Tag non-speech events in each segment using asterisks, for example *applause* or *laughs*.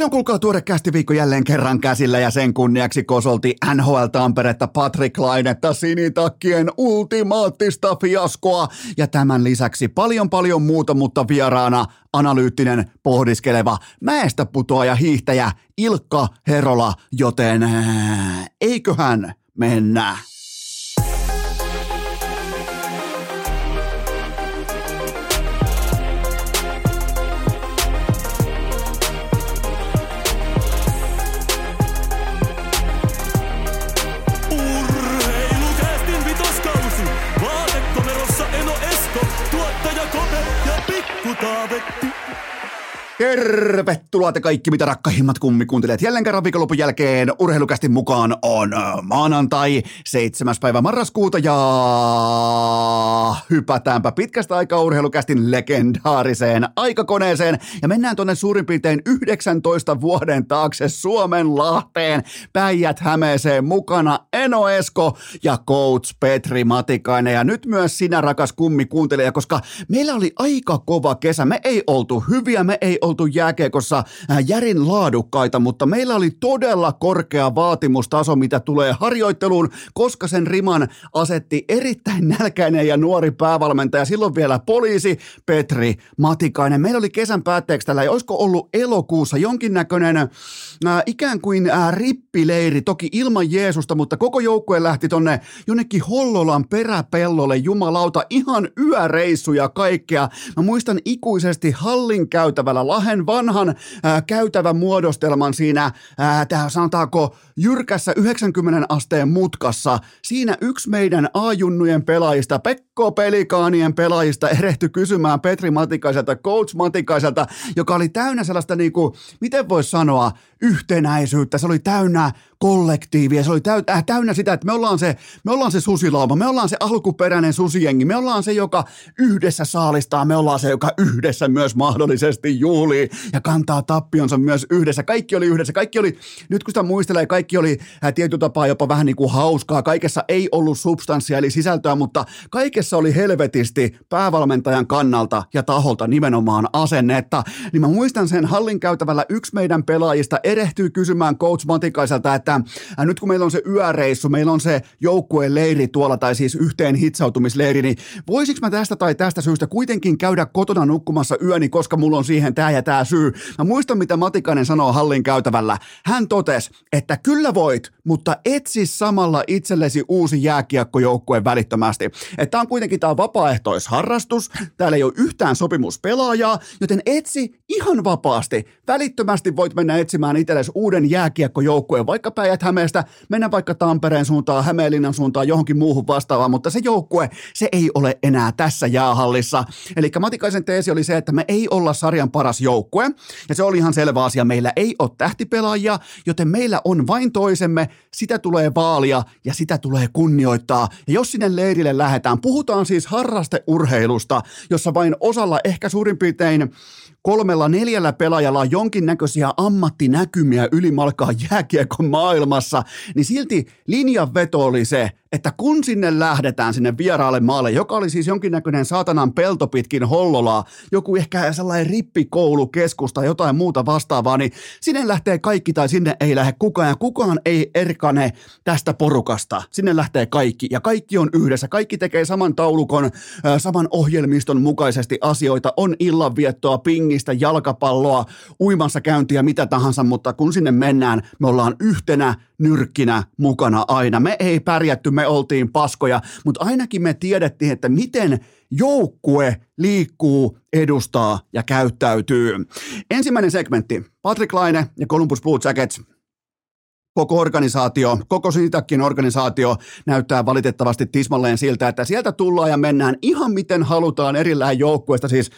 Se on kuulkaa tuore kästiviikko jälleen kerran käsillä ja sen kunniaksi kosolti NHL Tamperetta Patrick Lainetta sinitakkien ultimaattista fiaskoa ja tämän lisäksi paljon paljon muuta, mutta vieraana analyyttinen, pohdiskeleva, mäestä putoaja hiihtäjä Ilkka Herola, joten ää, eiköhän mennä. Pikku Taavetti. Tervetuloa te kaikki, mitä rakkahimmat kummikuuntelijat. Jälleen kerran viikonlopun jälkeen urheilukästin mukaan on maanantai 7. päivä marraskuuta ja hypätäänpä pitkästä aikaa urheilukästin legendaariseen aikakoneeseen ja mennään tonne suurin piirtein 19 vuoden taakse Suomen Lahteen Päijät Hämeeseen mukana Eno Esko ja coach Petri Matikainen ja nyt myös sinä rakas kummikuuntelija, koska meillä oli aika kova kesä. Me ei oltu hyviä, me ei oltu jääkiekossa äh, järin laadukkaita, mutta meillä oli todella korkea vaatimustaso, mitä tulee harjoitteluun, koska sen riman asetti erittäin nälkäinen ja nuori päävalmentaja, silloin vielä poliisi Petri Matikainen. Meillä oli kesän päätteeksi tällä, ja olisiko ollut elokuussa jonkinnäköinen äh, ikään kuin äh, rippileiri, toki ilman Jeesusta, mutta koko joukkue lähti tonne jonnekin Hollolan peräpellolle, jumalauta, ihan yöreissu ja kaikkea. Mä muistan ikuisesti hallin käytävällä Lahen vanhan ää, käytävän muodostelman siinä, ää, tää sanotaanko jyrkässä 90 asteen mutkassa. Siinä yksi meidän A-junnujen pelaajista, Pekko Pelikaanien pelaajista erehtyi kysymään Petri Matikaiselta, coach Matikaiselta, joka oli täynnä sellaista niinku, miten voisi sanoa, yhtenäisyyttä. Se oli täynnä kollektiivia, se oli täy, äh, täynnä sitä, että me ollaan, se, me ollaan se susilauma, me ollaan se alkuperäinen susijengi, me ollaan se, joka yhdessä saalistaa, me ollaan se, joka yhdessä myös mahdollisesti juhlii ja kantaa tappionsa myös yhdessä. Kaikki oli yhdessä, kaikki oli, nyt kun sitä muistelee, kaikki oli äh, tietyllä tapaa jopa vähän niin kuin hauskaa, kaikessa ei ollut substanssia eli sisältöä, mutta kaikessa oli helvetisti päävalmentajan kannalta ja taholta nimenomaan asennetta. Niin mä muistan sen hallin käytävällä yksi meidän pelaajista erehtyy kysymään coach Matikaiselta, että äh, nyt kun meillä on se yöreissu, meillä on se joukkueen leiri tuolla, tai siis yhteen hitsautumisleiri, niin voisiko mä tästä tai tästä syystä kuitenkin käydä kotona nukkumassa yöni, koska mulla on siihen tämä ja tämä syy. Mä muistan, mitä Matikainen sanoo hallin käytävällä. Hän totesi, että kyllä voit, mutta etsi samalla itsellesi uusi jääkiekkojoukkue välittömästi. Että on kuitenkin tämä vapaaehtoisharrastus, täällä ei ole yhtään sopimuspelaajaa, joten etsi ihan vapaasti. Välittömästi voit mennä etsimään itsellesi uuden jääkiekkojoukkueen, vaikka päijät Hämeestä, mennä vaikka Tampereen suuntaan, Hämeenlinnan suuntaan, johonkin muuhun vastaavaan, mutta se joukkue, se ei ole enää tässä jäähallissa. Eli Matikaisen teesi oli se, että me ei olla sarjan paras joukkue, ja se oli ihan selvä asia, meillä ei ole tähtipelaajia, joten meillä on vain toisemme, sitä tulee vaalia ja sitä tulee kunnioittaa. Ja jos sinne leirille lähdetään, puhutaan siis harrasteurheilusta, jossa vain osalla ehkä suurin piirtein kolmella neljällä pelaajalla on jonkinnäköisiä ammattinäkymiä ylimalkaa jääkiekon maailmassa, niin silti linjanveto oli se, että kun sinne lähdetään sinne vieraalle maalle, joka oli siis jonkinnäköinen saatanan pelto pitkin hollolaa, joku ehkä sellainen rippikoulukeskus tai jotain muuta vastaavaa, niin sinne lähtee kaikki tai sinne ei lähde kukaan ja kukaan ei erkane tästä porukasta. Sinne lähtee kaikki ja kaikki on yhdessä. Kaikki tekee saman taulukon, saman ohjelmiston mukaisesti asioita. On illanviettoa, pingistä, jalkapalloa, uimassa käyntiä, mitä tahansa, mutta kun sinne mennään, me ollaan yhtenä nyrkkinä mukana aina. Me ei pärjätty, me oltiin paskoja, mutta ainakin me tiedettiin, että miten joukkue liikkuu, edustaa ja käyttäytyy. Ensimmäinen segmentti. Patrick Laine ja Columbus Blue Jackets koko organisaatio, koko Sinitakin organisaatio näyttää valitettavasti tismalleen siltä, että sieltä tullaan ja mennään ihan miten halutaan erillään joukkueesta. Siis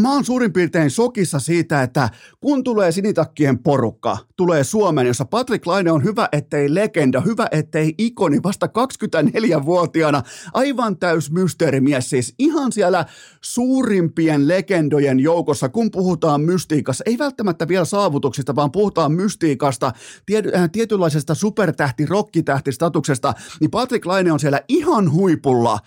mä oon suurin piirtein sokissa siitä, että kun tulee Sinitakkien porukka, tulee Suomeen, jossa Patrick Laine on hyvä ettei legenda, hyvä ettei ikoni, vasta 24-vuotiaana, aivan täys mysteerimies, siis ihan siellä suurimpien legendojen joukossa, kun puhutaan mystiikassa, ei välttämättä vielä saavutuksista, vaan puhutaan mystiikasta, tiety, äh, tietynlaisesta supertähti, rokkitähti statuksesta, niin Patrick Laine on siellä ihan huipulla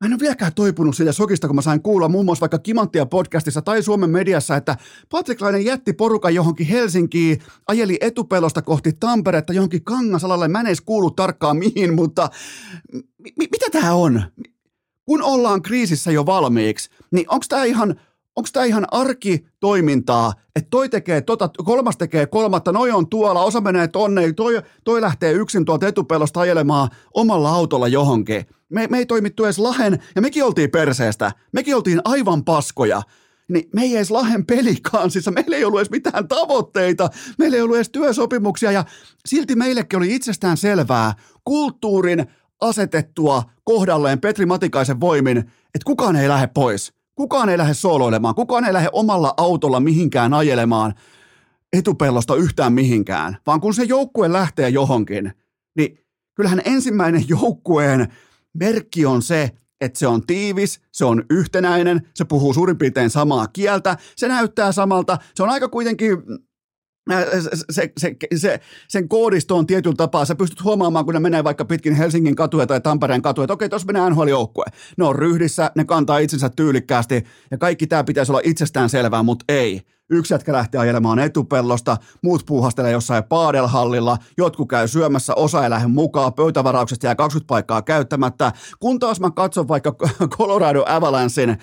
Mä en ole vieläkään toipunut siitä sokista, kun mä sain kuulla muun muassa vaikka Kimanttia podcastissa tai Suomen mediassa, että Patrick Laine jätti porukan johonkin Helsinkiin, ajeli etupelosta kohti Tamperetta johonkin Kangasalalle. Mä en edes kuulu tarkkaan mihin, mutta mi- mitä tämä on? Kun ollaan kriisissä jo valmiiksi, niin onko tämä ihan onko tämä ihan arkitoimintaa, että toi tekee tota, kolmas tekee kolmatta, noi on tuolla, osa menee tonne, toi, toi lähtee yksin tuolta etupelosta ajelemaan omalla autolla johonkin. Me, me ei toimittu edes lahen, ja mekin oltiin perseestä, mekin oltiin aivan paskoja. Niin me ei edes lahen pelikansissa, meillä ei ollut edes mitään tavoitteita, meillä ei ollut edes työsopimuksia, ja silti meillekin oli itsestään selvää kulttuurin asetettua kohdalleen Petri Matikaisen voimin, että kukaan ei lähde pois – Kukaan ei lähde sooloilemaan, kukaan ei lähde omalla autolla mihinkään ajelemaan etupellosta yhtään mihinkään, vaan kun se joukkue lähtee johonkin, niin kyllähän ensimmäinen joukkueen merkki on se, että se on tiivis, se on yhtenäinen, se puhuu suurin piirtein samaa kieltä, se näyttää samalta, se on aika kuitenkin se, se, se, sen koodisto on tietyllä tapaa, sä pystyt huomaamaan, kun ne menee vaikka pitkin Helsingin katuja tai Tampereen katuja, että okei, tuossa menee NHL-joukkue. Ne on ryhdissä, ne kantaa itsensä tyylikkäästi ja kaikki tämä pitäisi olla itsestään selvää, mutta ei. Yksi jätkä lähtee ajelemaan etupellosta, muut puuhastelee jossain paadelhallilla, jotkut käy syömässä, osa ei lähde mukaan, pöytävarauksesta jää 20 paikkaa käyttämättä. Kun taas mä katson vaikka *laughs* Colorado Avalanchein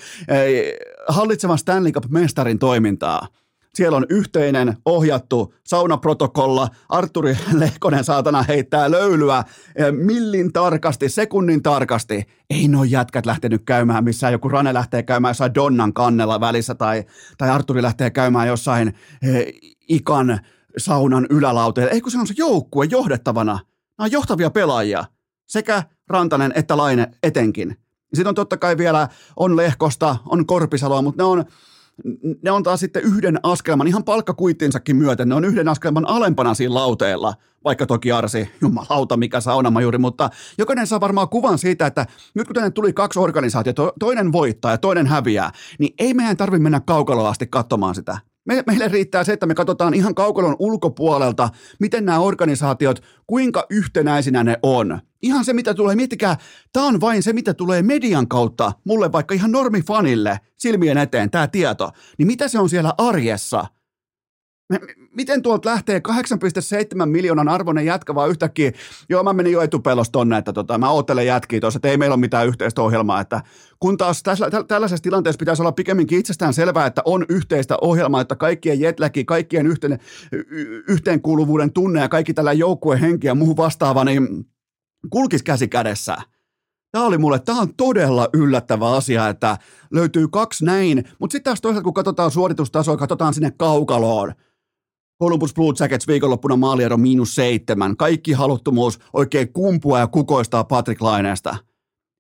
hallitsevan Stanley Cup-mestarin toimintaa – siellä on yhteinen ohjattu saunaprotokolla. Arturi Lehkonen saatana heittää löylyä eh, millin tarkasti, sekunnin tarkasti. Ei noin jätkät lähtenyt käymään missään. Joku Rane lähtee käymään jossain Donnan kannella välissä tai, tai Arturi lähtee käymään jossain eh, ikan saunan ylälauteella. Ei kun se on se joukkue johdettavana. Nämä on johtavia pelaajia. Sekä Rantanen että Laine etenkin. Sitten on totta kai vielä, on Lehkosta, on Korpisaloa, mutta ne on, ne on taas sitten yhden askelman, ihan palkkakuittinsakin myöten, ne on yhden askelman alempana siinä lauteella, vaikka toki Arsi, jumalauta, mikä juuri, mutta jokainen saa varmaan kuvan siitä, että nyt kun tänne tuli kaksi organisaatiota, toinen voittaa ja toinen häviää, niin ei meidän tarvitse mennä kaukaloa asti katsomaan sitä. Me, meille riittää se, että me katsotaan ihan kaukalon ulkopuolelta, miten nämä organisaatiot, kuinka yhtenäisinä ne on. Ihan se, mitä tulee, miettikää, tämä on vain se, mitä tulee median kautta, mulle vaikka ihan normifanille silmien eteen, tämä tieto. Niin mitä se on siellä arjessa? Miten tuolta lähtee 8,7 miljoonan arvoinen jätkä vaan yhtäkkiä, joo mä menin jo etupelosta tonne, että tota, mä oottelen jätkiä tuossa, että ei meillä ole mitään yhteistä ohjelmaa, että kun taas tässä, tällaisessa tilanteessa pitäisi olla pikemminkin itsestään selvää, että on yhteistä ohjelmaa, että kaikkien jetläki, kaikkien yhteen, yhteenkuuluvuuden tunne ja kaikki tällä joukkueen henki ja muu vastaava, niin kulkisi käsi kädessä. Tämä oli mulle, tämä on todella yllättävä asia, että löytyy kaksi näin, mutta sitten taas toisaalta kun katsotaan suoritustasoa, katsotaan sinne kaukaloon, Columbus Blue Jackets viikonloppuna maaliero miinus seitsemän. Kaikki haluttomuus oikein kumpua ja kukoistaa Patrick Laineesta.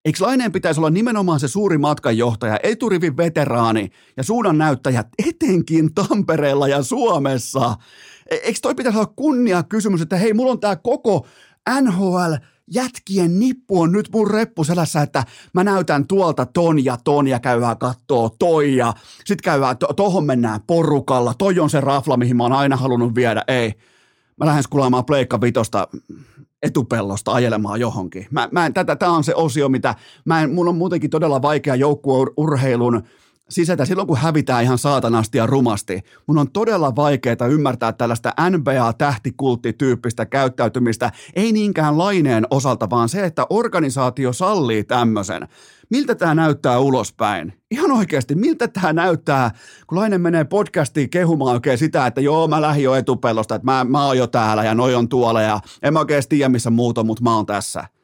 Eikö Laineen pitäisi olla nimenomaan se suuri matkanjohtaja, eturivin veteraani ja suunnan näyttäjä etenkin Tampereella ja Suomessa? E- eikö toi pitäisi olla kunnia kysymys, että hei, mulla on tämä koko NHL jätkien nippu on nyt mun reppuselässä, että mä näytän tuolta ton ja ton ja käydään kattoo toi ja sit käydään, to- tohon mennään porukalla, toi on se rafla, mihin mä oon aina halunnut viedä, ei. Mä lähden skulaamaan Pleikka Vitosta etupellosta ajelemaan johonkin. Mä, mä en, tätä, tää on se osio, mitä mä en, mun on muutenkin todella vaikea joukkueurheilun sisätä silloin, kun hävitään ihan saatanasti ja rumasti. Mun on todella vaikeaa ymmärtää tällaista NBA-tähtikulttityyppistä käyttäytymistä, ei niinkään laineen osalta, vaan se, että organisaatio sallii tämmöisen. Miltä tämä näyttää ulospäin? Ihan oikeasti, miltä tämä näyttää, kun Laine menee podcastiin kehumaan oikein sitä, että joo, mä lähdin jo etupellosta, että mä, mä oon jo täällä ja noi on tuolla ja en mä oikeasti tiedä missä muut on, mutta mä oon tässä.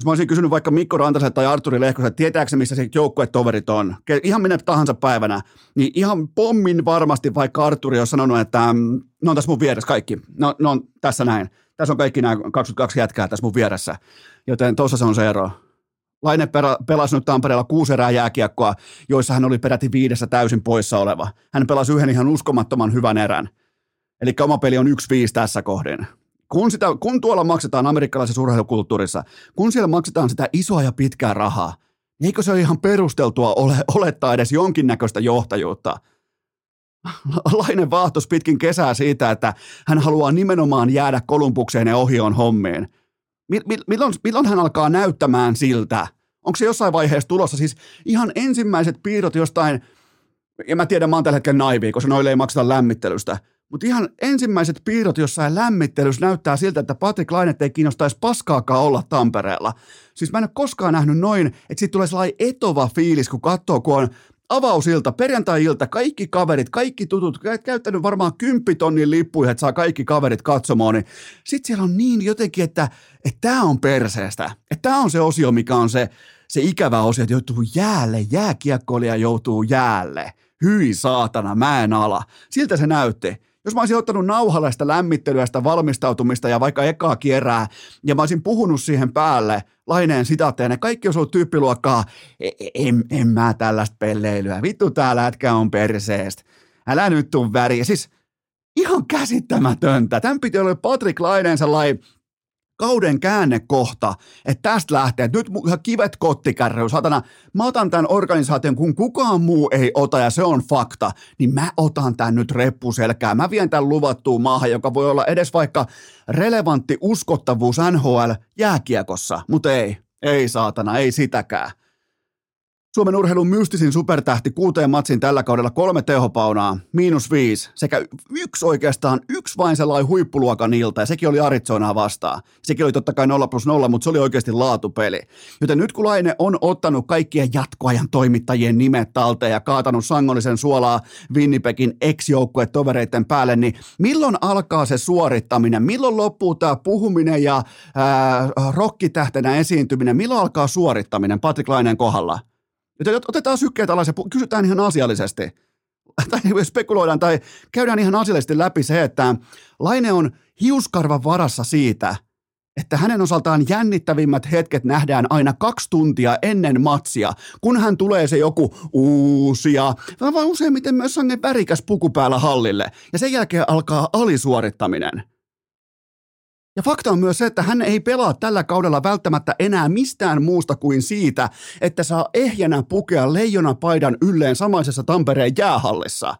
Jos mä olisin kysynyt vaikka Mikko Rantasen tai Arturi Lehkosen, tietääkö missä se joukkuetoverit on, ihan minä tahansa päivänä, niin ihan pommin varmasti vaikka Arturi on sanonut, että mm, ne on tässä mun vieressä kaikki. No, ne on tässä näin. Tässä on kaikki nämä 22 jätkää tässä mun vieressä. Joten tuossa se on se ero. Laine pelasi nyt Tampereella kuusi erää jääkiekkoa, joissa hän oli peräti viidessä täysin poissa oleva. Hän pelasi yhden ihan uskomattoman hyvän erän. Eli oma peli on 1-5 tässä kohdin kun, sitä, kun tuolla maksetaan amerikkalaisessa urheilukulttuurissa, kun siellä maksetaan sitä isoa ja pitkää rahaa, niin eikö se ole ihan perusteltua ole, olettaa edes jonkinnäköistä johtajuutta? Lainen vaahtos pitkin kesää siitä, että hän haluaa nimenomaan jäädä Kolumbukseen ja ohioon hommiin. Milloin, milloin hän alkaa näyttämään siltä Onko se jossain vaiheessa tulossa? Siis ihan ensimmäiset piirrot jostain, ja mä tiedän, mä oon tällä hetkellä naivi, koska noille ei makseta lämmittelystä, mutta ihan ensimmäiset piirrot jossain lämmittelyssä näyttää siltä, että Patrick Laine ei kiinnostaisi paskaakaan olla Tampereella. Siis mä en ole koskaan nähnyt noin, että siitä tulee sellainen etova fiilis, kun katsoo, kun on avausilta, perjantai-ilta, kaikki kaverit, kaikki tutut, käyttänyt varmaan kymppitonnin lippuja, että saa kaikki kaverit katsomaan, niin sitten siellä on niin jotenkin, että tämä on perseestä. Että tämä on se osio, mikä on se, se ikävä osio, että joutuu jäälle, jääkiekkoilija joutuu jäälle. Hyi saatana, mä en ala. Siltä se näytti. Jos mä olisin ottanut nauhalle sitä lämmittelyä, sitä valmistautumista ja vaikka ekaa kierää, ja mä olisin puhunut siihen päälle laineen sitaatteja, ne kaikki olisi ollut tyyppiluokkaa, en, en, en mä tällaista pelleilyä, vittu tää lätkä on perseestä, älä nyt tuu väriä. Siis ihan käsittämätöntä. Tämän piti olla Patrick Laineen sellainen kauden käännekohta, että tästä lähtee, että nyt kivet kottikärry, satana, mä otan tämän organisaation, kun kukaan muu ei ota ja se on fakta, niin mä otan tämän nyt reppuselkään. Mä vien tämän luvattuun maahan, joka voi olla edes vaikka relevantti uskottavuus NHL jääkiekossa, mutta ei, ei saatana, ei sitäkään. Suomen urheilun mystisin supertähti kuuteen matsin tällä kaudella kolme tehopaunaa, miinus viisi, sekä yksi oikeastaan, yksi vain sellainen huippuluokan ilta, ja sekin oli Arizonaa vastaan. Sekin oli totta kai 0 plus 0, mutta se oli oikeasti laatupeli. Joten nyt kun Laine on ottanut kaikkien jatkoajan toimittajien nimet talteen ja kaatanut sangollisen suolaa Winnipegin ex tovereiden päälle, niin milloin alkaa se suorittaminen? Milloin loppuu tämä puhuminen ja ää, rokkitähtenä esiintyminen? Milloin alkaa suorittaminen Patrick Laineen kohdalla? Joten otetaan sykkeet alas ja kysytään ihan asiallisesti. *laughs* Tai spekuloidaan tai käydään ihan asiallisesti läpi se, että Laine on hiuskarvan varassa siitä, että hänen osaltaan jännittävimmät hetket nähdään aina kaksi tuntia ennen matsia, kun hän tulee se joku uusia, vaan useimmiten myös sangen värikäs puku päällä hallille, ja sen jälkeen alkaa alisuorittaminen. Ja fakta on myös se, että hän ei pelaa tällä kaudella välttämättä enää mistään muusta kuin siitä, että saa ehjänä pukea leijona paidan ylleen samaisessa Tampereen jäähallissa.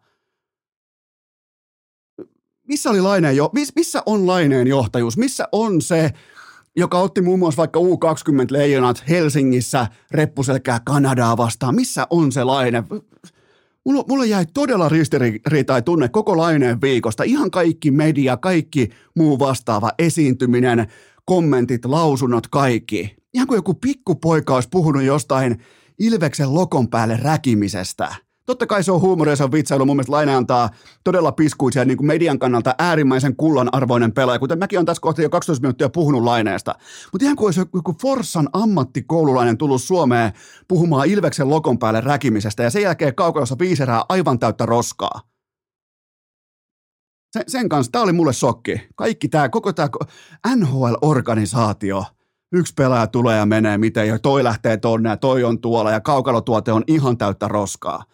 Missä oli Laineen jo, missä on Laineen johtajuus? Missä on se, joka otti muun muassa vaikka U20 leijonat Helsingissä reppuselkää Kanadaa vastaan? Missä on se Laine? Mulla, mulla jäi todella ristiriitai tunne koko laineen viikosta. Ihan kaikki media, kaikki muu vastaava esiintyminen, kommentit, lausunnot, kaikki. Ihan kuin joku pikkupoika olisi puhunut jostain Ilveksen lokon päälle räkimisestä. Totta kai se on huumoria, se on vitsailu. Mun mielestä Laine antaa todella piskuisia niin kuin median kannalta äärimmäisen kullan arvoinen pelaaja, kuten mäkin on tässä kohtaa jo 12 minuuttia puhunut Laineesta. Mutta ihan kuin olisi joku Forssan ammattikoululainen tullut Suomeen puhumaan Ilveksen lokon päälle räkimisestä ja sen jälkeen kaukalossa viiserää aivan täyttä roskaa. Sen, sen kanssa, tämä oli mulle sokki. Kaikki tämä, koko tämä NHL-organisaatio – yksi pelaaja tulee ja menee miten, ja toi lähtee tonne ja toi on tuolla, ja kaukalotuote on ihan täyttä roskaa.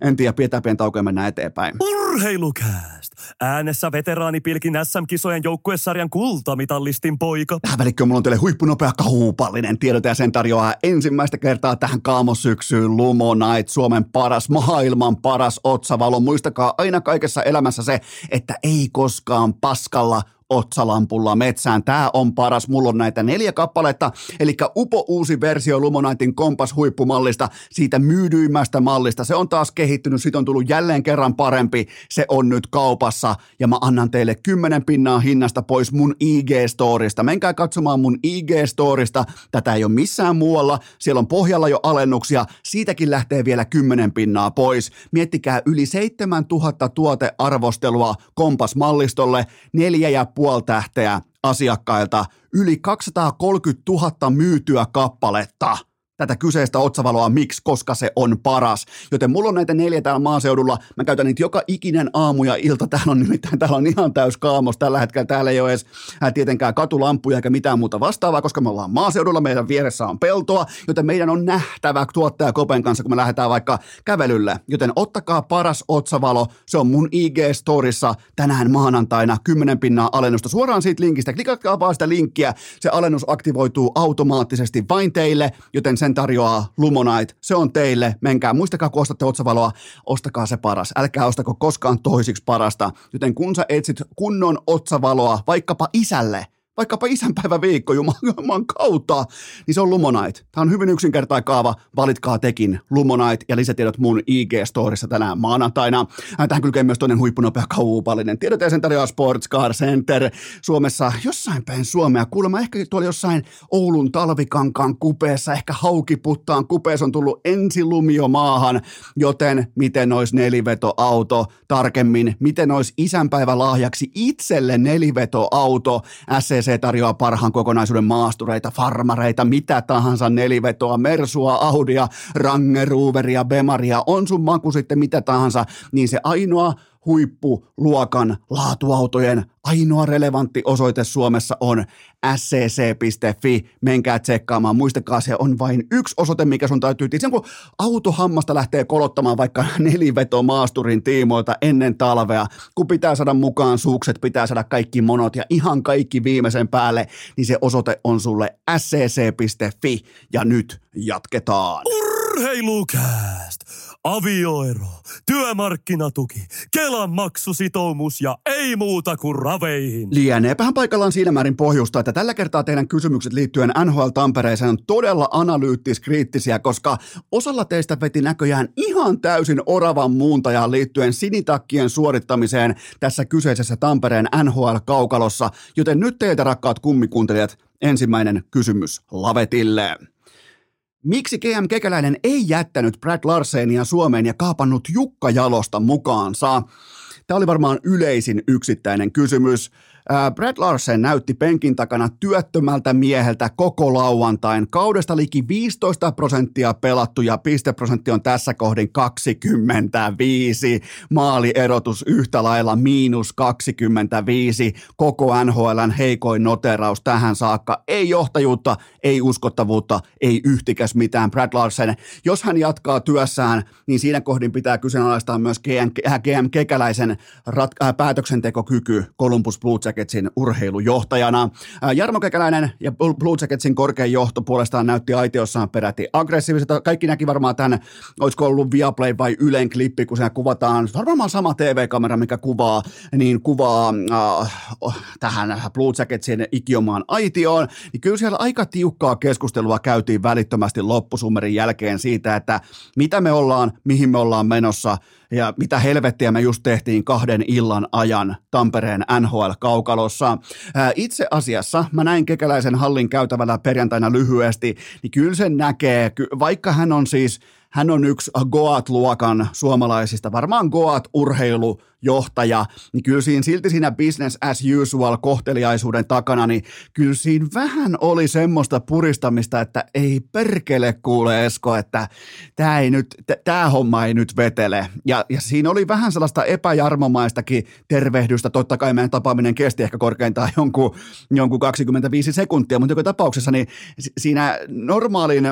En tiedä, pidetään pieni tauko ja mennään eteenpäin. Urheilukääst! Äänessä veteraanipilkin SM-kisojen joukkuesarjan kultamitallistin poika. Tähän välikköön mulla on teille huippunopea kaupallinen tiedote ja sen tarjoaa ensimmäistä kertaa tähän kaamosyksyyn Lumonite, Suomen paras, maailman paras otsavalo. Muistakaa aina kaikessa elämässä se, että ei koskaan paskalla otsalampulla metsään. Tämä on paras. Mulla on näitä neljä kappaletta, eli upo uusi versio Lumonaitin kompas huippumallista, siitä myydyimmästä mallista. Se on taas kehittynyt, siitä on tullut jälleen kerran parempi. Se on nyt kaupassa ja mä annan teille 10 pinnaa hinnasta pois mun IG-storista. Menkää katsomaan mun IG-storista. Tätä ei ole missään muualla. Siellä on pohjalla jo alennuksia. Siitäkin lähtee vielä 10 pinnaa pois. Miettikää yli 7000 tuotearvostelua kompasmallistolle. Neljä ja puoli tähteä asiakkailta, yli 230 000 myytyä kappaletta – tätä kyseistä otsavaloa, miksi, koska se on paras. Joten mulla on näitä neljä täällä maaseudulla, mä käytän niitä joka ikinen aamu ja ilta, täällä on nimittäin, täällä on ihan täys kaamos. Tällä hetkellä, täällä ei ole edes ää, tietenkään katulampuja eikä mitään muuta vastaavaa, koska me ollaan maaseudulla, meidän vieressä on peltoa, joten meidän on nähtävä tuottaja Kopen kanssa, kun me lähdetään vaikka kävelylle. Joten ottakaa paras otsavalo, se on mun IG-storissa tänään maanantaina. 10 pinnaa alennusta. Suoraan siitä linkistä. Klikatkaa vaan sitä linkkiä, se alennus aktivoituu automaattisesti vain teille, joten sen tarjoaa Lumonite. Se on teille. Menkää, muistakaa kun ostatte otsavaloa, ostakaa se paras. Älkää ostako koskaan toisiksi parasta. Joten kun sä etsit kunnon otsavaloa vaikkapa isälle, vaikkapa isänpäivä viikko Jumalan kautta, niin se on Lumonite. Tämä on hyvin yksinkertainen kaava, valitkaa tekin Lumonite ja lisätiedot mun IG-storissa tänään maanantaina. Tähän kylkee myös toinen huippunopea kaupallinen. Tiedot sen tarjoaa Sports Car Center Suomessa jossain päin Suomea. Kuulemma ehkä tuolla jossain Oulun talvikankaan kupeessa, ehkä haukiputtaan kupeessa on tullut ensilumio maahan, joten miten olisi nelivetoauto tarkemmin, miten olisi isänpäivä lahjaksi itselle nelivetoauto SC TCC tarjoaa parhaan kokonaisuuden maastureita, farmareita, mitä tahansa nelivetoa, Mersua, Audia, Rangeruveria, Bemaria, on sun maku sitten mitä tahansa, niin se ainoa huippuluokan laatuautojen ainoa relevantti osoite Suomessa on scc.fi. Menkää tsekkaamaan. Muistakaa, se on vain yksi osoite, mikä sun täytyy. Sen kun autohammasta lähtee kolottamaan vaikka neliveto maasturin tiimoilta ennen talvea, kun pitää saada mukaan sukset, pitää saada kaikki monot ja ihan kaikki viimeisen päälle, niin se osoite on sulle scc.fi. Ja nyt jatketaan. Urheilukääst! Avioero, työmarkkinatuki, Kelan maksusitoumus ja ei muuta kuin raveihin. Lieneepähän paikallaan siinä määrin pohjusta, että tällä kertaa teidän kysymykset liittyen NHL Tampereeseen on todella analyyttis-kriittisiä, koska osalla teistä veti näköjään ihan täysin oravan muuntajaan liittyen sinitakkien suorittamiseen tässä kyseisessä Tampereen NHL-kaukalossa, joten nyt teiltä rakkaat kummikuuntelijat, ensimmäinen kysymys Lavetille. Miksi GM Kekäläinen ei jättänyt Brad Larsenia Suomeen ja kaapannut Jukka Jalosta mukaansa? Tämä oli varmaan yleisin yksittäinen kysymys. Brad Larsen näytti penkin takana työttömältä mieheltä koko lauantain. Kaudesta liki 15 prosenttia pelattu ja pisteprosentti on tässä kohdin 25. Maalierotus yhtä lailla miinus 25. Koko NHLn heikoin noteraus tähän saakka. Ei johtajuutta, ei uskottavuutta, ei yhtikäs mitään. Brad Larsen, jos hän jatkaa työssään, niin siinä kohdin pitää kyseenalaistaa myös GM, GM Kekäläisen rat- äh, päätöksentekokyky Columbus Blue Jacketsin urheilujohtajana. Jarmo Kekäläinen ja Blue Jacketsin korkein johto puolestaan näytti aitiossaan peräti aggressiiviselta. Kaikki näki varmaan tämän, olisiko ollut Viaplay vai Ylen klippi, kun siinä kuvataan, varmaan sama TV-kamera, mikä kuvaa, niin kuvaa äh, tähän Blue Jacketsin ikiomaan aitioon. Niin kyllä siellä aika tiukkaa keskustelua käytiin välittömästi loppusummerin jälkeen siitä, että mitä me ollaan, mihin me ollaan menossa – ja mitä helvettiä me just tehtiin kahden illan ajan Tampereen NHL-kaukalossa. Itse asiassa mä näin Kekäläisen hallin käytävällä perjantaina lyhyesti, niin kyllä sen näkee, vaikka hän on siis hän on yksi Goat-luokan suomalaisista, varmaan Goat-urheilujohtaja, niin kyllä siinä silti siinä business as usual kohteliaisuuden takana, niin kyllä siinä vähän oli semmoista puristamista, että ei perkele kuule Esko, että tämä ei nyt, tämä homma ei nyt vetele. Ja, ja siinä oli vähän sellaista epäjarmomaistakin tervehdystä, totta kai meidän tapaaminen kesti ehkä korkeintaan jonkun, jonkun 25 sekuntia, mutta joka tapauksessa niin siinä normaalin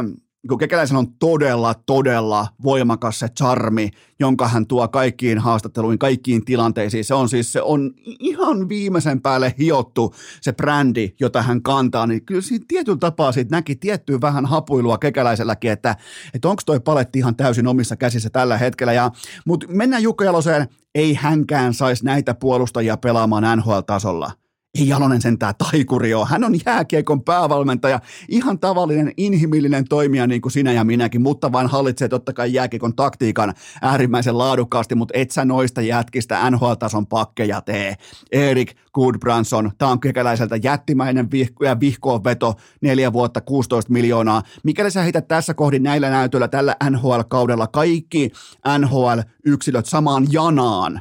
kun Kekäläisen on todella, todella voimakas se charmi, jonka hän tuo kaikkiin haastatteluihin, kaikkiin tilanteisiin. Se on siis, se on ihan viimeisen päälle hiottu se brändi, jota hän kantaa, niin kyllä siinä tietyllä tapaa siitä näki tiettyä vähän hapuilua Kekäläiselläkin, että, että onko toi paletti ihan täysin omissa käsissä tällä hetkellä. Ja, mutta mennään Jukka Jaloseen, ei hänkään saisi näitä puolustajia pelaamaan NHL-tasolla – ei Jalonen sentään taikuri ole. Hän on jääkiekon päävalmentaja, ihan tavallinen inhimillinen toimija niin kuin sinä ja minäkin, mutta vain hallitsee totta kai jääkiekon taktiikan äärimmäisen laadukkaasti, mutta et sä noista jätkistä NHL-tason pakkeja tee. Erik Goodbranson, tämä on kekäläiseltä jättimäinen vihko ja vihkoon veto, neljä vuotta, 16 miljoonaa. Mikäli sä heität tässä kohdin näillä näytöillä tällä NHL-kaudella kaikki NHL-yksilöt samaan janaan,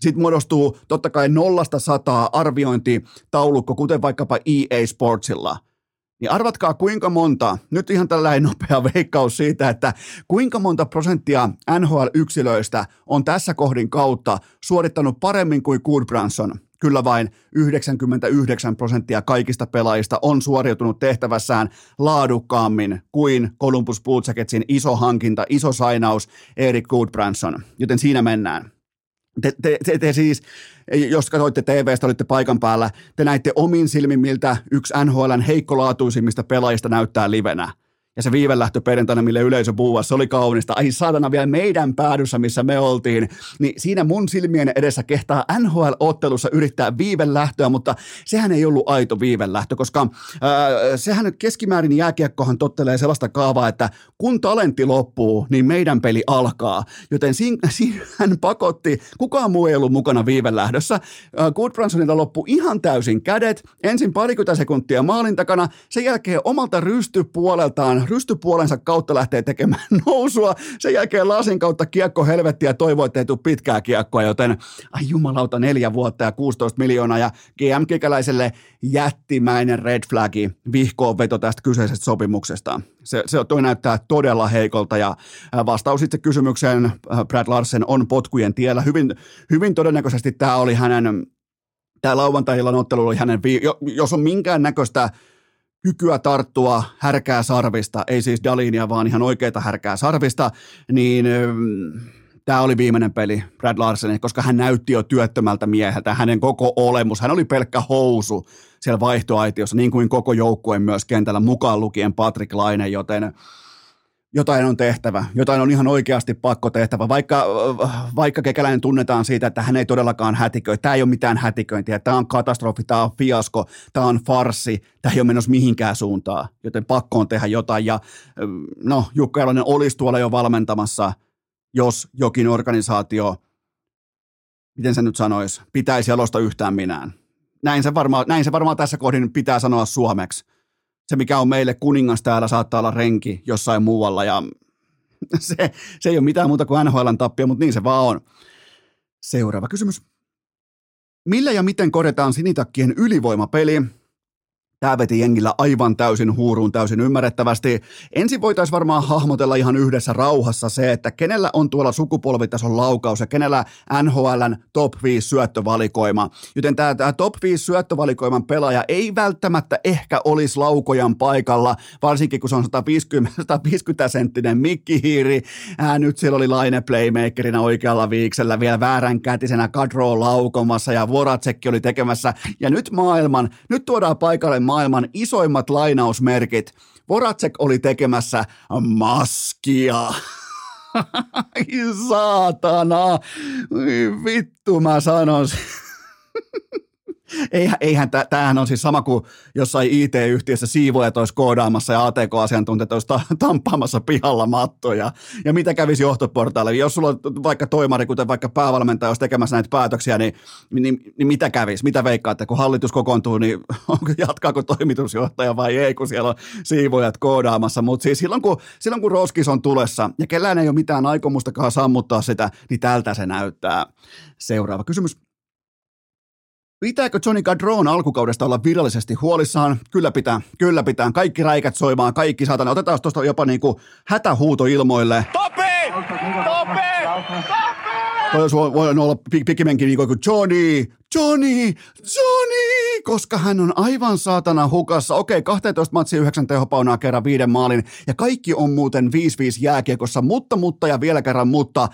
sitten muodostuu totta kai nollasta sataa arviointitaulukko, kuten vaikkapa EA Sportsilla. Niin arvatkaa kuinka monta, nyt ihan tällainen nopea veikkaus siitä, että kuinka monta prosenttia NHL-yksilöistä on tässä kohdin kautta suorittanut paremmin kuin Goodbranson. Kyllä vain 99 prosenttia kaikista pelaajista on suoriutunut tehtävässään laadukkaammin kuin Columbus Blue Jacketsin iso hankinta, iso sainaus Erik Goodbranson. Joten siinä mennään. Te, te, te, te siis, jos katsoitte TVstä, olitte paikan päällä, te näitte omin silmin, miltä yksi NHLn heikkolaatuisimmista pelaajista näyttää livenä. Ja se viivelähtö perjantaina, mille yleisö puhua, se oli kaunista. Ai saatana vielä meidän päädyssä, missä me oltiin, niin siinä mun silmien edessä kehtaa NHL-ottelussa yrittää viivelähtöä, mutta sehän ei ollut aito viivelähtö, koska äh, sehän keskimäärin jääkiekkohan tottelee sellaista kaavaa, että kun talentti loppuu, niin meidän peli alkaa. Joten siinä, siinä hän pakotti, kukaan muu ei ollut mukana viivelähdössä. Äh, Goodbransonilta loppui ihan täysin kädet, ensin parikymmentä sekuntia maalin takana, sen jälkeen omalta rystypuoleltaan rystypuolensa kautta lähtee tekemään *laughs* nousua. Sen jälkeen lasin kautta kiekko helvettiä toivoo, että tule pitkää kiekkoa, joten ai jumalauta neljä vuotta ja 16 miljoonaa ja GM Kikäläiselle jättimäinen red flagi vihkoon veto tästä kyseisestä sopimuksesta. Se, se toi näyttää todella heikolta ja vastaus itse kysymykseen Brad Larsen on potkujen tiellä. Hyvin, hyvin todennäköisesti tämä oli hänen tämä lauantai-illan ottelu oli hänen, jos on minkään näköistä kykyä tarttua härkää sarvista, ei siis Dalinia, vaan ihan oikeita härkää sarvista, niin tämä oli viimeinen peli Brad Larsen, koska hän näytti jo työttömältä mieheltä, hänen koko olemus, hän oli pelkkä housu siellä vaihtoaitiossa, niin kuin koko joukkueen myös kentällä, mukaan lukien Patrick Laine, joten jotain on tehtävä, jotain on ihan oikeasti pakko tehtävä, vaikka, vaikka kekäläinen tunnetaan siitä, että hän ei todellakaan hätiköi. Tämä ei ole mitään hätiköintiä, tämä on katastrofi, tämä on fiasko, tämä on farsi, tämä ei ole menossa mihinkään suuntaan, joten pakko on tehdä jotain. Ja no, Jukka Jalonen olisi tuolla jo valmentamassa, jos jokin organisaatio, miten se nyt sanoisi, pitäisi jalosta yhtään minään. Näin se, varmaan, näin se varmaan tässä kohdin pitää sanoa suomeksi se, mikä on meille kuningas täällä, saattaa olla renki jossain muualla ja *laughs* se, se ei ole mitään muuta kuin NHLn tappio, mutta niin se vaan on. Seuraava kysymys. Millä ja miten korjataan sinitakkien ylivoimapeli? Tämä veti jengillä aivan täysin huuruun täysin ymmärrettävästi. Ensin voitaisiin varmaan hahmotella ihan yhdessä rauhassa se, että kenellä on tuolla sukupolvitason laukaus ja kenellä NHLn top 5 syöttövalikoima. Joten tämä, tämä top 5 syöttövalikoiman pelaaja ei välttämättä ehkä olisi laukojan paikalla, varsinkin kun se on 150, 150 *laughs* senttinen mikkihiiri. Ää, nyt siellä oli Laine playmakerina oikealla viiksellä vielä väärän kätisenä Kadro laukomassa ja Voracekki oli tekemässä. Ja nyt maailman, nyt tuodaan paikalle maailman isoimmat lainausmerkit. Voracek oli tekemässä maskia. *laughs* Saatana. Vittu mä sanon. *laughs* Eihän, eihän tämähän on siis sama kuin jossain IT-yhtiössä siivoajat olisi koodaamassa ja ATK-asiantuntijat olisi ta- tampaamassa pihalla mattoja. Ja mitä kävisi johtoportaalle? Jos sulla on vaikka toimari, kuten vaikka päävalmentaja, olisi tekemässä näitä päätöksiä, niin, niin, niin mitä kävisi? Mitä veikkaatte? Kun hallitus kokoontuu, niin *laughs* onko, jatkaako toimitusjohtaja vai ei, kun siellä on siivoajat koodaamassa? Mutta siis silloin kun, silloin kun roskis on tulessa ja kellään ei ole mitään aikomustakaan sammuttaa sitä, niin tältä se näyttää. Seuraava kysymys. Pitääkö Johnny Gadron alkukaudesta olla virallisesti huolissaan? Kyllä pitää, kyllä pitää. Kaikki räikät soimaan, kaikki saatana. Otetaan tuosta jopa niinku hätähuuto ilmoille. Topi! Topi! Toi voi, voi olla pikemminkin niin kuin Johnny, Johnny, Johnny, koska hän on aivan saatana hukassa. Okei, 12 matsia 9 tehopaunaa kerran viiden maalin ja kaikki on muuten 5-5 jääkiekossa, mutta, mutta ja vielä kerran mutta.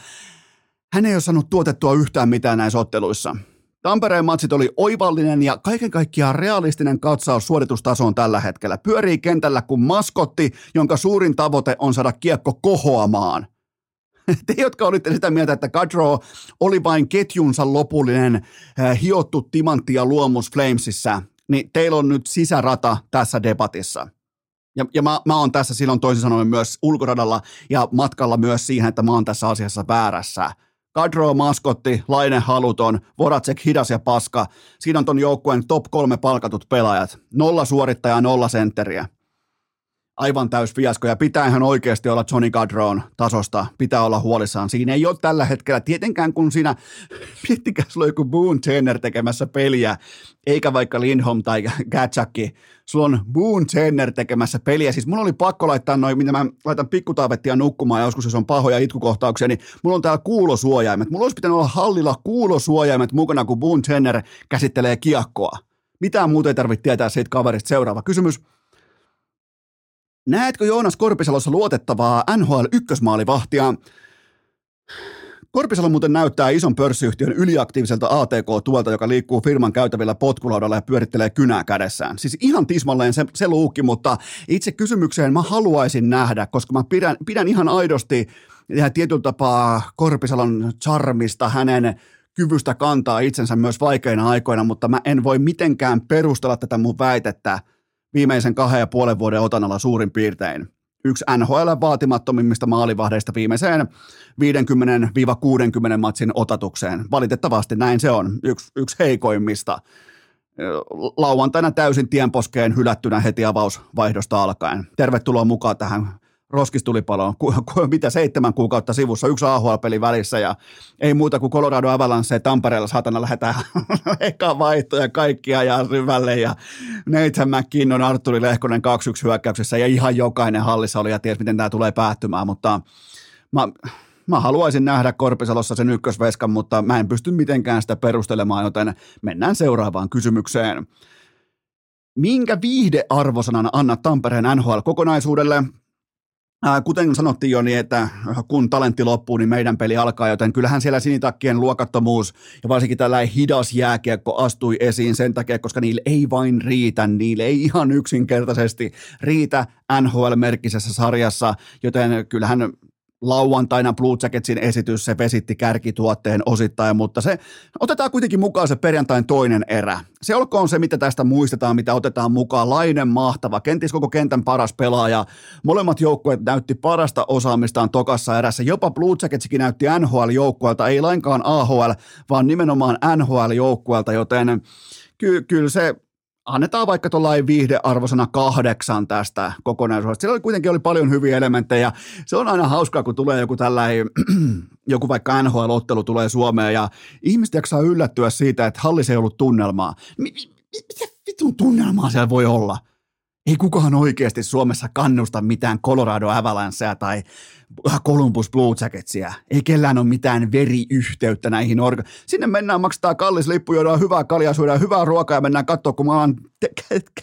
Hän ei ole saanut tuotettua yhtään mitään näissä otteluissa. Tampereen matsit oli oivallinen ja kaiken kaikkiaan realistinen katsaus suoritustasoon tällä hetkellä. Pyörii kentällä kuin maskotti, jonka suurin tavoite on saada kiekko kohoamaan. *laughs* Te, jotka olitte sitä mieltä, että Kadro oli vain ketjunsa lopullinen äh, hiottu timantti ja luomus Flamesissa, niin teillä on nyt sisärata tässä debatissa. Ja, ja mä, mä oon tässä silloin toisin sanoen myös ulkoradalla ja matkalla myös siihen, että mä oon tässä asiassa väärässä – Kadro maskotti, Laine haluton, Voracek hidas ja paska. Siinä on ton joukkueen top kolme palkatut pelaajat. Nolla suorittajaa, nolla sentteriä. Aivan täys fiasko ja pitää ihan oikeasti olla Johnny Gadron tasosta, pitää olla huolissaan. Siinä ei ole tällä hetkellä, tietenkään kun siinä, *laughs* miettikää sulla joku Boone Jenner tekemässä peliä, eikä vaikka Lindholm tai Gatchakki, sulla on Boone Jenner tekemässä peliä. Siis mulla oli pakko laittaa noin, mitä mä laitan pikkutaavettia nukkumaan joskus, jos on pahoja itkukohtauksia, niin mulla on täällä kuulosuojaimet. Mulla olisi pitänyt olla hallilla kuulosuojaimet mukana, kun Boone Jenner käsittelee kiekkoa. Mitään muuta ei tarvitse tietää siitä kaverista. Seuraava kysymys. Näetkö Joonas Korpisalossa luotettavaa NHL ykkösmaalivahtia? Korpisalo muuten näyttää ison pörssiyhtiön yliaktiiviselta ATK-tuolta, joka liikkuu firman käytävillä potkulaudalla ja pyörittelee kynää kädessään. Siis ihan tismalleen se, se luukki, mutta itse kysymykseen mä haluaisin nähdä, koska mä pidän, pidän ihan aidosti ja tietyllä tapaa Korpisalon charmista, hänen kyvystä kantaa itsensä myös vaikeina aikoina, mutta mä en voi mitenkään perustella tätä mun väitettä viimeisen kahden ja puolen vuoden otanalla suurin piirtein yksi NHL vaatimattomimmista maalivahdeista viimeiseen 50-60 matsin otatukseen. Valitettavasti näin se on, yksi, yksi heikoimmista. Lauantaina täysin tienposkeen hylättynä heti avausvaihdosta alkaen. Tervetuloa mukaan tähän roskistulipaloon, ku, mitä seitsemän kuukautta sivussa, yksi AHL-peli välissä ja ei muuta kuin Colorado Avalanche Tampereella saatana lähdetään *laughs* eka vaihtoja kaikkia ja syvälle ja Nathan McKinnon, Arturi Lehkonen 2-1 hyökkäyksessä ja ihan jokainen hallissa oli ja ties miten tämä tulee päättymään, mutta mä, mä haluaisin nähdä Korpisalossa sen ykkösveskan, mutta mä en pysty mitenkään sitä perustelemaan, joten mennään seuraavaan kysymykseen. Minkä viihdearvosanan anna Tampereen NHL-kokonaisuudelle? Kuten sanottiin jo, niin että kun talentti loppuu, niin meidän peli alkaa, joten kyllähän siellä sinitakkien luokattomuus ja varsinkin tällainen hidas jääkiekko astui esiin sen takia, koska niille ei vain riitä, niille ei ihan yksinkertaisesti riitä NHL-merkkisessä sarjassa, joten kyllähän lauantaina Blue Jacketsin esitys, se vesitti kärkituotteen osittain, mutta se otetaan kuitenkin mukaan se perjantain toinen erä. Se olkoon se, mitä tästä muistetaan, mitä otetaan mukaan. Lainen mahtava, kenties koko kentän paras pelaaja. Molemmat joukkueet näytti parasta osaamistaan tokassa erässä. Jopa Blue Jacketsikin näytti NHL-joukkueelta, ei lainkaan AHL, vaan nimenomaan NHL-joukkueelta, joten ky- kyllä se annetaan vaikka tuollainen viihdearvosana kahdeksan tästä kokonaisuudesta. Siellä oli kuitenkin oli paljon hyviä elementtejä. Se on aina hauskaa, kun tulee joku tällainen, *clears throat* joku vaikka NHL-ottelu tulee Suomeen ja ihmiset jaksaa yllättyä siitä, että hallissa ei ollut tunnelmaa. Mitä vitun tunnelmaa siellä voi olla? Ei kukaan oikeasti Suomessa kannusta mitään Colorado Avalancea tai Columbus Blue Jacketsia. Ei kellään ole mitään veriyhteyttä näihin orga. Sinne mennään, maksetaan kallis lippu, juodaan hyvää kaljaa, syödään hyvää ruokaa ja mennään katsoa, kun oon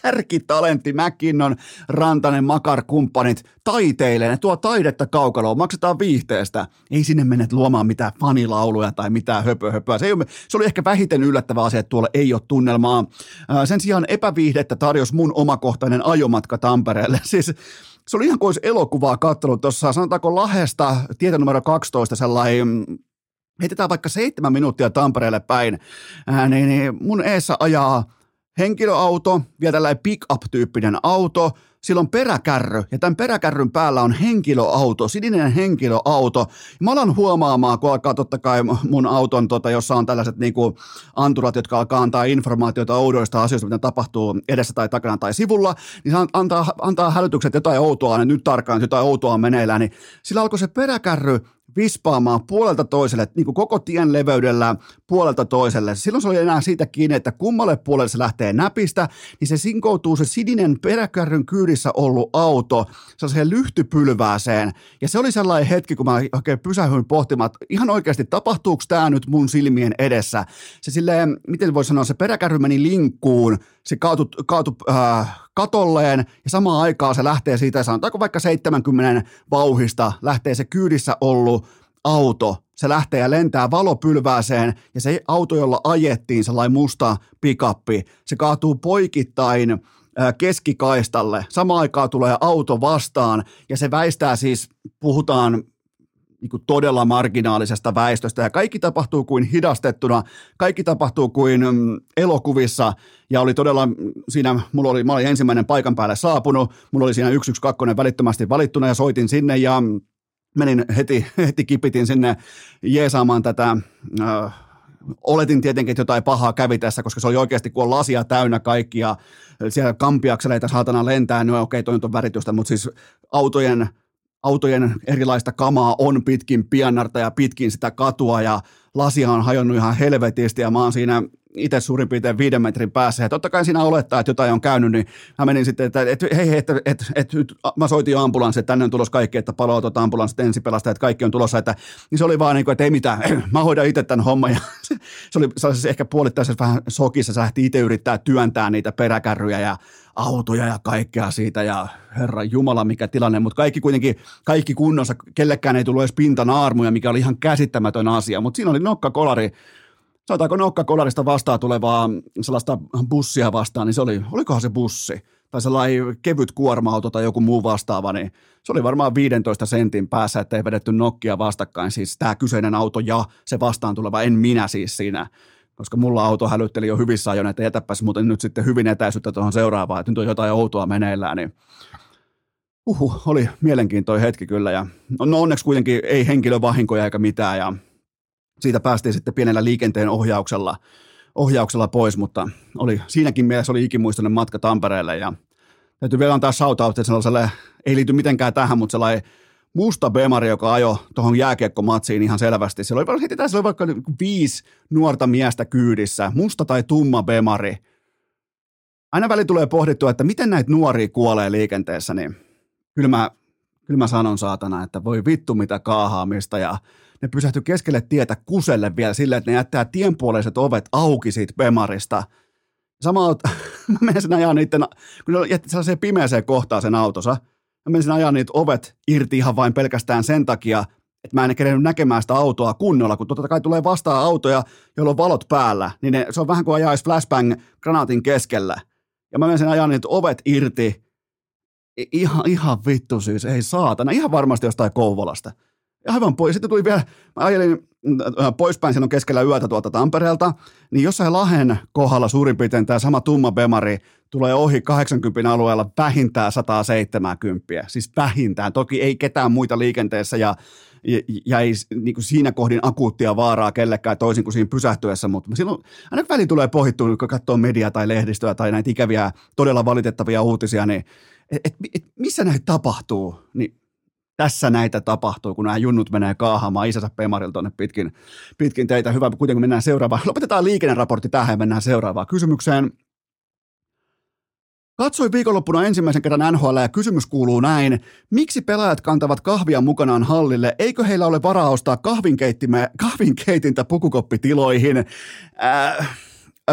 kärkitalentti, McKinnon, Rantanen, Makar, kumppanit taiteilee. Ne tuo taidetta kaukaloon, maksetaan viihteestä. Ei sinne mene luomaan mitään fanilauluja tai mitään höpö, höpöä. Se, ole, se oli ehkä vähiten yllättävä asia, että tuolla ei ole tunnelmaa. Sen sijaan epäviihdettä tarjosi mun omakohtainen ajomatka Tampereelle. *laughs* Siis se oli ihan kuin olisi elokuvaa katsonut. Tuossa, sanotaanko Lahesta, tietä numero 12, sellainen heitetään vaikka seitsemän minuuttia Tampereelle päin, ää, niin, niin mun eessä ajaa henkilöauto, vielä tällainen pick-up-tyyppinen auto, sillä on peräkärry, ja tämän peräkärryn päällä on henkilöauto, sininen henkilöauto. Mä alan huomaamaan, kun alkaa totta kai mun auton, tota, jossa on tällaiset niin kuin anturat, jotka alkaa antaa informaatiota oudoista asioista, mitä tapahtuu edessä tai takana tai sivulla, niin se antaa, antaa hälytykset jotain outoa, niin nyt tarkkaan, että jotain outoa on meneillään, niin sillä alkoi se peräkärry vispaamaan puolelta toiselle, niin kuin koko tien leveydellä puolelta toiselle. Silloin se oli enää siitä kiinni, että kummalle puolelle se lähtee näpistä, niin se sinkoutuu se sininen peräkärryn kyydissä ollut auto sellaiseen lyhtypylvääseen. Ja se oli sellainen hetki, kun mä oikein pysähyin pohtimaan, että ihan oikeasti tapahtuuko tämä nyt mun silmien edessä. Se silleen, miten voi sanoa, se peräkärry meni linkkuun, se kaatui, kaatu, äh, katolleen ja samaan aikaan se lähtee siitä, sanotaanko vaikka 70 vauhista, lähtee se kyydissä ollut auto, se lähtee ja lentää valopylvääseen ja se auto, jolla ajettiin, sellainen musta pikappi, se kaatuu poikittain äh, keskikaistalle. Samaan aikaan tulee auto vastaan ja se väistää siis, puhutaan niin kuin todella marginaalisesta väestöstä. Ja kaikki tapahtuu kuin hidastettuna, kaikki tapahtuu kuin mm, elokuvissa. Ja oli todella mm, siinä, mulla oli, mä olin ensimmäinen paikan päälle saapunut, mulla oli siinä 112 välittömästi valittuna ja soitin sinne ja menin heti, *laughs* heti kipitin sinne jeesaamaan tätä äh, oletin tietenkin, että jotain pahaa kävi tässä, koska se oli oikeasti, kun on lasia täynnä kaikkia, siellä kampiakseleita saatana lentää, no okei, toi on väritystä, mutta siis autojen autojen erilaista kamaa on pitkin piannarta ja pitkin sitä katua ja lasia on hajonnut ihan helvetisti ja mä oon siinä itse suurin piirtein viiden metrin päässä. Ja totta kai siinä olettaa, että jotain on käynyt, niin mä menin sitten, että, että hei, että, että, että, että mä soitin jo ambulanssi, että tänne on tulossa kaikki, että paloautot, ambulanssit, ensipelastajat, kaikki on tulossa, että niin se oli vaan niin kuin, että ei mitään, *clears throat* mä hoidan itse tämän homman. Ja se, *laughs* se oli sellaisessa ehkä puolittaisessa vähän sokissa, sä lähti itse yrittää työntää niitä peräkärryjä ja autoja ja kaikkea siitä ja herra Jumala mikä tilanne, mutta kaikki kuitenkin, kaikki kunnossa, kellekään ei tullut edes pintanaarmuja, mikä oli ihan käsittämätön asia, mutta siinä oli nokkakolari, sanotaanko nokkakolarista vastaan tulevaa sellaista bussia vastaan, niin se oli, olikohan se bussi, tai sellainen kevyt kuorma-auto tai joku muu vastaava, niin se oli varmaan 15 sentin päässä, ettei vedetty nokkia vastakkain, siis tämä kyseinen auto ja se vastaan tuleva, en minä siis siinä koska mulla auto hälytteli jo hyvissä ajoin, että jätäpäs muuten nyt sitten hyvin etäisyyttä tuohon seuraavaan, että nyt on jotain outoa meneillään, niin uhu, oli mielenkiintoinen hetki kyllä. Ja no onneksi kuitenkin ei henkilövahinkoja eikä mitään ja siitä päästiin sitten pienellä liikenteen ohjauksella, ohjauksella pois, mutta oli, siinäkin mielessä oli ikimuistoinen matka Tampereelle ja täytyy vielä antaa shout sellaiselle, ei liity mitenkään tähän, mutta sellainen musta Bemari, joka ajoi tuohon jääkiekkomatsiin ihan selvästi. Siellä oli, heti tässä oli vaikka viisi nuorta miestä kyydissä, musta tai tumma Bemari. Aina väli tulee pohdittua, että miten näitä nuoria kuolee liikenteessä, niin kyllä mä, kyllä mä sanon saatana, että voi vittu mitä kaahaamista ja ne pysähtyi keskelle tietä kuselle vielä silleen, että ne jättää tienpuoleiset ovet auki siitä Bemarista. Samalla *laughs* mä menen ajaa niiden, kun ne jätti sellaiseen pimeäseen kohtaan sen autonsa, mä menisin ajaa niitä ovet irti ihan vain pelkästään sen takia, että mä en kerennyt näkemään sitä autoa kunnolla, kun totta kai tulee vastaan autoja, joilla on valot päällä, niin ne, se on vähän kuin ajaisi flashbang granaatin keskellä. Ja mä menisin ajaa niitä ovet irti, ihan, ihan vittu siis, ei saatana, ihan varmasti jostain Kouvolasta. Aivan pois. Sitten tuli vielä, mä ajelin äh, poispäin silloin keskellä yötä tuolta Tampereelta, niin jossain Lahen kohdalla suurin piirtein tämä sama tumma Bemari tulee ohi 80 alueella vähintään 170. Siis vähintään. Toki ei ketään muita liikenteessä ja, ja, ei niin kuin siinä kohdin akuuttia vaaraa kellekään toisin kuin siinä pysähtyessä, mutta silloin aina väli tulee pohittua, kun katsoo mediaa tai lehdistöä tai näitä ikäviä, todella valitettavia uutisia, niin et, et, et missä näitä tapahtuu, niin tässä näitä tapahtuu, kun nämä junnut menee kaahamaan isänsä Pemarilla tuonne pitkin, pitkin teitä. Hyvä, kuitenkin mennään seuraavaan. Lopetetaan liikenneraportti tähän ja mennään seuraavaan kysymykseen. Katsoin viikonloppuna ensimmäisen kerran NHL ja kysymys kuuluu näin. Miksi pelaajat kantavat kahvia mukanaan hallille? Eikö heillä ole varaa ostaa kahvinkeitintä pukukoppitiloihin? Äh,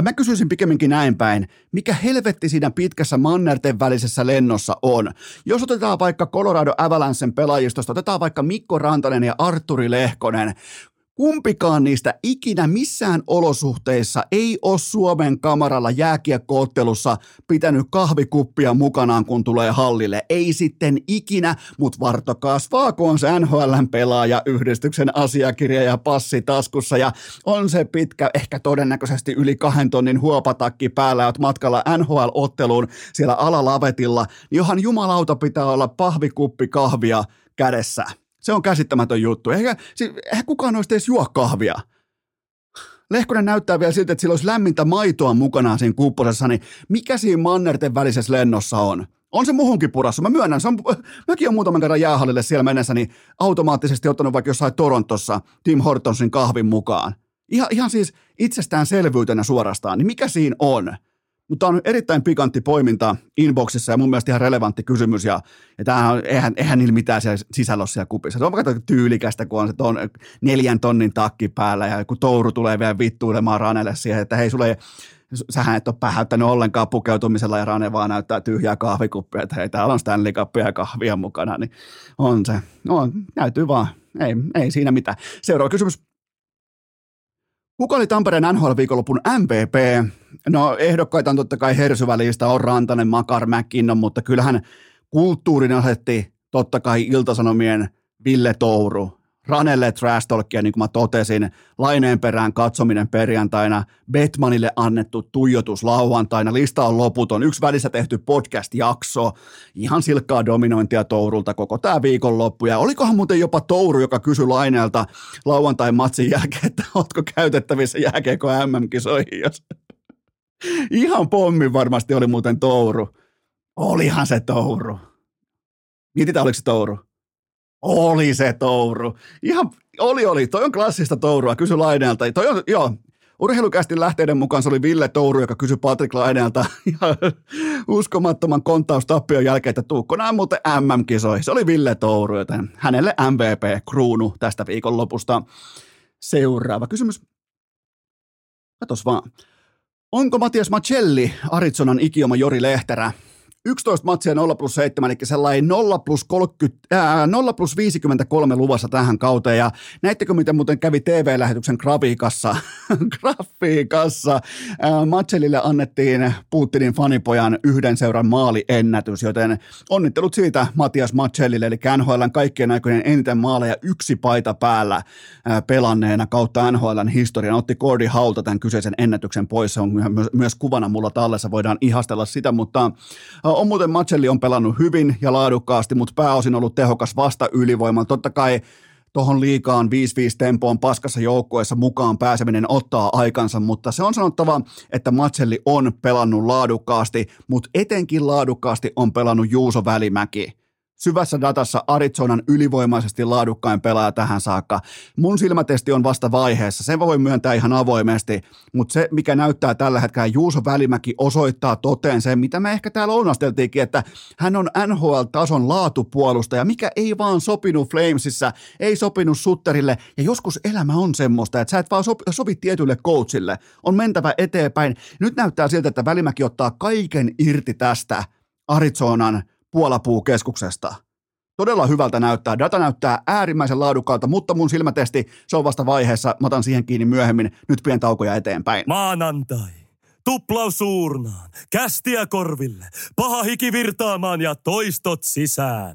Mä kysyisin pikemminkin näin päin, mikä helvetti siinä pitkässä mannerten välisessä lennossa on? Jos otetaan vaikka Colorado Avalancen pelaajistosta, otetaan vaikka Mikko Rantanen ja Arturi Lehkonen, Kumpikaan niistä ikinä missään olosuhteissa ei ole Suomen kamaralla jääkiekkoottelussa pitänyt kahvikuppia mukanaan, kun tulee hallille. Ei sitten ikinä, mutta Varto kasvaa, kun on se NHLn pelaaja, yhdistyksen asiakirja ja passi taskussa ja on se pitkä, ehkä todennäköisesti yli kahden tonnin huopatakki päällä, ja matkalla NHL-otteluun siellä alalavetilla, niin johan jumalauta pitää olla pahvikuppi kahvia kädessä. Se on käsittämätön juttu. Eikä, siis, eihän kukaan noista edes juo kahvia. Lehkonen näyttää vielä siltä, että sillä olisi lämmintä maitoa mukanaan siinä kupposessa, niin mikä siinä mannerten välisessä lennossa on? On se muhunkin purassa. Mä myönnän, se on, mäkin olen muutaman kerran jäähallille siellä mennessä, niin automaattisesti ottanut vaikka jossain Torontossa Tim Hortonsin kahvin mukaan. Ihan, ihan siis itsestäänselvyytenä suorastaan, niin mikä siinä on? Mutta on erittäin pikantti poiminta inboxissa ja mun mielestä ihan relevantti kysymys. Ja, ja tämähän on, eihän, eihän niillä mitään siellä sisällä ole siellä kupissa. Se on vaikka tyylikästä, kun on se ton, neljän tonnin takki päällä ja kun touru tulee vielä vittuilemaan Ranelle siihen, että hei sulle sähän et ole pähäyttänyt ollenkaan pukeutumisella ja Rane vaan näyttää tyhjää kahvikuppia, että hei täällä on Stanley Cupia ja kahvia mukana, niin on se, on, näytyy vaan, ei, ei siinä mitään. Seuraava kysymys. Kuka oli Tampereen NHL-viikonlopun MVP? No ehdokkaita on totta kai Hersyvälistä, on Rantanen, Makar, McKinnon, mutta kyllähän kulttuurin asetti totta kai Iltasanomien Ville Touru. Ranelle trash talkia, niin kuin mä totesin, laineen perään katsominen perjantaina, Betmanille annettu tuijotus lauantaina, lista on loputon, yksi välissä tehty podcast-jakso, ihan silkkaa dominointia Tourulta koko tämä viikonloppu, ja olikohan muuten jopa Touru, joka kysyi laineelta lauantain matsin jälkeen, että ootko käytettävissä jääkeekö MM-kisoihin, jos Ihan pommi varmasti oli muuten Touru. Olihan se Touru. Mietitään, oliko se Touru. Oli se Touru. Ihan, oli, oli. Toi on klassista Tourua. Kysy Laineelta. Toi on, joo, Urheilukästi lähteiden mukaan se oli Ville Touru, joka kysyi Patrick Lainelta *laughs* ja uskomattoman kontaustappion jälkeen, että tuukko nämä muuten MM-kisoihin. Se oli Ville Touru, joten hänelle MVP-kruunu tästä viikonlopusta. Seuraava kysymys. Katos vaan. Onko Matias Macelli Arizonan ikioma Jori Lehterä 11 matsia 0 plus 7, eli sellainen 0 plus, 30, ää, 0 plus 53 luvassa tähän kauteen. Ja näittekö, miten muuten kävi TV-lähetyksen grafiikassa? *laughs* grafiikassa. Ää, Matselille annettiin Putinin fanipojan yhden seuran maaliennätys, joten onnittelut siitä Matias Matsellille, eli NHLn kaikkien aikojen eniten maaleja yksi paita päällä ää, pelanneena kautta NHLn historian. Otti Cordy Haulta tämän kyseisen ennätyksen pois, se on myös, myös kuvana mulla tallessa, voidaan ihastella sitä, mutta on muuten Matselli on pelannut hyvin ja laadukkaasti, mutta pääosin ollut tehokas vasta ylivoimalla. Totta kai tuohon liikaan 5-5 tempoon paskassa joukkueessa mukaan pääseminen ottaa aikansa, mutta se on sanottava, että Matselli on pelannut laadukkaasti, mutta etenkin laadukkaasti on pelannut Juuso Välimäki syvässä datassa Arizonan ylivoimaisesti laadukkain pelaaja tähän saakka. Mun silmätesti on vasta vaiheessa, se voi myöntää ihan avoimesti, mutta se, mikä näyttää tällä hetkellä, Juuso Välimäki osoittaa toteen sen, mitä me ehkä täällä onnasteltiinkin, että hän on NHL-tason laatupuolustaja, mikä ei vaan sopinut Flamesissa, ei sopinut Sutterille, ja joskus elämä on semmoista, että sä et vaan sopi, sovi tietylle coachille, on mentävä eteenpäin. Nyt näyttää siltä, että Välimäki ottaa kaiken irti tästä Arizonan Puolapuukeskuksesta. Todella hyvältä näyttää. Data näyttää äärimmäisen laadukkaalta, mutta mun silmätesti, se on vasta vaiheessa. Mä otan siihen kiinni myöhemmin. Nyt pien taukoja eteenpäin. Maanantai. Tuplaus suurnaan, kästiä korville, paha hiki virtaamaan ja toistot sisään.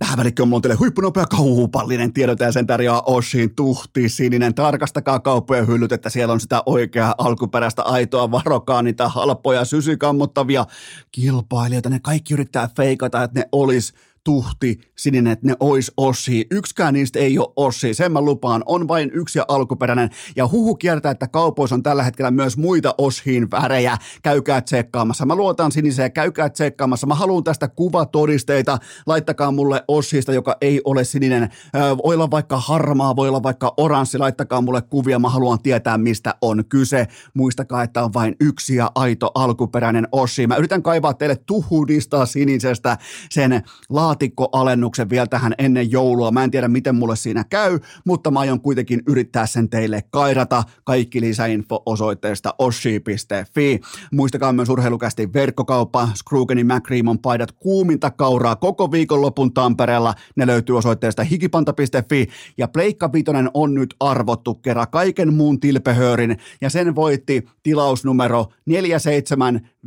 On teille huippunopea kaupallinen tiedote ja sen tarjoaa Oshin tuhti sininen. Tarkastakaa kauppojen hyllyt, että siellä on sitä oikeaa alkuperäistä aitoa. Varokaa niitä halpoja sysykammottavia kilpailijoita. Ne kaikki yrittää feikata, että ne olisi tuhti, sininen, että ne ois Ossi. Yksikään niistä ei ole Ossi, sen mä lupaan. On vain yksi ja alkuperäinen. Ja huhu kiertää, että kaupoissa on tällä hetkellä myös muita Oshiin värejä. Käykää tsekkaamassa. Mä luotan siniseen, käykää tsekkaamassa. Mä haluan tästä kuvatodisteita. Laittakaa mulle Oshista, joka ei ole sininen. voi olla vaikka harmaa, voi olla vaikka oranssi. Laittakaa mulle kuvia. Mä haluan tietää, mistä on kyse. Muistakaa, että on vain yksi ja aito alkuperäinen Oshi. Mä yritän kaivaa teille tuhudista sinisestä sen la laatikkoalennuksen vielä tähän ennen joulua. Mä en tiedä, miten mulle siinä käy, mutta mä aion kuitenkin yrittää sen teille kairata. Kaikki lisäinfo osoitteesta oshi.fi. Muistakaa myös urheilukästi verkkokauppa, Skrugenin McReamon paidat kuuminta kauraa koko viikonlopun Tampereella. Ne löytyy osoitteesta hikipanta.fi ja Pleikka Vitonen on nyt arvottu kerran kaiken muun tilpehöörin ja sen voitti tilausnumero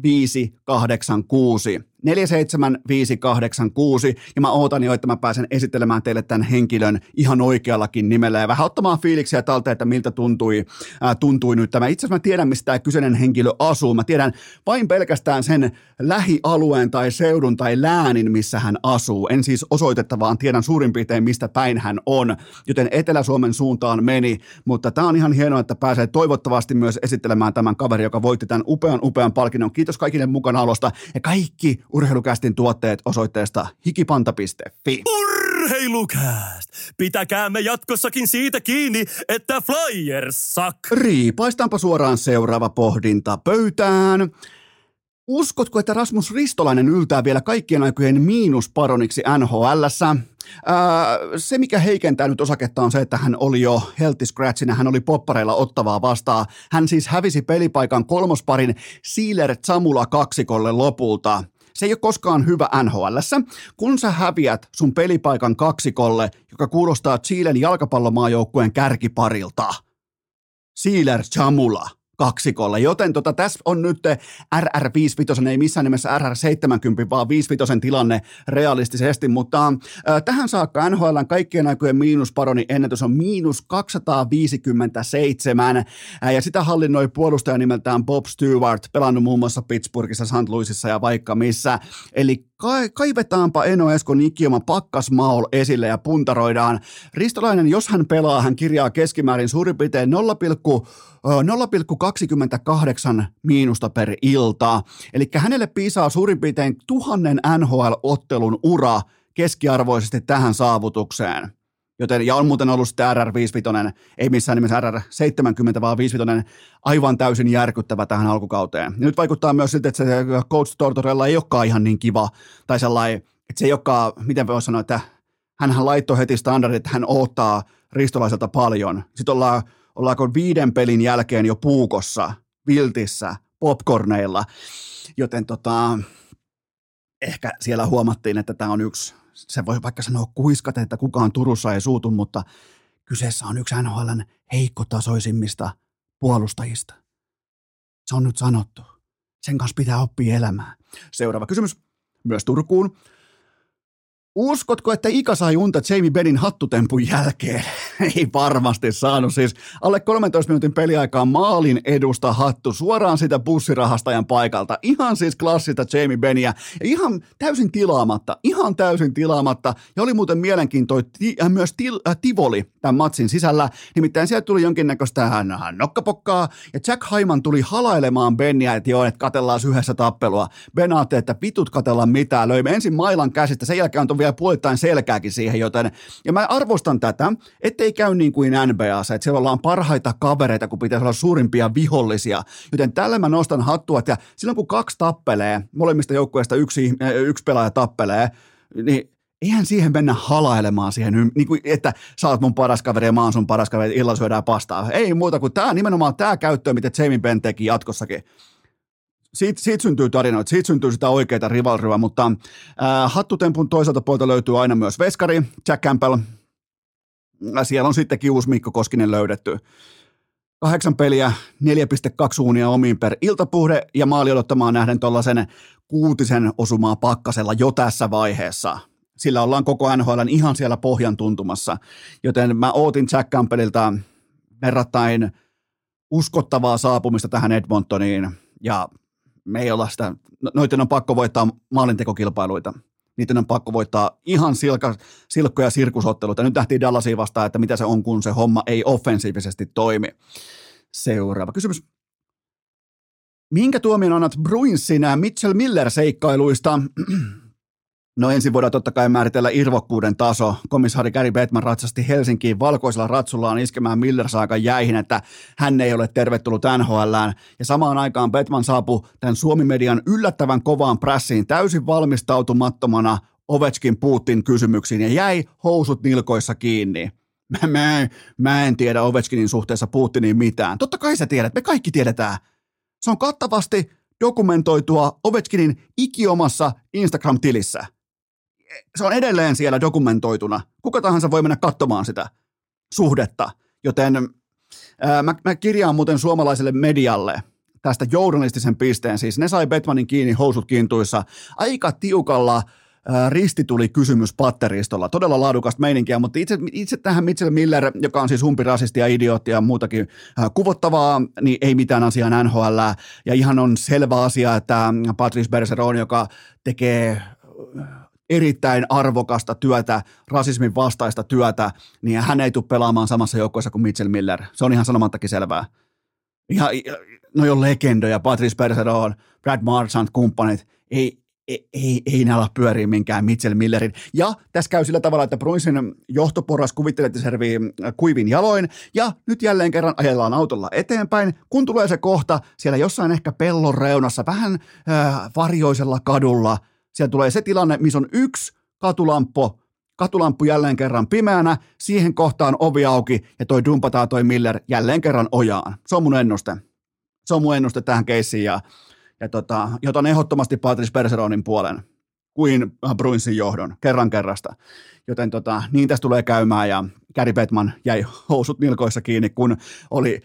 47586. 47586 ja mä ootan jo, että mä pääsen esittelemään teille tämän henkilön ihan oikeallakin nimellä ja vähän ottamaan fiiliksiä talteen, että miltä tuntui, ää, tuntui nyt tämä. Itse asiassa mä tiedän, mistä tämä kyseinen henkilö asuu. Mä tiedän vain pelkästään sen lähialueen tai seudun tai läänin, missä hän asuu. En siis osoitetta, vaan tiedän suurin piirtein, mistä päin hän on, joten Etelä-Suomen suuntaan meni, mutta tämä on ihan hienoa, että pääsee toivottavasti myös esittelemään tämän kaveri, joka voitti tämän upean, upean palkinnon. Kiitos kaikille mukanaolosta ja kaikki urheilukästin tuotteet osoitteesta hikipanta.fi. Urheilukääst! Pitäkäämme jatkossakin siitä kiinni, että Flyers suck! Riipaistaanpa suoraan seuraava pohdinta pöytään. Uskotko, että Rasmus Ristolainen yltää vielä kaikkien aikojen miinusparoniksi NHLssä? se, mikä heikentää nyt osaketta on se, että hän oli jo healthy scratchina, hän oli poppareilla ottavaa vastaan. Hän siis hävisi pelipaikan kolmosparin Sealer Samula kaksikolle lopulta. Se ei ole koskaan hyvä nhl Kun sä häviät sun pelipaikan kaksikolle, joka kuulostaa Chilen jalkapallomaajoukkueen kärkiparilta, Sealer Chamula – kaksikolle, joten tota, tässä on nyt RR55, ei missään nimessä RR70, vaan 55 tilanne realistisesti, mutta äh, tähän saakka NHL kaikkien aikojen miinusparoni. Ennätys on miinus 257, äh, ja sitä hallinnoi puolustaja nimeltään Bob Stewart, pelannut muun muassa Pittsburghissa, St. Louisissa ja vaikka missä, eli ka- kaivetaanpa Eno Esko Nikioma pakkasmaol esille ja puntaroidaan. Ristolainen, jos hän pelaa, hän kirjaa keskimäärin suurin piirtein 0, 0,28 miinusta per ilta. Eli hänelle piisaa suurin piirtein tuhannen NHL-ottelun ura keskiarvoisesti tähän saavutukseen. Joten, ja on muuten ollut sitä RR55, ei missään nimessä RR70, vaan 55, aivan täysin järkyttävä tähän alkukauteen. Ja nyt vaikuttaa myös siltä, että se Coach Tortorella ei olekaan ihan niin kiva, tai sellainen, että se ei olekaan, miten voi sanoa, että hän laittoi heti standardit, että hän ottaa ristolaiselta paljon. Sitten ollaan, ollaanko viiden pelin jälkeen jo puukossa, viltissä, popcorneilla, joten tota, ehkä siellä huomattiin, että tämä on yksi se voi vaikka sanoa kuiskata, että kukaan Turussa ei suutu, mutta kyseessä on yksi NHLn heikkotasoisimmista puolustajista. Se on nyt sanottu. Sen kanssa pitää oppia elämään. Seuraava kysymys myös Turkuun. Uskotko, että Ika sai unta Jamie Benin hattutempun jälkeen? *laughs* Ei varmasti saanut. Siis alle 13 minuutin peliaikaa maalin edusta hattu suoraan sitä bussirahastajan paikalta. Ihan siis klassista Jamie Beniä. Ihan täysin tilaamatta. Ihan täysin tilaamatta. Ja oli muuten mielenkiintoinen äh, myös til- äh, Tivoli tämän matsin sisällä. Nimittäin sieltä tuli jonkinnäköistä äh, nokkapokkaa. Ja Jack Haiman tuli halailemaan Beniä, että joo, että katellaan yhdessä tappelua. Ben että vitut katellaan mitään. Löimme ensin mailan käsistä. Sen jälkeen on vielä puolittain selkääkin siihen, joten, ja mä arvostan tätä, ettei käy niin kuin NBAssa, että siellä ollaan parhaita kavereita, kun pitäisi olla suurimpia vihollisia, joten tällä mä nostan hattua, että silloin kun kaksi tappelee, molemmista joukkueista yksi, äh, yksi pelaaja tappelee, niin eihän siihen mennä halailemaan siihen, niin kuin, että sä oot mun paras kaveri ja mä oon sun paras kaveri, illalla syödään pastaa. Ei muuta kuin tämä nimenomaan tämä käyttö, mitä Jamie Benn teki jatkossakin siitä, siitä syntyy tarinoita, siitä syntyy sitä oikeita rivalryä, mutta äh, hattutempun toiselta puolta löytyy aina myös veskari, Jack Campbell. Siellä on sittenkin uusi Mikko Koskinen löydetty. Kahdeksan peliä, 4,2 uunia omiin per iltapuhde ja maali odottamaan nähden tuollaisen kuutisen osumaa pakkasella jo tässä vaiheessa. Sillä ollaan koko NHL ihan siellä pohjan tuntumassa, joten mä ootin Jack Campbellilta verrattain uskottavaa saapumista tähän Edmontoniin ja me ei olla sitä, no, noiden on pakko voittaa maalintekokilpailuita. Niiden on pakko voittaa ihan silka, silkkoja sirkusotteluita. Nyt nähtiin Dallasiin vastaan, että mitä se on, kun se homma ei offensiivisesti toimi. Seuraava kysymys. Minkä tuomion annat Bruinsin Mitchell Miller-seikkailuista? No ensin voidaan totta kai määritellä irvokkuuden taso. Komissaari Gary Bettman ratsasti Helsinkiin valkoisella ratsullaan iskemään Millersaakan jäihin, että hän ei ole tervetullut NHLään. Ja samaan aikaan Bettman saapui tämän Suomi-median yllättävän kovaan prässiin täysin valmistautumattomana Ovechkin Putin kysymyksiin ja jäi housut nilkoissa kiinni. Mä, mä, mä en tiedä Ovechkinin suhteessa Putiniin mitään. Totta kai sä tiedät, me kaikki tiedetään. Se on kattavasti dokumentoitua Ovechkinin ikiomassa Instagram-tilissä se on edelleen siellä dokumentoituna. Kuka tahansa voi mennä katsomaan sitä suhdetta. Joten ää, mä, mä kirjaan muuten suomalaiselle medialle tästä journalistisen pisteen. Siis ne sai Betmanin kiinni housut kiintuissa aika tiukalla risti tuli kysymys patteristolla. Todella laadukasta meininkiä, mutta itse, itse tähän Mitchell Miller, joka on siis humpirasisti ja idiootti ja muutakin kuvottavaa, niin ei mitään asiaa NHL. Ja ihan on selvä asia, että Patrice Bergeron, joka tekee erittäin arvokasta työtä, rasismin vastaista työtä, niin hän ei tule pelaamaan samassa joukkueessa kuin Mitchell Miller. Se on ihan sanomattakin selvää. Ihan, no jo legendoja, Patrice Bergeron, Brad Marchand, kumppanit, ei, ei, ei, ei näillä pyörii minkään Mitchell Millerin. Ja tässä käy sillä tavalla, että Bruinsin johtoporras kuvittelee, että servii kuivin jaloin, ja nyt jälleen kerran ajellaan autolla eteenpäin. Kun tulee se kohta, siellä jossain ehkä pellon reunassa, vähän äh, varjoisella kadulla – siellä tulee se tilanne, missä on yksi katulamppu, katulamppu jälleen kerran pimeänä, siihen kohtaan ovi auki ja toi dumpataan toi Miller jälleen kerran ojaan. Se on mun ennuste. Se on mun ennuste tähän keissiin ja, ja tota, jotan ehdottomasti Patrice Perseronin puolen kuin Bruinsin johdon kerran kerrasta. Joten tota, niin tästä tulee käymään ja Gary Bettman jäi housut nilkoissa kiinni, kun oli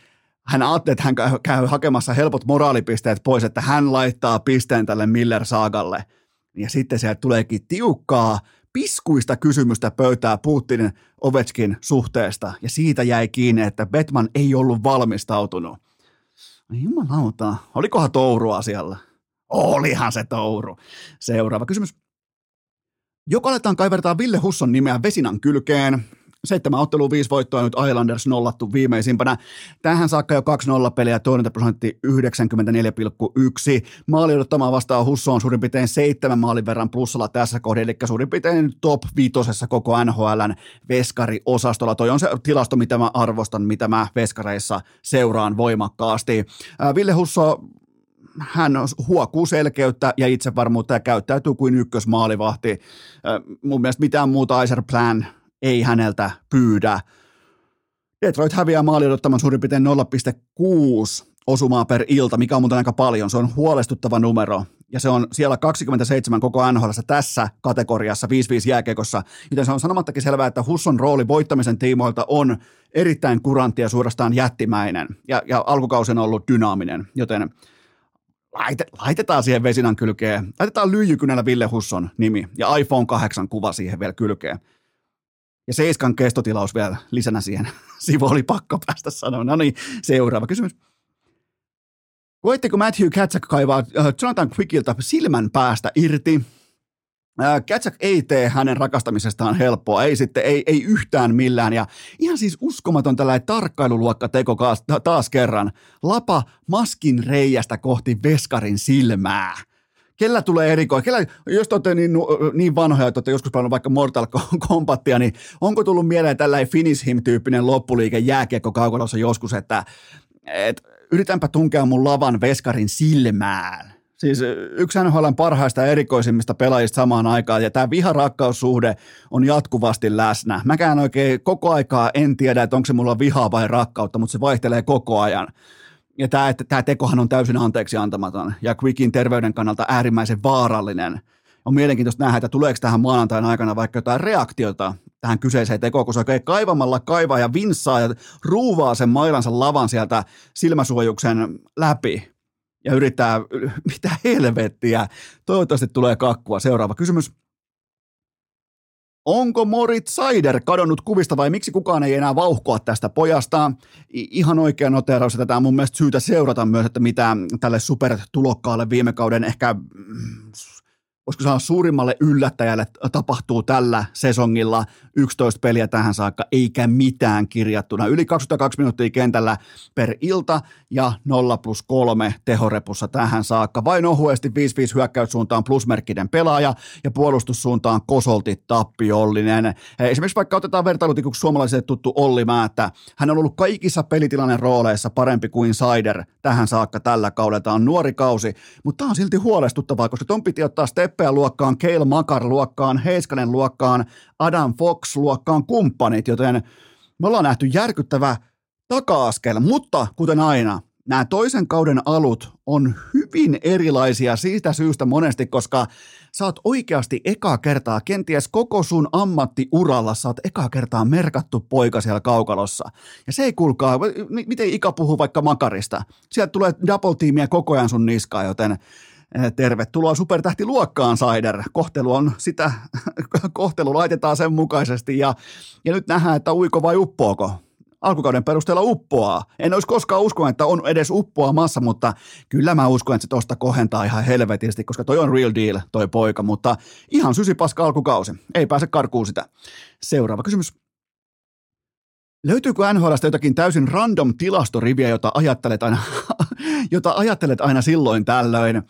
hän ajatteli, että hän käy hakemassa helpot moraalipisteet pois, että hän laittaa pisteen tälle Miller-saagalle – ja sitten sieltä tuleekin tiukkaa, piskuista kysymystä pöytää Putinin Ovechkin suhteesta, ja siitä jäi kiinni, että Betman ei ollut valmistautunut. Jumalauta, olikohan touru asialla? Olihan se touru. Seuraava kysymys. Joka aletaan kaivertaa Ville Husson nimeä Vesinan kylkeen. Seitsemän ottelua, viisi voittoa nyt Islanders nollattu viimeisimpänä. Tähän saakka jo 2-0 peliä, torjuntaprosentti 94,1. Maali odottamaan vastaan Husso on suurin piirtein seitsemän maalin verran plussalla tässä kohdassa, eli suurin piirtein top viitosessa koko NHLn veskariosastolla. Toi on se tilasto, mitä mä arvostan, mitä mä veskareissa seuraan voimakkaasti. Ville Husso hän huokuu selkeyttä ja itsevarmuutta ja käyttäytyy kuin ykkösmaalivahti. Mun mielestä mitään muuta Iser Plan ei häneltä pyydä. Detroit häviää maali odottaman suurin piirtein 0,6 osumaa per ilta, mikä on muuten aika paljon. Se on huolestuttava numero. Ja se on siellä 27 koko NHL tässä kategoriassa 5-5 jääkekossa. Joten se on sanomattakin selvää, että Husson rooli voittamisen tiimoilta on erittäin kurantti ja suorastaan jättimäinen. Ja, ja alkukausi on ollut dynaaminen. Joten laite, laitetaan siihen vesinan kylkeen. Laitetaan lyijykynällä Ville Husson nimi ja iPhone 8 kuva siihen vielä kylkeen. Ja Seiskan kestotilaus vielä lisänä siihen. *laughs* Sivu oli pakko päästä sanoa. No niin, seuraava kysymys. Voitteko Matthew Katsak kaivaa äh, Jonathan Quickilta silmän päästä irti? Äh, Katsak ei tee hänen rakastamisestaan helppoa, ei sitten, ei, ei yhtään millään. Ja ihan siis uskomaton tällainen tarkkailuluokka teko taas kerran. Lapa maskin reijästä kohti veskarin silmää kellä tulee erikoa, kellä, jos te olette niin, niin vanhoja, että olette joskus pelannut vaikka Mortal Kombatia, niin onko tullut mieleen tällainen Finish Him-tyyppinen loppuliike jääkiekko kaukalossa joskus, että et, yritänpä tunkea mun lavan veskarin silmään. Siis yksi NHLn parhaista erikoisimmista pelaajista samaan aikaan, ja tämä viharakkaussuhde on jatkuvasti läsnä. Mäkään oikein koko aikaa en tiedä, että onko se mulla vihaa vai rakkautta, mutta se vaihtelee koko ajan. Ja tämä, että tämä tekohan on täysin anteeksi antamaton ja Quickin terveyden kannalta äärimmäisen vaarallinen. On mielenkiintoista nähdä, että tuleeko tähän maanantain aikana vaikka jotain reaktiota tähän kyseiseen tekoon, kun se oikein kaivamalla kaivaa ja vinssaa ja ruuvaa sen mailansa lavan sieltä silmäsuojuksen läpi ja yrittää, mitä helvettiä, toivottavasti tulee kakkua. Seuraava kysymys. Onko Moritz Seider kadonnut kuvista vai miksi kukaan ei enää vauhkoa tästä pojasta? Ihan oikea noteraus, että tämä on mun mielestä syytä seurata myös, että mitä tälle supertulokkaalle viime kauden ehkä voisiko sanoa suurimmalle yllättäjälle tapahtuu tällä sesongilla 11 peliä tähän saakka, eikä mitään kirjattuna. Yli 22 minuuttia kentällä per ilta ja 0 plus 3 tehorepussa tähän saakka. Vain ohuesti 5-5 hyökkäyssuuntaan plusmerkkinen pelaaja ja puolustussuuntaan kosolti tappiollinen. Esimerkiksi vaikka otetaan vertailutikuksi suomalaiselle tuttu Olli Määttä, hän on ollut kaikissa pelitilanne rooleissa parempi kuin Sider tähän saakka tällä kaudella. Tämä on nuori kausi, mutta tämä on silti huolestuttavaa, koska ton piti ottaa steppejä luokkaan, Keil Makar luokkaan, Heiskanen luokkaan, Adam Fox-luokkaan kumppanit, joten me ollaan nähty järkyttävä taka-askel, mutta kuten aina, nämä toisen kauden alut on hyvin erilaisia siitä syystä monesti, koska sä oot oikeasti ekaa kertaa, kenties koko sun ammattiuralla sä oot ekaa kertaa merkattu poika siellä kaukalossa. Ja se ei kuulkaa, miten Ika puhuu vaikka makarista. Sieltä tulee double teamia koko ajan sun niskaan, joten tervetuloa supertähtiluokkaan, Saider. Kohtelu on sitä, *laughs* kohtelu laitetaan sen mukaisesti ja, ja nyt nähdään, että uiko vai uppoako. Alkukauden perusteella uppoaa. En olisi koskaan uskonut, että on edes uppoamassa, mutta kyllä mä uskon, että se tosta kohentaa ihan helvetisti, koska toi on real deal, toi poika, mutta ihan sysipaska alkukausi. Ei pääse karkuun sitä. Seuraava kysymys. Löytyykö NHLstä jotakin täysin random tilastoriviä, jota ajattelet aina, *laughs* jota ajattelet aina silloin tällöin?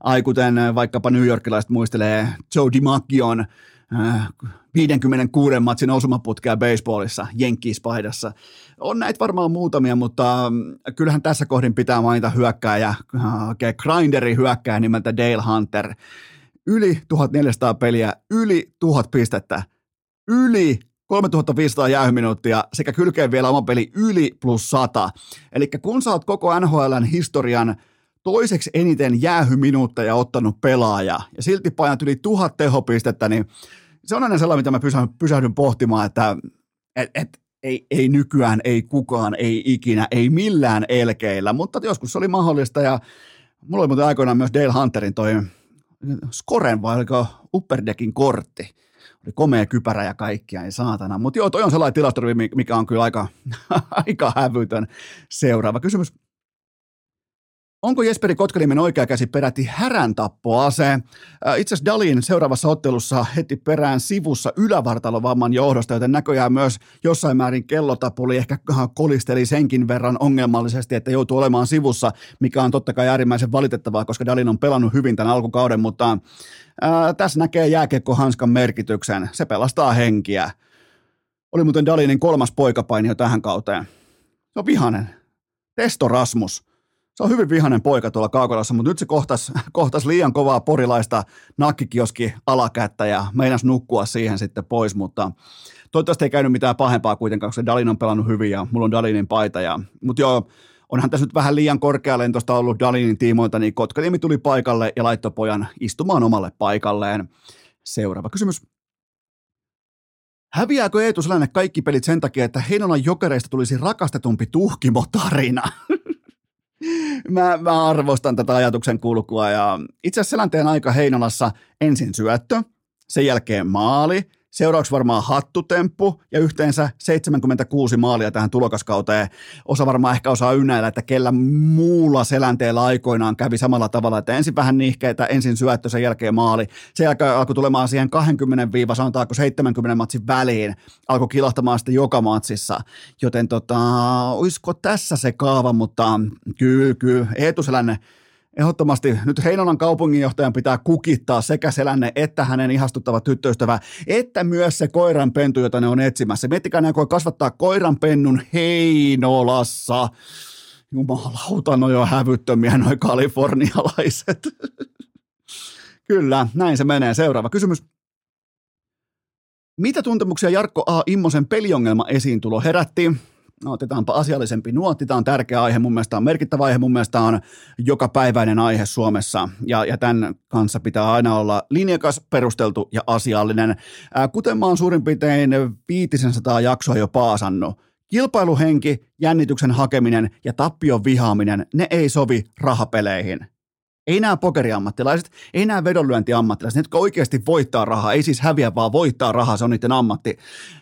Ai kuten äh, vaikkapa New Yorkilaiset muistelee Joe DiMacchion äh, 56 matsin osumaputkea baseballissa, Jenkkiispaidassa. On näitä varmaan muutamia, mutta äh, kyllähän tässä kohdin pitää mainita hyökkääjä, äh, okay, grinderi hyökkääjä nimeltä Dale Hunter. Yli 1400 peliä, yli 1000 pistettä, yli 3500 jäähyminuuttia sekä kylkeen vielä oma peli yli plus 100. Eli kun sä oot koko NHLn historian toiseksi eniten jäähyminuutteja ottanut pelaaja ja silti painat yli tuhat tehopistettä, niin se on aina sellainen, mitä mä pysähdyn, pysähdyn pohtimaan, että et, et, ei, ei nykyään, ei kukaan, ei ikinä, ei millään elkeillä, mutta joskus se oli mahdollista ja mulla oli muuten aikoinaan myös Dale Hunterin toi Skoren vai oliko Upperdeckin kortti. Oli komea kypärä ja kaikkia, ei saatana. Mutta joo, toi on sellainen tilastorivi, mikä on kyllä aika, *laughs* aika hävytön. Seuraava kysymys. Onko Jesperi Kotkaniemen oikea käsi peräti härän tappoase? Äh, itse asiassa Dalin seuraavassa ottelussa heti perään sivussa ylävartalovamman johdosta, joten näköjään myös jossain määrin kellotapuli ehkä kolisteli senkin verran ongelmallisesti, että joutuu olemaan sivussa, mikä on totta kai äärimmäisen valitettavaa, koska Dalin on pelannut hyvin tämän alkukauden, mutta ää, äh, tässä näkee jääkiekko-hanskan merkityksen. Se pelastaa henkiä. Oli muuten Dalinin kolmas poikapaini jo tähän kauteen. On vihanen. Testo Rasmus se on hyvin vihainen poika tuolla Kaakolassa, mutta nyt se kohtas, *laughs* kohtas liian kovaa porilaista nakkikioski alakättä ja meinas nukkua siihen sitten pois, mutta toivottavasti ei käynyt mitään pahempaa kuitenkaan, koska Dalin on pelannut hyvin ja mulla on Dalinin paita. Ja, mutta joo, onhan tässä nyt vähän liian korkealentosta ollut Dalinin tiimoilta, niin Kotkaniemi tuli paikalle ja laittoi pojan istumaan omalle paikalleen. Seuraava kysymys. Häviääkö Eetu Selänne kaikki pelit sen takia, että Heinolan jokereista tulisi rakastetumpi tuhkimotarina? *laughs* mä, mä arvostan tätä ajatuksen kulkua ja itse asiassa aika Heinolassa ensin syöttö, sen jälkeen maali, Seuraavaksi varmaan hattutemppu ja yhteensä 76 maalia tähän tulokaskauteen. Osa varmaan ehkä osaa ynnäillä, että kellä muulla selänteellä aikoinaan kävi samalla tavalla, että ensin vähän nihkeitä, ensin syöttö, sen jälkeen maali. Sen jälkeen alkoi tulemaan siihen 20 viiva, sanotaanko 70 matsin väliin, alkoi kilahtamaan sitten joka matsissa. Joten tota, olisiko tässä se kaava, mutta kyllä, kyllä, Eetu Selänne ehdottomasti nyt Heinolan kaupunginjohtajan pitää kukittaa sekä Selänne että hänen ihastuttava tyttöystävä, että myös se koiranpentu, jota ne on etsimässä. Miettikää, ne kasvattaa koiranpennun Heinolassa. Jumalauta, no jo hävyttömiä noi kalifornialaiset. Kyllä, näin se menee. Seuraava kysymys. Mitä tuntemuksia Jarkko A. Immosen peliongelma esiintulo herätti? No, otetaanpa asiallisempi nuotti. Tämä on tärkeä aihe, mun mielestä on merkittävä aihe, mun mielestä on jokapäiväinen aihe Suomessa. Ja, ja tämän kanssa pitää aina olla linjakas, perusteltu ja asiallinen. Ää, kuten mä oon suurin piirtein 500 jaksoa jo paasannut, kilpailuhenki, jännityksen hakeminen ja tappion vihaaminen, ne ei sovi rahapeleihin – ei nämä pokeriammattilaiset, ei nämä vedonlyöntiammattilaiset, ne, jotka oikeasti voittaa rahaa, ei siis häviä, vaan voittaa rahaa, se on niiden ammatti,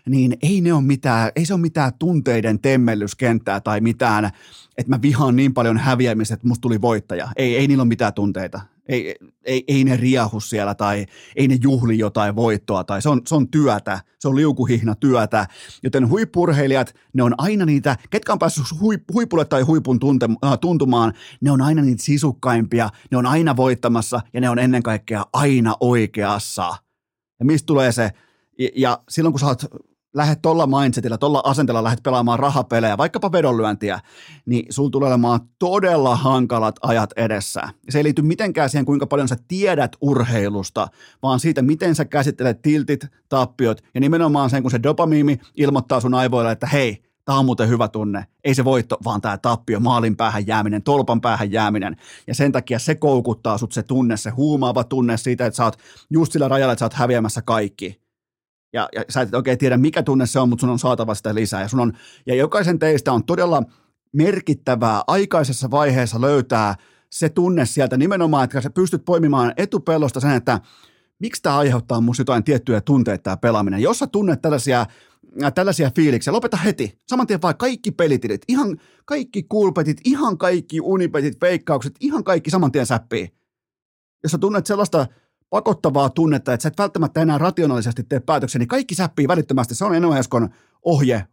niin ei ne ole mitään, ei se ole mitään tunteiden temmellyskenttää tai mitään, että mä vihaan niin paljon häviämistä, että musta tuli voittaja. Ei, ei niillä ole mitään tunteita ei, ei, ei ne riahu siellä tai ei ne juhli jotain voittoa tai se on, se on työtä, se on liukuhihna työtä, joten huippurheilijat, ne on aina niitä, ketkä on päässyt huip, huipulle tai huipun tunte, äh, tuntumaan, ne on aina niitä sisukkaimpia, ne on aina voittamassa ja ne on ennen kaikkea aina oikeassa. Ja mistä tulee se, ja, ja silloin kun sä oot lähdet tuolla mindsetillä, tuolla asenteella lähdet pelaamaan rahapelejä, vaikkapa vedonlyöntiä, niin sulla tulee olemaan todella hankalat ajat edessä. Se ei liity mitenkään siihen, kuinka paljon sä tiedät urheilusta, vaan siitä, miten sä käsittelet tiltit, tappiot ja nimenomaan sen, kun se dopamiimi ilmoittaa sun aivoille, että hei, tämä on muuten hyvä tunne. Ei se voitto, vaan tämä tappio, maalin päähän jääminen, tolpan päähän jääminen. Ja sen takia se koukuttaa sut se tunne, se huumaava tunne siitä, että sä oot just sillä rajalla, että sä oot häviämässä kaikki ja, ja sä et oikein tiedä, mikä tunne se on, mutta sun on saatava sitä lisää. Ja, sun on, ja jokaisen teistä on todella merkittävää aikaisessa vaiheessa löytää se tunne sieltä nimenomaan, että sä pystyt poimimaan etupellosta sen, että miksi tämä aiheuttaa musta jotain tiettyjä tunteita tämä pelaaminen. Jos sä tunnet tällaisia, äh, tällaisia fiiliksiä, lopeta heti. Saman tien vaan kaikki pelitilit, ihan kaikki kulpetit, ihan kaikki unipetit, veikkaukset, ihan kaikki saman tien säppii. Jos sä tunnet sellaista pakottavaa tunnetta, että sä et välttämättä enää rationaalisesti tee päätöksiä, niin kaikki säppii välittömästi. Se on Eno Eskon ohje,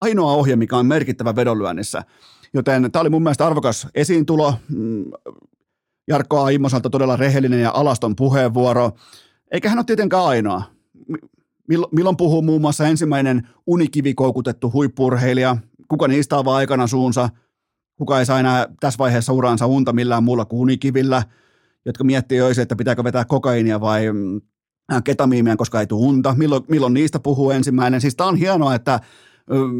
ainoa ohje, mikä on merkittävä vedonlyönnissä. Joten tämä oli mun mielestä arvokas esiintulo. Mm, Jarkko A. Immosalta todella rehellinen ja alaston puheenvuoro. Eikä hän ole tietenkään ainoa. Milloin puhuu muun muassa ensimmäinen unikivikoukkutettu huippurheilija? Kuka niistä avaa aikana suunsa? Kuka ei saa enää tässä vaiheessa uraansa unta millään muulla kuin unikivillä – jotka miettii öisin, että pitääkö vetää kokainia vai mm, äh, ketamiimia, koska ei tule unta. Milloin, milloin niistä puhuu ensimmäinen? Siis tämä on hienoa, että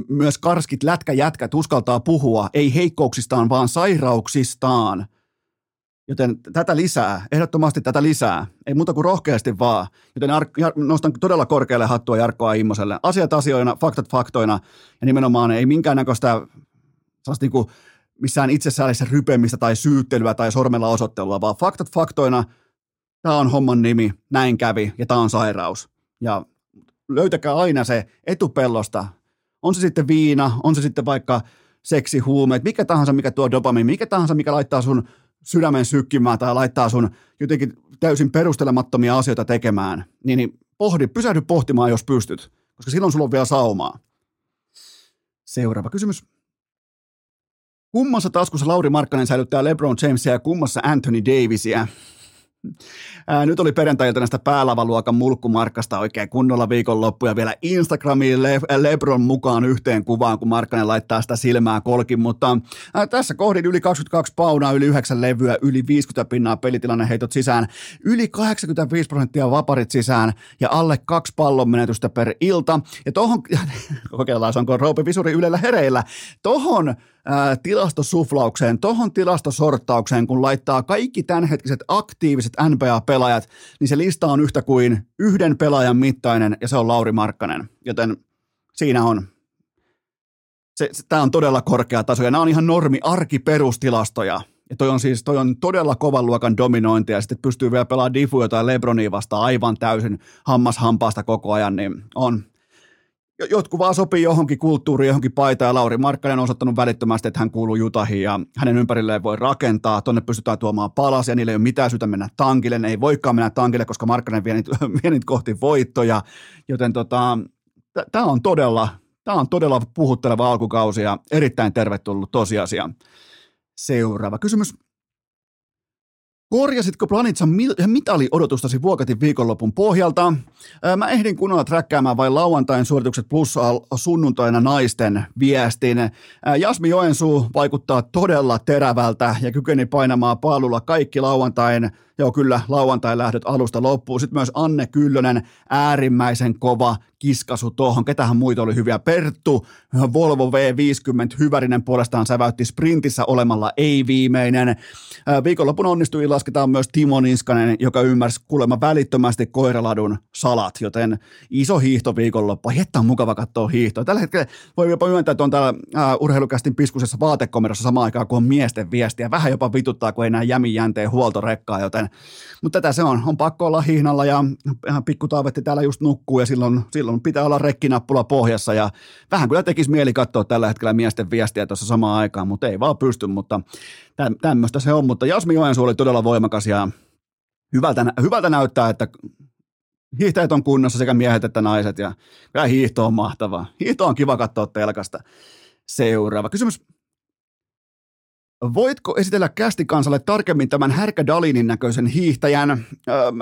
myös karskit lätkäjätkät uskaltaa puhua, ei heikkouksistaan, vaan sairauksistaan. Joten tätä lisää, ehdottomasti tätä lisää. Ei muuta kuin rohkeasti vaan. Joten nostan todella korkealle hattua Jarkkoa Immoselle. Asiat asioina, faktat faktoina ja nimenomaan ei minkäännäköistä niin kuin missään itsessäällisessä rypemistä tai syyttelyä tai sormella osoittelua, vaan faktat faktoina, tämä on homman nimi, näin kävi ja tämä on sairaus. Ja löytäkää aina se etupellosta, on se sitten viina, on se sitten vaikka seksi, huumeet, mikä tahansa, mikä tuo dopamiin, mikä tahansa, mikä laittaa sun sydämen sykkimään tai laittaa sun jotenkin täysin perustelemattomia asioita tekemään, niin, niin pohdi, pysähdy pohtimaan, jos pystyt, koska silloin sulla on vielä saumaa. Seuraava kysymys. Kummassa taskussa Lauri Markkanen säilyttää LeBron Jamesia ja kummassa Anthony Davisia? Ää, nyt oli perjantailta näistä päälavaluokan mulkkumarkkasta oikein kunnolla viikonloppu ja vielä Instagramiin Le- Lebron mukaan yhteen kuvaan, kun Markkanen laittaa sitä silmää kolkin, mutta ää, tässä kohdin yli 22 paunaa, yli 9 levyä, yli 50 pinnaa pelitilanne heitot sisään, yli 85 prosenttia vaparit sisään ja alle kaksi pallon menetystä per ilta. Ja tohon, *laughs* kokeillaan, onko Roope Visuri Ylellä hereillä, tohon tilastosuflaukseen, tohon tilastosorttaukseen, kun laittaa kaikki tämänhetkiset aktiiviset NBA-pelaajat, niin se lista on yhtä kuin yhden pelaajan mittainen, ja se on Lauri Markkanen. Joten siinä on, se, se, tämä on todella korkea taso, ja nämä on ihan normi arkiperustilastoja. Ja toi on siis toi on todella kovan luokan dominointi, ja sitten pystyy vielä pelaamaan Diffu tai Lebronia vastaan aivan täysin hammas hampaasta koko ajan, niin on, jotkut vaan sopii johonkin kulttuuriin, johonkin paitaan. Lauri Markkanen on osoittanut välittömästi, että hän kuuluu Jutahiin ja hänen ympärilleen voi rakentaa. Tuonne pystytään tuomaan palasia, niillä ei ole mitään syytä mennä tankille. Ne ei voikaan mennä tankille, koska Markkanen vie niitä, *laughs* vie niitä kohti voittoja. Joten tota, tämä on todella, tämä on todella puhutteleva alkukausi ja erittäin tervetullut tosiasia. Seuraava kysymys. Korjasitko Planitsan mitali-odotustasi Vuokatin viikonlopun pohjalta? Mä ehdin kunnolla träkkäämään vain lauantain suoritukset plus sunnuntaina naisten viestin. Jasmi Joensuu vaikuttaa todella terävältä ja kykeni painamaan paalulla kaikki lauantain Joo, kyllä, lauantai lähdöt alusta loppuun. Sitten myös Anne Kyllönen, äärimmäisen kova kiskasu tuohon. Ketähän muita oli hyviä? Perttu, Volvo V50, Hyvärinen puolestaan säväytti sprintissä olemalla ei-viimeinen. Viikonlopun onnistui lasketaan myös Timo Niskanen, joka ymmärsi kuulemma välittömästi koiraladun salat, joten iso hiihto viikonloppu. Hetta on mukava katsoa hiihtoa. Tällä hetkellä voi jopa myöntää, että on täällä urheilukästin piskusessa vaatekomerossa samaan aikaan, kun on miesten viestiä. Vähän jopa vituttaa, kun ei näe jämin jänteen huoltorekkaa, joten mutta tätä se on. On pakko olla hihnalla ja pikku Taavetti täällä just nukkuu ja silloin, silloin pitää olla rekkinappula pohjassa ja vähän kyllä tekisi mieli katsoa tällä hetkellä miesten viestiä tuossa samaan aikaan, mutta ei vaan pysty, mutta tämmöistä se on. Mutta Jasmi Joensuu oli todella voimakas ja hyvältä, hyvältä näyttää, että hiihtäjät on kunnossa sekä miehet että naiset ja kyllä hiihto on mahtavaa. Hiihto on kiva katsoa telkasta. Seuraava kysymys. Voitko esitellä kästikansalle tarkemmin tämän Härkä Dalinin näköisen hiihtäjän?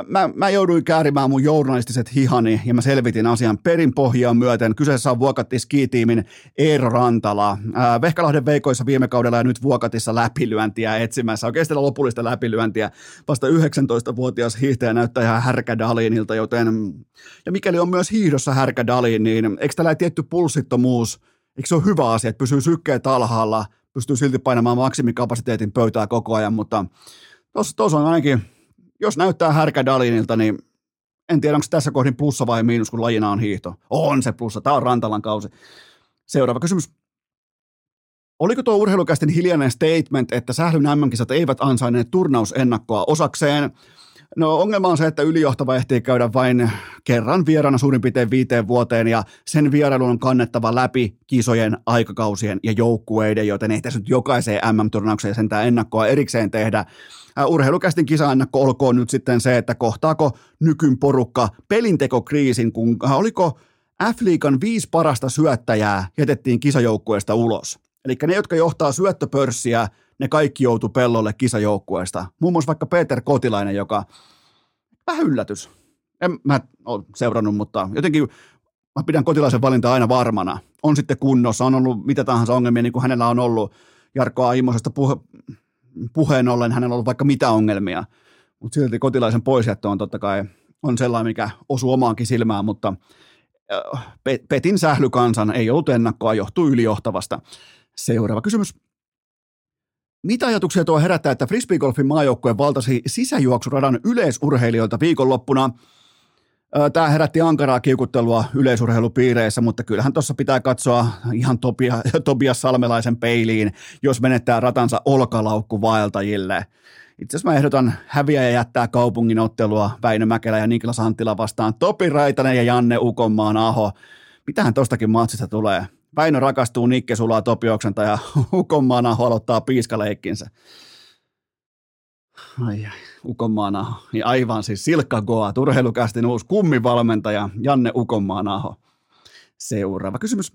Mä, mä jouduin käärimään mun journalistiset hihani ja mä selvitin asian perinpohjaan myöten. Kyseessä on Vuokatti skitiimin Eero Rantala. Vehkalahden veikoissa viime kaudella ja nyt Vuokatissa läpilyöntiä etsimässä. Oikeasti lopullista läpilyöntiä. Vasta 19-vuotias hiihtäjä näyttää ihan Härkä Dalinilta, joten... Ja mikäli on myös hiihdossa Härkä Dalin, niin eikö tällä tietty pulssittomuus, eikö se ole hyvä asia, että pysyy sykkeet alhaalla – pystyy silti painamaan maksimikapasiteetin pöytää koko ajan, mutta tuossa on ainakin, jos näyttää härkä Dalinilta, niin en tiedä, onko tässä kohdin plussa vai miinus, kun lajina on hiihto. On se plussa, tämä on Rantalan kausi. Seuraava kysymys. Oliko tuo urheilukästin hiljainen statement, että sählyn MM-kisat eivät ansainneet turnausennakkoa osakseen? No ongelma on se, että ylijohtava ehtii käydä vain kerran vieraana suurin piirtein viiteen vuoteen ja sen vierailun on kannettava läpi kisojen, aikakausien ja joukkueiden, joten ei tässä nyt jokaiseen MM-turnaukseen sentään ennakkoa erikseen tehdä. Urheilukästin kisaennakko olkoon nyt sitten se, että kohtaako nykyn porukka pelintekokriisin, kun oliko F-liikan viisi parasta syöttäjää jätettiin kisajoukkueesta ulos. Eli ne, jotka johtaa syöttöpörssiä, ne kaikki joutu pellolle kisajoukkueesta. Muun muassa vaikka Peter Kotilainen, joka vähän yllätys. En mä ole seurannut, mutta jotenkin mä pidän Kotilaisen valinta aina varmana. On sitten kunnossa, on ollut mitä tahansa ongelmia, niin kuin hänellä on ollut Jarkko Aimosesta puhe, puheen ollen, hänellä on ollut vaikka mitä ongelmia. Mutta silti Kotilaisen poisjättö on totta kai on sellainen, mikä osuu omaankin silmään, mutta äh, Petin sählykansan ei ollut ennakkoa, johtuu ylijohtavasta. Seuraava kysymys. Mitä ajatuksia tuo herättää, että frisbeegolfin maajoukkue valtasi sisäjuoksuradan yleisurheilijoilta viikonloppuna? Tämä herätti ankaraa kiukuttelua yleisurheilupiireissä, mutta kyllähän tuossa pitää katsoa ihan Tobia, *laughs* Tobias Salmelaisen peiliin, jos menettää ratansa olkalaukku vaeltajille. Itse asiassa mä ehdotan häviä ja jättää kaupungin ottelua Väinö Mäkelä ja Niklas Anttila vastaan. Topi Raitanen ja Janne Ukonmaan Aho. Mitähän tostakin matsista tulee? Väinö rakastuu Nikke Sulaa Topioksenta ja Ukonmaana aloittaa piiskaleikkinsä. Ai ai, Ukonmaanaho. Ja aivan siis Silkka Goa, urheilukästin uusi kummivalmentaja Janne Ukonmaanaho. Seuraava kysymys.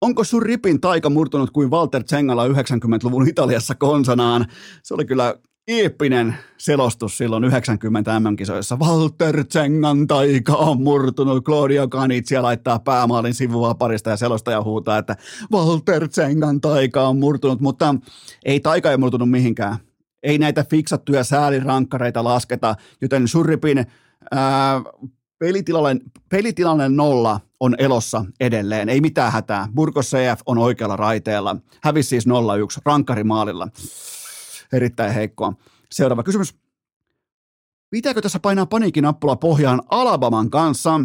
Onko sun ripin taika murtunut kuin Walter Zengala 90-luvun Italiassa konsanaan? Se oli kyllä eeppinen selostus silloin 90 MM-kisoissa. Walter Zengan taika on murtunut. Claudio Canizia laittaa päämaalin sivua parista ja selostaja huutaa, että Walter Zengan taika on murtunut, mutta ei taika ei murtunut mihinkään. Ei näitä fiksattuja säälirankkareita lasketa, joten Surripin ää, pelitilanne, pelitilanne nolla on elossa edelleen. Ei mitään hätää. Burgos CF on oikealla raiteella. Hävisi siis 0-1 rankkarimaalilla. Erittäin heikkoa. Seuraava kysymys. Pitääkö tässä painaa paniikinappula pohjaan Alabaman kanssa?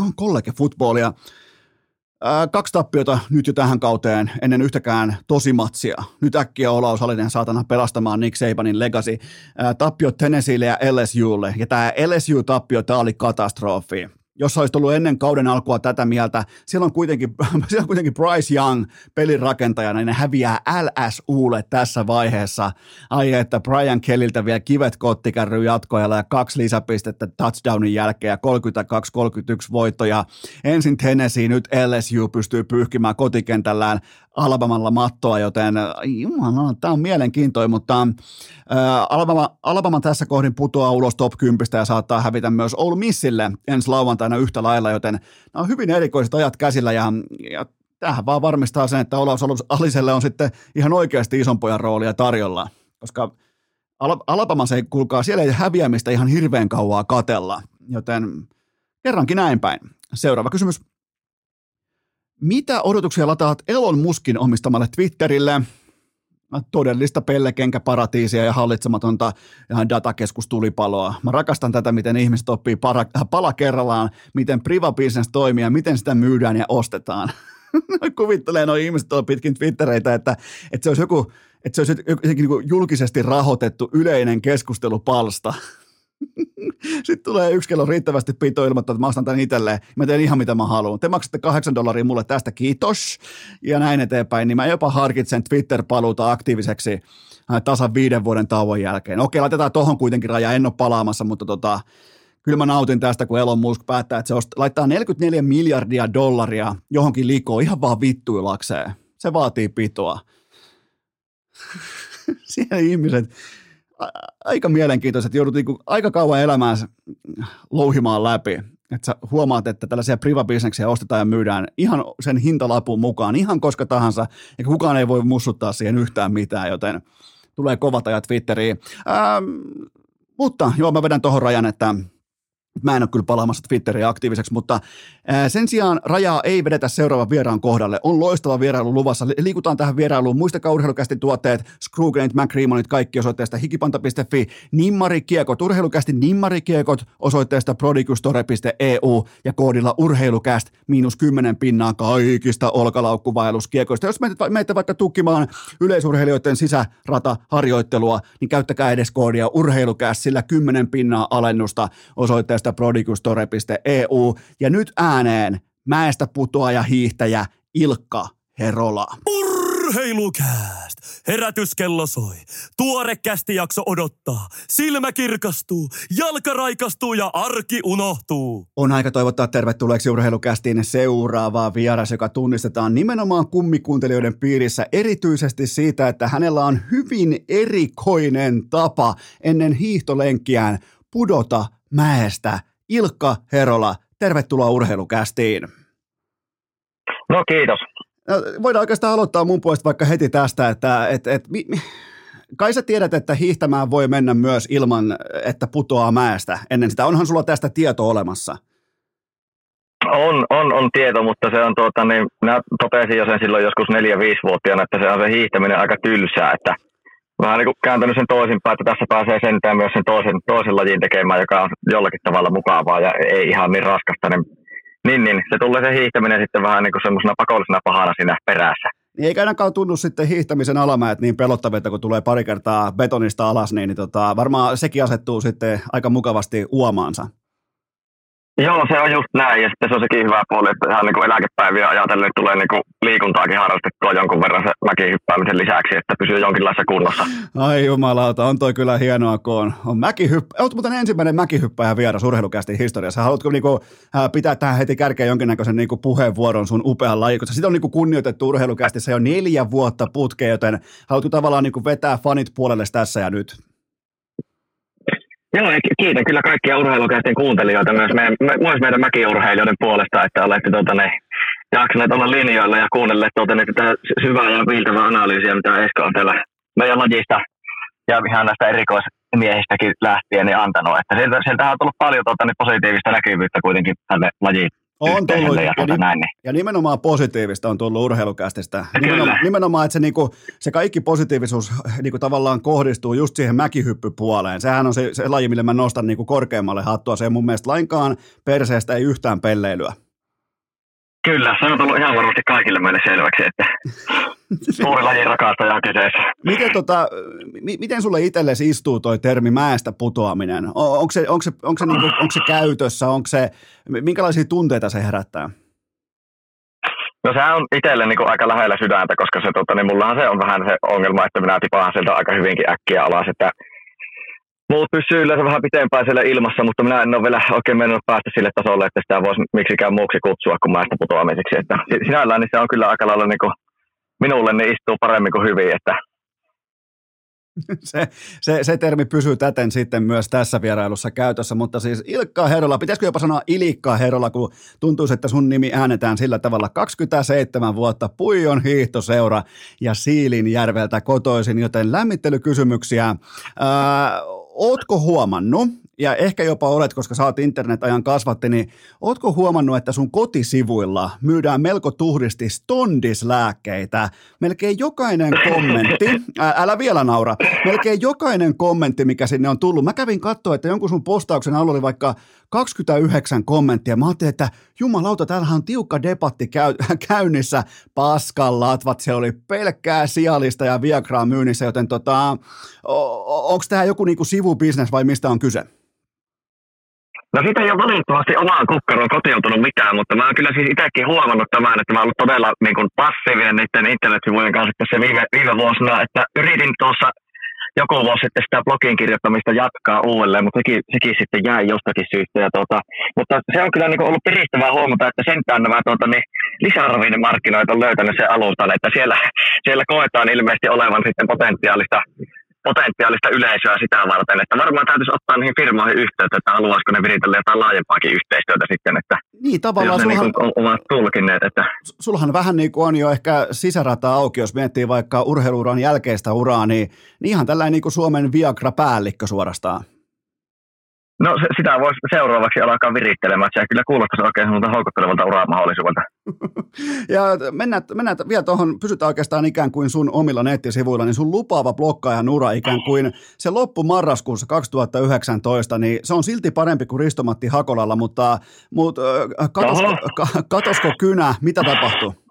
On kollege footballia. Ää, kaksi tappiota nyt jo tähän kauteen ennen yhtäkään tosimatsia. Nyt äkkiä Olaus Halinen saatana pelastamaan Nick Sabanin legacy. Tappiot Tennesseelle ja LSUlle. Ja tämä LSU-tappio, tämä oli katastrofi jos olisi ollut ennen kauden alkua tätä mieltä, siellä on kuitenkin, *laughs* siellä on kuitenkin Bryce Young pelin rakentajana, niin ne häviää LSUlle tässä vaiheessa. Ai että Brian Kelliltä vielä kivet kottikärry jatkoajalla ja kaksi lisäpistettä touchdownin jälkeen ja 32-31 voittoja. Ensin Tennessee, nyt LSU pystyy pyyhkimään kotikentällään Alabamalla mattoa, joten jumala, tämä on mielenkiintoinen, mutta ää, Alabama, Alabama tässä kohdin putoaa ulos top 10 ja saattaa hävitä myös Ole Missille ensi lauantaina yhtä lailla, joten nämä on hyvin erikoiset ajat käsillä ja, ja tämähän vaan varmistaa sen, että Olaus Aliselle on sitten ihan oikeasti ison pojan roolia tarjolla, koska Alabama se ei kuulkaa, siellä ei häviämistä ihan hirveän kauaa katella, joten kerrankin näin päin. Seuraava kysymys. Mitä odotuksia lataat Elon Muskin omistamalle Twitterille? Todellista pellekenkäparatiisia ja hallitsematonta datakeskustulipaloa. Mä rakastan tätä, miten ihmiset oppii para, pala kerrallaan, miten priva business toimii ja miten sitä myydään ja ostetaan. *laughs* Kuvittelee noin ihmiset tuolla pitkin Twittereitä, että, että se olisi joku, että se olisi jotenkin niin julkisesti rahoitettu yleinen keskustelupalsta. *laughs* *laughs* Sitten tulee yksi kello riittävästi pito ilmoittaa, että mä ostan tämän itselleen. Mä teen ihan mitä mä haluan. Te maksatte kahdeksan dollaria mulle tästä, kiitos. Ja näin eteenpäin. Niin mä jopa harkitsen Twitter-paluuta aktiiviseksi äh, tasan viiden vuoden tauon jälkeen. Okei, laitetaan tohon kuitenkin raja. En ole palaamassa, mutta tota, kyllä mä nautin tästä, kun Elon Musk päättää, että se ost- laittaa 44 miljardia dollaria johonkin liikoon ihan vaan vittuilakseen. Se vaatii pitoa. *laughs* Siellä ihmiset, aika mielenkiintoista, että joudut niinku aika kauan elämään louhimaan läpi. Että sä huomaat, että tällaisia privabisneksiä ostetaan ja myydään ihan sen hintalapun mukaan, ihan koska tahansa, ja kukaan ei voi mussuttaa siihen yhtään mitään, joten tulee kovat ajat Twitteriin. Ähm, mutta joo, mä vedän tuohon rajan, että Mä en ole kyllä palaamassa Twitteriin aktiiviseksi, mutta sen sijaan rajaa ei vedetä seuraavan vieraan kohdalle. On loistava vierailu luvassa. Liikutaan tähän vierailuun. Muistakaa urheilukästi tuotteet, Screwgranit, McReamonit, kaikki osoitteesta hikipanta.fi, Nimmarikiekot, urheilukästi Nimmarikiekot osoitteesta prodigustore.eu ja koodilla urheilukäst miinus 10 pinnaa kaikista olkalaukkuvailuskiekoista. Jos menette vaikka tukimaan yleisurheilijoiden sisärataharjoittelua, niin käyttäkää edes koodia urheilukäst, sillä 10 pinnaa alennusta osoitteesta prodigustore.eu. Ja nyt ääneen mäestä putoaja hiihtäjä Ilkka Herola. Urheilukääst! Herätyskello soi. Tuore jakso odottaa. Silmä kirkastuu, jalka raikastuu ja arki unohtuu. On aika toivottaa tervetulleeksi urheilukästiin seuraavaa vieras, joka tunnistetaan nimenomaan kummikuuntelijoiden piirissä erityisesti siitä, että hänellä on hyvin erikoinen tapa ennen hiihtolenkkiään pudota mäestä. Ilkka Herola, tervetuloa urheilukästiin. No kiitos. No, voidaan oikeastaan aloittaa mun puolesta vaikka heti tästä, että et, et, mi, kai sä tiedät, että hiihtämään voi mennä myös ilman, että putoaa mäestä ennen sitä. Onhan sulla tästä tieto olemassa? On, on, on tieto, mutta se on tuota, niin, mä totesin jo sen silloin joskus 4-5-vuotiaana, että se on se hiihtäminen aika tylsää, että vähän niin kuin kääntänyt sen toisinpäin, että tässä pääsee sentään myös sen toisen, toisen lajin tekemään, joka on jollakin tavalla mukavaa ja ei ihan niin raskasta, niin, niin, niin se tulee se hiihtäminen sitten vähän niin kuin semmoisena pakollisena pahana siinä perässä. Niin eikä ainakaan tunnu sitten hiihtämisen alamäet niin pelottavilta, kun tulee pari kertaa betonista alas, niin, niin tota, varmaan sekin asettuu sitten aika mukavasti uomaansa. Joo, se on just näin. Ja sitten se on sekin hyvä puoli, että ihan niin kuin eläkepäiviä ajatellen että tulee niin kuin liikuntaakin harrastettua jonkun verran se mäkihyppäämisen lisäksi, että pysyy jonkinlaisessa kunnossa. Ai jumalauta, on toi kyllä hienoa, kun on, on mäkihyppä. Olet muuten ensimmäinen mäkihyppäjä vieras urheilukästi historiassa. Haluatko niin kuin, pitää tähän heti kärkeen jonkinnäköisen niin kuin puheenvuoron sun upean laji, koska sitä on niin kuin kunnioitettu urheilukästi se on neljä vuotta putke, joten haluatko tavallaan niin kuin vetää fanit puolelle tässä ja nyt? Joo, kiitän kyllä kaikkia urheilukäisten kuuntelijoita myös meidän, myös meidän mäkiurheilijoiden puolesta, että olette tuota, ne, jaksaneet olla linjoilla ja kuunnelleet tuota, ne, tätä syvää ja viiltävää analyysiä, mitä Esko on täällä meidän lajista ja ihan näistä erikoismiehistäkin lähtien niin antanut. Että sieltä, sieltä on tullut paljon tuota, niin positiivista näkyvyyttä kuitenkin tälle lajiin on tullut, ja, ja, näin, niin. ja nimenomaan positiivista on tullut urheilukästistä. *laughs* Nimenomaan, nimenomaan, että se, niinku, se kaikki positiivisuus niinku, tavallaan kohdistuu just siihen mäkihyppypuoleen. Sehän on se, se laji, millä mä nostan niinku, korkeammalle hattua. Se ei mun mielestä lainkaan perseestä ei yhtään pelleilyä. Kyllä, se on tullut ihan varmasti kaikille meille selväksi, että *laughs* suuri lajin rakastaja kyseessä. Miten, tota, m- miten sulle itsellesi istuu toi termi mäestä putoaminen? On, onko, se, onko, se, onko, se, niinku, onko se käytössä? Onko se, minkälaisia tunteita se herättää? No se on itselle niin aika lähellä sydäntä, koska se, tota, niin mullahan se on vähän se ongelma, että minä tipaan sieltä aika hyvinkin äkkiä alas, että muut pysyy yleensä vähän pitempään siellä ilmassa, mutta minä en ole vielä oikein mennyt päästä sille tasolle, että sitä voisi miksikään muuksi kutsua kuin mäestä putoamiseksi. Että sinällään niin se on kyllä aika lailla niin kuin, minulle niin istuu paremmin kuin hyvin, että *laughs* se, se, se termi pysyy täten sitten myös tässä vierailussa käytössä, mutta siis Ilkka Herola, pitäisikö jopa sanoa Ilikka Herola, kun tuntuu, että sun nimi äänetään sillä tavalla 27 vuotta Puijon hiihtoseura ja Siilinjärveltä kotoisin, joten lämmittelykysymyksiä. Ää, ootko huomannut, ja ehkä jopa olet, koska saat internet-ajan kasvatti, niin ootko huomannut, että sun kotisivuilla myydään melko tuhdisti stondislääkkeitä? Melkein jokainen kommentti, ää, älä vielä naura, melkein jokainen kommentti, mikä sinne on tullut. Mä kävin katsoa, että jonkun sun postauksen alla oli vaikka 29 kommenttia. Mä ajattelin, että jumalauta, täällähän on tiukka debatti käy, *laughs* käynnissä. Paskan latvat, se oli pelkkää sialista ja Viagraa myynnissä, joten tota, onko tämä joku niinku sivubisnes vai mistä on kyse? No siitä ei ole valitettavasti omaan kukkaroon kotiutunut mitään, mutta mä oon kyllä siis itsekin huomannut tämän, että mä oon ollut todella niin kuin passiivinen niiden internetsivujen kanssa tässä viime, viime vuosina, että yritin tuossa joku vuosi sitten sitä blogin kirjoittamista jatkaa uudelleen, mutta sekin, sekin sitten jäi jostakin syystä. Ja tuota, mutta se on kyllä niin ollut piristävää huomata, että sentään nämä tuota, niin lisäravinnemarkkinoita on löytänyt sen alustan, että siellä, siellä koetaan ilmeisesti olevan sitten potentiaalista potentiaalista yleisöä sitä varten, että varmaan täytyisi ottaa niihin firmoihin yhteyttä, että haluaisiko ne viritellä jotain laajempaakin yhteistyötä sitten, että niin, tavallaan jos ne sulhan, niin ovat tulkineet. Että... Sulhan vähän niin kuin on jo ehkä sisärata auki, jos miettii vaikka urheiluuran jälkeistä uraa, niin, niin ihan tällainen niin kuin Suomen Viagra-päällikkö suorastaan. No sitä voisi seuraavaksi alkaa virittelemään, se kyllä kuulostaisi oikein semmoista houkuttelevalta uramahdollisuudelta. *laughs* ja mennään, mennään vielä tuohon, pysytään oikeastaan ikään kuin sun omilla nettisivuilla, niin sun lupaava blokkaajan ura ikään kuin se loppu marraskuussa 2019, niin se on silti parempi kuin Ristomatti Hakolalla, mutta, mutta katosko, katosko kynä, mitä tapahtui?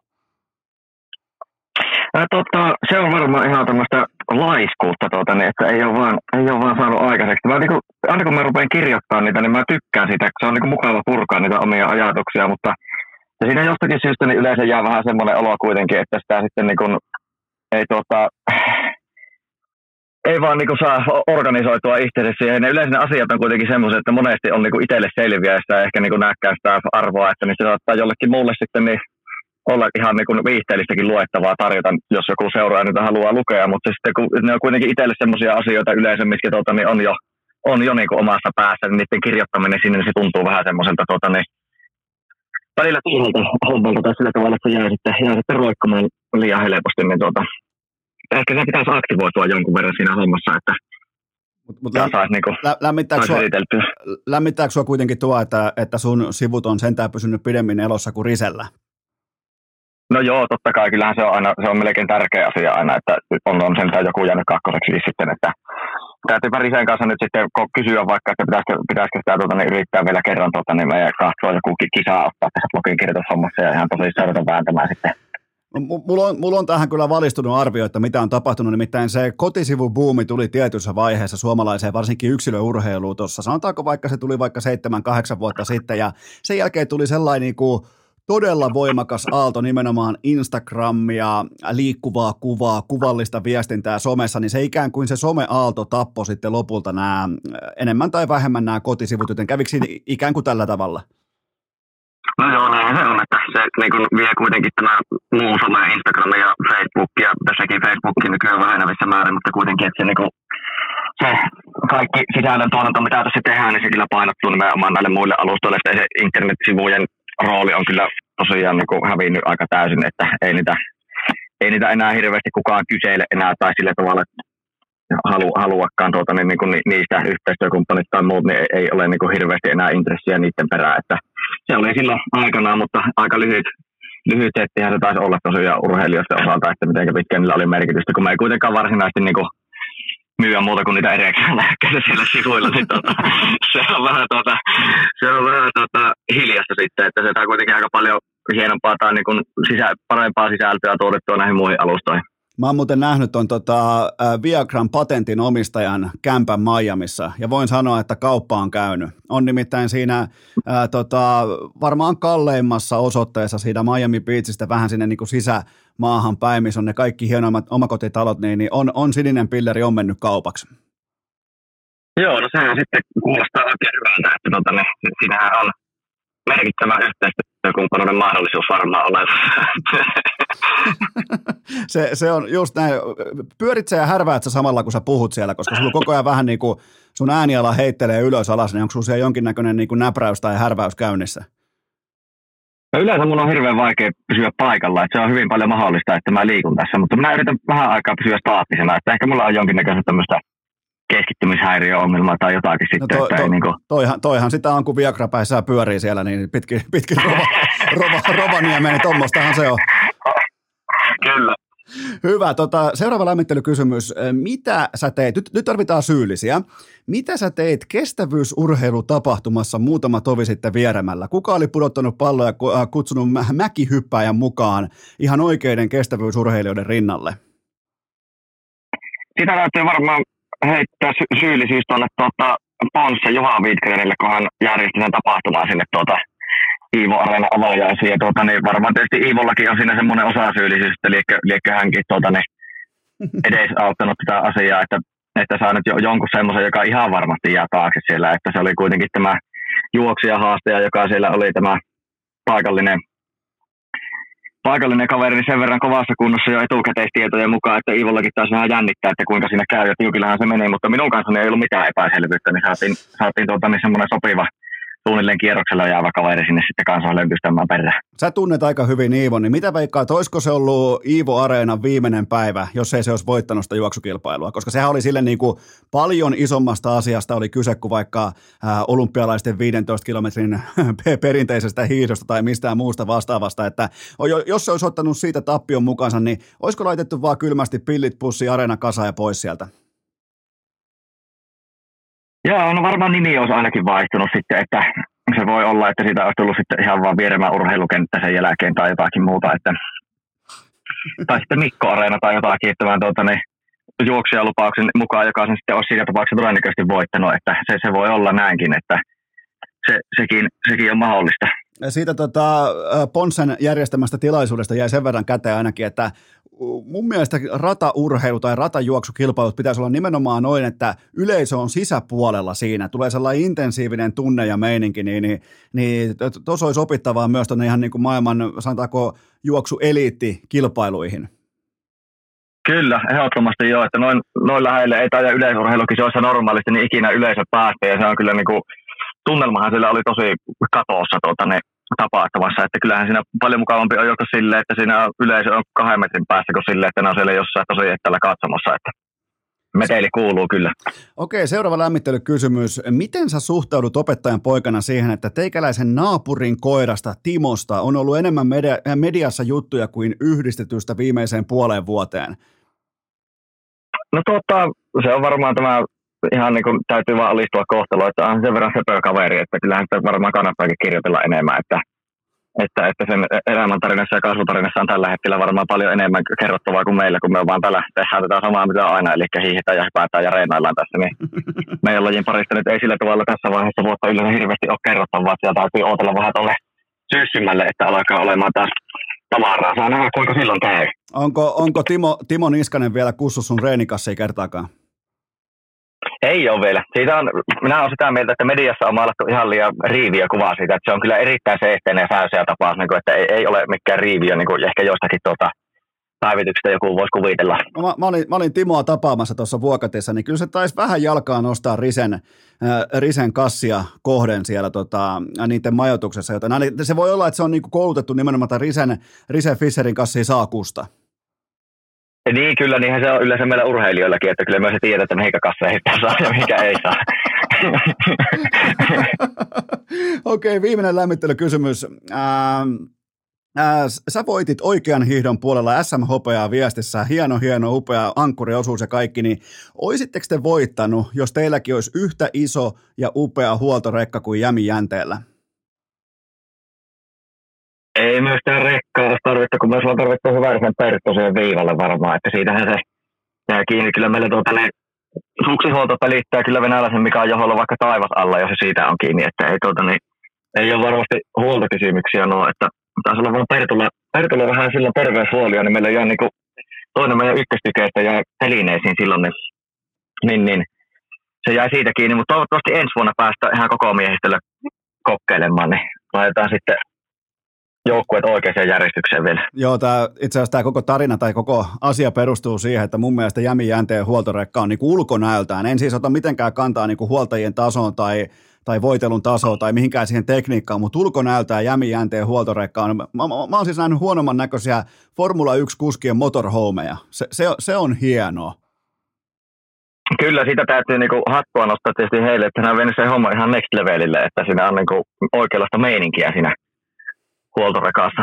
Ää, tota, se on varmaan ihan tämmöistä laiskuutta, tuota, niin, että ei ole, vaan, ei ole vaan saanut aikaiseksi. Mä, niin kuin, aina kun mä rupean kirjoittamaan niitä, niin mä tykkään siitä, se on niin kuin mukava purkaa niitä omia ajatuksia, mutta ja siinä jostakin syystä niin yleensä jää vähän semmoinen olo kuitenkin, että sitä sitten niin kuin, ei, tuota, ei vaan niin kuin saa organisoitua itsensä siihen. Ja yleensä ne asiat on kuitenkin semmoisia, että monesti on niin kuin itselle selviä ja sitä ehkä niin kuin sitä arvoa, että niin se saattaa jollekin muulle sitten niin olla ihan niin kuin viihteellistäkin luettavaa tarjota, jos joku seuraa niitä haluaa lukea, mutta sitten kun ne on kuitenkin itselle sellaisia asioita yleensä, mitkä tuota, niin on jo, on jo niin kuin omassa päässä, niin niiden kirjoittaminen sinne niin se tuntuu vähän semmoiselta tuota, niin, välillä turhalta hommalta tai sillä tavalla, että se jää sitten, jää sitten roikkumaan liian helposti, niin tuota, ehkä se pitäisi aktivoitua jonkun verran siinä hommassa, että Mut, mut niinku, lä- lämmittääkö, sua, lämmittääkö sua kuitenkin tuo, että, että sun sivut on sentään pysynyt pidemmin elossa kuin Risellä? No joo, totta kai. Kyllähän se on, aina, se on melkein tärkeä asia aina, että on, on sentään joku jäänyt kakkoseksi sitten, että täytyy Risen kanssa nyt sitten kysyä vaikka, että pitäisikö, pitäisikö sitä tuota, niin yrittää vielä kerran tuota, niin meidän katsoa joku kisa ottaa tässä blogin kirjoitushommassa ja ihan tosissaan ruveta vääntämään sitten Mulla on, mulla on tähän kyllä valistunut arvio, että mitä on tapahtunut, nimittäin se kotisivubuumi tuli tietyssä vaiheessa suomalaiseen, varsinkin yksilöurheiluun tuossa. Sanotaanko vaikka se tuli vaikka 7-8 vuotta sitten, ja sen jälkeen tuli sellainen niin kuin, todella voimakas aalto nimenomaan Instagramia, liikkuvaa kuvaa, kuvallista viestintää somessa, niin se ikään kuin se some-aalto tappoi sitten lopulta nämä enemmän tai vähemmän nämä kotisivut, joten kävikö ikään kuin tällä tavalla? No joo, näin se on, että se niin kuin vie kuitenkin tämä muu some, Instagram ja Facebook ja tässäkin Facebookin nykyään vähenevissä määrin, mutta kuitenkin, että se, niin kuin, se kaikki sisällön tuotanto, mitä tässä tehdään, niin se kyllä painottuu nimenomaan näille muille alustoille, että se internetsivujen rooli on kyllä tosiaan niin hävinnyt aika täysin, että ei niitä, ei niitä enää hirveästi kukaan kysele enää tai sillä tavalla, että halu, haluakaan tuota, niin, niin kuin niistä yhteistyökumppanit tai muut, niin ei, ei ole niin kuin hirveästi enää intressiä niiden perään, että se oli silloin aikanaan, mutta aika lyhyt, lyhyt se taisi olla tosiaan urheilijoiden osalta, että miten pitkään niillä oli merkitystä, kun me ei kuitenkaan varsinaisesti niin kuin myyä muuta kuin niitä erektiolääkkeitä siellä sivuilla, niin tota, se on vähän, tota, se on vähän tota, hiljasta sitten, että se on kuitenkin aika paljon hienompaa tai niin kuin sisä, parempaa sisältöä tuotettua näihin muihin alustoihin. Mä oon muuten nähnyt on tota, Viagran patentin omistajan kämpän Miamiissa ja voin sanoa, että kauppa on käynyt. On nimittäin siinä ää, tota, varmaan kalleimmassa osoitteessa siinä Miami Beachistä vähän sinne niin kuin sisämaahan päin, missä on ne kaikki hienoimmat omakotitalot, niin, niin on, on sininen pilleri on mennyt kaupaksi. Joo, no sehän sitten kuulostaa oikein hyvältä, että tota, niin, siinähän on merkittävä yhteistyökumppanuuden mahdollisuus varmaan olemassa. *laughs* se, se on just näin. Pyörit sä ja härväät sä samalla, kun sä puhut siellä, koska sulla koko ajan vähän niin kuin sun ääniala heittelee ylös alas, niin onko sulla siellä jonkinnäköinen niin kuin näpräys tai härväys käynnissä? No yleensä mun on hirveän vaikea pysyä paikalla, että se on hyvin paljon mahdollista, että mä liikun tässä, mutta minä yritän vähän aikaa pysyä staattisena, että ehkä mulla on jonkinnäköistä tämmöistä keskittymishäiriöongelma tai jotakin no sitten. No toi, että to, ei niin kuin... toihan, toihan sitä on, kun Viagra päissään pyörii siellä, niin pitkin, pitkin *laughs* rova, rova, Rovaniemeen, niin tuommoistahan se on. Kyllä. Hyvä. Tota, seuraava lämmittelykysymys. Mitä sä teit? Nyt, nyt tarvitaan syyllisiä. Mitä sä teit kestävyysurheilutapahtumassa muutama tovi sitten vieremällä? Kuka oli pudottanut palloa ja kutsunut mäkihyppääjän mukaan ihan oikeiden kestävyysurheilijoiden rinnalle? Sitä täytyy varmaan heittää sy- syyllisyys tuonne tuota, Ponsse Juha Wittgrenille, kun hän järjesti sen tapahtumaan sinne tuota, Iivo Areena avajaisiin. Ja tuota, niin varmaan tietysti Iivollakin on siinä semmoinen osasyyllisyys, että liekö, liekö hänkin tuota, niin edes auttanut tätä asiaa, että, että saa nyt jo, jonkun semmoisen, joka ihan varmasti jää taakse siellä. Että se oli kuitenkin tämä juoksija haastaja, joka siellä oli tämä paikallinen paikallinen kaveri niin sen verran kovassa kunnossa jo etukäteistietojen mukaan, että Iivollakin taas vähän jännittää, että kuinka siinä käy ja tiukillahan se meni, mutta minun kanssani ei ollut mitään epäselvyyttä, niin saatiin, saatiin tuota, niin semmoinen sopiva suunnilleen kierroksella jäävä kaveri sinne sitten kanssa löytystämään perään. Sä tunnet aika hyvin Iivo, niin mitä veikkaat, olisiko se ollut Iivo Areenan viimeinen päivä, jos ei se olisi voittanut sitä juoksukilpailua? Koska sehän oli sille niin kuin paljon isommasta asiasta oli kyse kuin vaikka äh, olympialaisten 15 kilometrin *laughs* perinteisestä hiihdosta tai mistään muusta vastaavasta, että jos se olisi ottanut siitä tappion mukansa, niin olisiko laitettu vaan kylmästi pillit pussi Areena kasa ja pois sieltä? Joo, no varmaan nimi olisi ainakin vaihtunut sitten, että se voi olla, että siitä olisi tullut sitten ihan vaan vieremään urheilukenttä sen jälkeen tai jotakin muuta, että tai sitten Mikko Areena tai jotakin, että mä tuota, niin, juoksijalupauksen mukaan, joka sen sitten olisi siinä tapauksessa todennäköisesti voittanut, että se, se voi olla näinkin, että se, sekin, sekin on mahdollista. Siitä tota, Ponsen järjestämästä tilaisuudesta jäi sen verran käteen ainakin, että mun mielestä rataurheilu tai ratajuoksukilpailut pitäisi olla nimenomaan noin, että yleisö on sisäpuolella siinä. Tulee sellainen intensiivinen tunne ja meininki, niin, niin, niin tuossa olisi opittavaa myös tuonne ihan niin kuin maailman, sanotaanko, juoksueliittikilpailuihin. Kyllä, ehdottomasti joo, että noin, noin lähelle ei taida yleisurheilukisoissa normaalisti niin ikinä yleisö päästä ja se on kyllä niin kuin, tunnelmahan sillä oli tosi katossa tuota, ne tapahtumassa, että kyllähän siinä paljon mukavampi on juosta silleen, että siinä yleisö on kahden metrin päässä kuin silleen, että ne on siellä jossain tosi ettällä katsomassa, että Meteli kuuluu kyllä. Okei, seuraava lämmittelykysymys. Miten sä suhtaudut opettajan poikana siihen, että teikäläisen naapurin koirasta Timosta on ollut enemmän media- mediassa juttuja kuin yhdistetystä viimeiseen puoleen vuoteen? No tota, se on varmaan tämä ihan niin kuin täytyy vaan alistua kohtaloon, että on sen verran söpö kaveri, että kyllähän sitä varmaan kannattaakin kirjoitella enemmän, että että, että sen elämäntarinassa ja kasvutarinassa on tällä hetkellä varmaan paljon enemmän kerrottavaa kuin meillä, kun me vaan tällä tehdään tätä samaa mitä aina, eli hiihetään ja hypätään ja reenaillaan tässä, niin *laughs* meidän lajin parista nyt ei sillä tavalla tässä vaiheessa vuotta yleensä hirveästi ole kerrottavaa, että täytyy odotella vähän tuolle syyssimmälle, että alkaa olemaan taas tavaraa. Saa nähdä, kuinka silloin käy. Onko, onko Timo, Timo Niskanen vielä kussu sun reenikassia kertaakaan? Ei ole vielä. Siitä on, minä olen sitä mieltä, että mediassa on maalattu ihan liian riiviä kuvaa siitä, että se on kyllä erittäin seesteinen ja säyseä tapaus, niin kuin, että ei, ei, ole mikään riiviä, niin kuin ehkä jostakin tuota, päivityksestä joku voisi kuvitella. No, mä, mä, olin, mä olin Timoa tapaamassa tuossa vuokatissa, niin kyllä se taisi vähän jalkaa nostaa Risen, äh, Risen kassia kohden siellä tota, niiden majoituksessa, joten se voi olla, että se on niinku koulutettu nimenomaan Risen, Risen Fisserin kassia saakusta. Niin, kyllä, niinhän se on yleensä meillä urheilijoillakin, että kyllä myös se tiedät, että mihinkä kasseihin saa ja mikä ei saa. *laughs* Okei, okay, viimeinen lämmittelykysymys. Ähm, äh, sä voitit oikean hiihdon puolella SM-hopeaa viestissä, hieno, hieno, upea ankkuriosuus ja kaikki, niin oisitteko te voittanut, jos teilläkin olisi yhtä iso ja upea huoltorekka kuin Jämi Jänteellä? Ei myöskään rekkaa olisi tarvittu, kun myös on tarvittu hyvän Perttu siihen viivalle varmaan, että siitähän se jää kiinni. Kyllä meillä tuota, ne suksihuolto pelittää kyllä venäläisen Mika Joholla vaikka taivas alla, jos se siitä on kiinni, että ei, tuota, niin, ei ole varmasti huoltokysymyksiä nuo, että taisi olla vaan Pertulla, Pertulla vähän silloin terveyshuolia, niin meillä ei niin kuin, toinen meidän ykköstykeistä jäi telineisiin silloin, niin, niin, niin se jäi siitä kiinni, mutta toivottavasti ensi vuonna päästään ihan koko miehistöllä kokeilemaan, niin laitetaan sitten joukkueet oikeaan järjestykseen vielä. Joo, tää, itse asiassa tämä koko tarina tai koko asia perustuu siihen, että mun mielestä Jämi Jänteen huoltorekka on niinku ulkonäöltään. En siis ota mitenkään kantaa niinku huoltajien tasoon tai, tai voitelun tasoon tai mihinkään siihen tekniikkaan, mutta ulkonäöltään Jämi Jänteen huoltorekka on. Mä, mä, mä oon siis nähnyt huonomman näköisiä Formula 1-kuskien motorhomeja. Se, se, se on hienoa. Kyllä, sitä täytyy niinku hattua nostaa tietysti heille, että hän on vienyt se homma ihan next levelille, että siinä on niinku oikeanlaista meininkiä siinä huoltorekassa.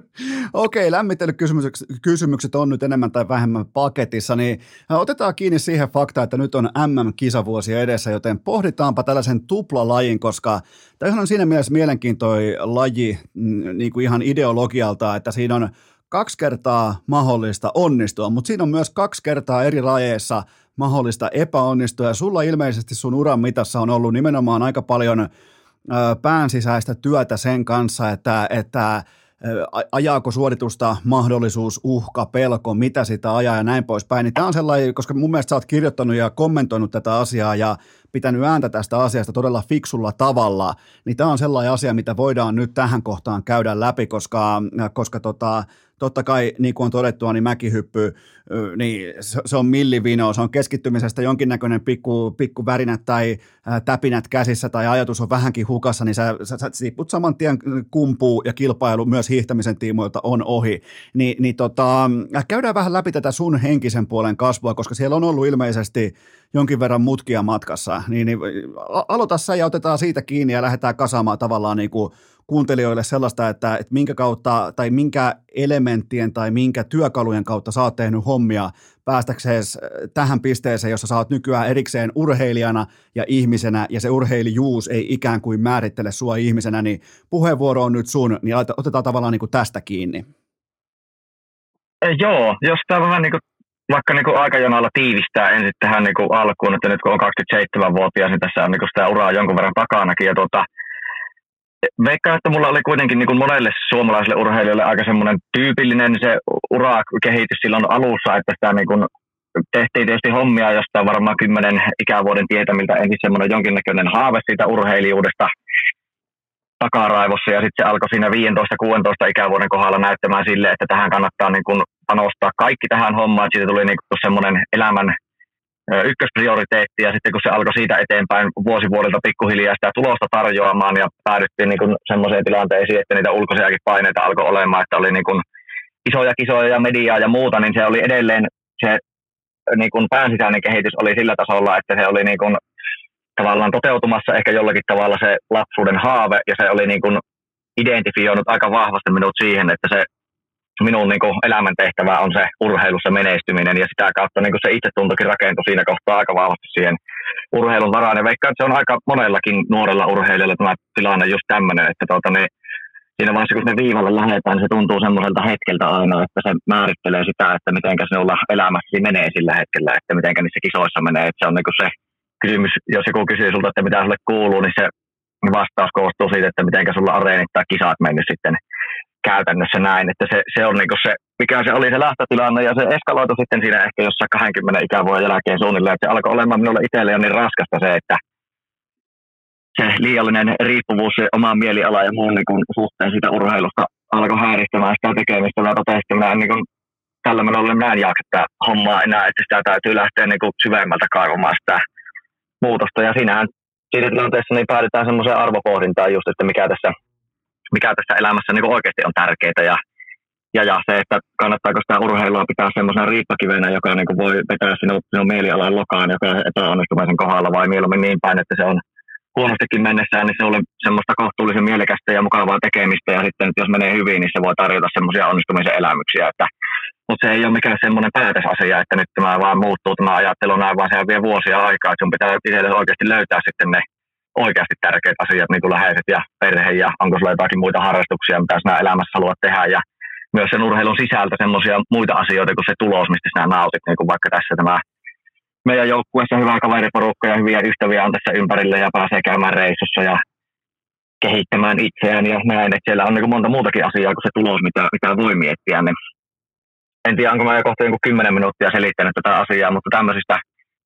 *laughs* Okei, lämmittelykysymykset on nyt enemmän tai vähemmän paketissa, niin otetaan kiinni siihen faktaan, että nyt on MM-kisavuosi edessä, joten pohditaanpa tällaisen tuplalajin, koska tämä on siinä mielessä mielenkiintoinen laji mm, niin kuin ihan ideologialta, että siinä on kaksi kertaa mahdollista onnistua, mutta siinä on myös kaksi kertaa eri lajeissa mahdollista epäonnistua, ja sulla ilmeisesti sun uran mitassa on ollut nimenomaan aika paljon pään sisäistä työtä sen kanssa, että, että ajaako suoritusta mahdollisuus, uhka, pelko, mitä sitä ajaa ja näin poispäin. Niin tämä on sellainen, koska mun mielestä sä oot kirjoittanut ja kommentoinut tätä asiaa ja pitänyt ääntä tästä asiasta todella fiksulla tavalla, niin tämä on sellainen asia, mitä voidaan nyt tähän kohtaan käydä läpi, koska, koska tota, totta kai, niin kuin on todettua, niin mäkihyppy, niin se on millivino, se on keskittymisestä jonkinnäköinen pikku, pikku värinät tai täpinät käsissä tai ajatus on vähänkin hukassa, niin sä, sä, sä tiput saman tien kumpuu ja kilpailu myös hiihtämisen tiimoilta on ohi. Ni, niin tota, käydään vähän läpi tätä sun henkisen puolen kasvua, koska siellä on ollut ilmeisesti jonkin verran mutkia matkassa, niin, niin aloita sä ja otetaan siitä kiinni ja lähdetään kasaamaan tavallaan niin kuin kuuntelijoille sellaista, että, että minkä kautta tai minkä elementtien tai minkä työkalujen kautta sä oot tehnyt hommia päästäkseen tähän pisteeseen, jossa sä oot nykyään erikseen urheilijana ja ihmisenä ja se urheilijuus ei ikään kuin määrittele sua ihmisenä, niin puheenvuoro on nyt sun, niin otetaan tavallaan niin kuin tästä kiinni. Joo, jos tämä vähän niin kuin vaikka niin kuin aikajanalla tiivistää ensin tähän niin kuin alkuun, että nyt kun on 27-vuotias, niin tässä on niin kuin sitä uraa jonkun verran takanakin. Ja tuota, veikkaan, että mulla oli kuitenkin niin kuin monelle suomalaiselle urheilijalle aika semmoinen tyypillinen se urakehitys silloin alussa, että sitä niin kuin tehtiin tietysti hommia jostain varmaan kymmenen ikävuoden tietämiltä ensin semmoinen jonkinnäköinen haave siitä urheilijuudesta takaraivossa ja sitten se alkoi siinä 15-16 ikävuoden kohdalla näyttämään sille, että tähän kannattaa niin kuin panostaa kaikki tähän hommaan, että siitä tuli niin kuin semmoinen elämän ykkösprioriteetti ja sitten kun se alkoi siitä eteenpäin vuosi vuodelta pikkuhiljaa sitä tulosta tarjoamaan ja päädyttiin niin kuin semmoiseen tilanteeseen, että niitä ulkoisiakin paineita alkoi olemaan, että oli niin kuin isoja kisoja ja mediaa ja muuta, niin se oli edelleen se niin kuin päänsisäinen kehitys oli sillä tasolla, että se oli niin kuin tavallaan toteutumassa ehkä jollakin tavalla se lapsuuden haave ja se oli niin kuin identifioinut aika vahvasti minut siihen, että se minun niin kuin, elämäntehtävä on se urheilussa menestyminen ja sitä kautta niin kuin se itsetuntokin rakentui siinä kohtaa aika vahvasti siihen urheilun varaan. Ja veikkaan, että se on aika monellakin nuorella urheilijalla tämä tilanne just tämmöinen, että tuota, niin, siinä vaiheessa, kun me viivalle lähdetään, niin se tuntuu semmoiselta hetkeltä aina, että se määrittelee sitä, että miten sinulla elämässä menee sillä hetkellä, että miten niissä kisoissa menee. Että se on niin se kysymys, jos joku kysyy sulta, että mitä sulle kuuluu, niin se vastaus koostuu siitä, että miten sulla areenit tai kisat mennyt sitten käytännössä näin. Että se, se on niin se, mikä se oli se lähtötilanne ja se eskaloitu sitten siinä ehkä jossain 20 ikävuoden jälkeen suunnilleen, että se alkoi olemaan minulle itselle niin raskasta se, että se liiallinen riippuvuus omaan mielialaan ja muun niin suhteen siitä urheilusta alkoi häirittämään sitä tekemistä. Mä totesin, että minä niin kuin, tällä menolla minä en jaksa tätä hommaa enää, että sitä täytyy lähteä niin kuin syvemmältä kaivamaan sitä muutosta. Ja siinähän siinä tilanteessa niin päädytään semmoiseen arvopohdintaan just, että mikä tässä, mikä tässä elämässä niin oikeasti on tärkeää. Ja, ja, ja se, että kannattaako sitä urheilua pitää semmoisena riippakivenä, joka niin voi vetää sinun, sinun mielialan lokaan, joka epäonnistumisen kohdalla, vai mieluummin niin päin, että se on huonostikin mennessään, niin se on semmoista kohtuullisen mielekästä ja mukavaa tekemistä. Ja sitten jos menee hyvin, niin se voi tarjota semmoisia onnistumisen elämyksiä. Että, mutta se ei ole mikään semmoinen päätösasia, että nyt tämä vaan muuttuu tämä ajattelu näin, vaan se vie vuosia aikaa. Että sun pitää itselle oikeasti löytää sitten ne oikeasti tärkeät asiat, niin kuin läheiset ja perhe ja onko sulla jotakin muita harrastuksia, mitä sinä elämässä haluat tehdä. Ja myös sen urheilun sisältä semmoisia muita asioita kuin se tulos, mistä sinä nautit, niin kuin vaikka tässä tämä meidän joukkueessa hyvä kaveriporukka ja hyviä ystäviä on tässä ympärillä ja pääsee käymään reissussa ja kehittämään itseään ja näin. Että siellä on niin monta muutakin asiaa kuin se tulos, mitä, mitä voi miettiä. Niin en tiedä, onko mä jo kohta niin 10 minuuttia selittänyt tätä asiaa, mutta tämmöisistä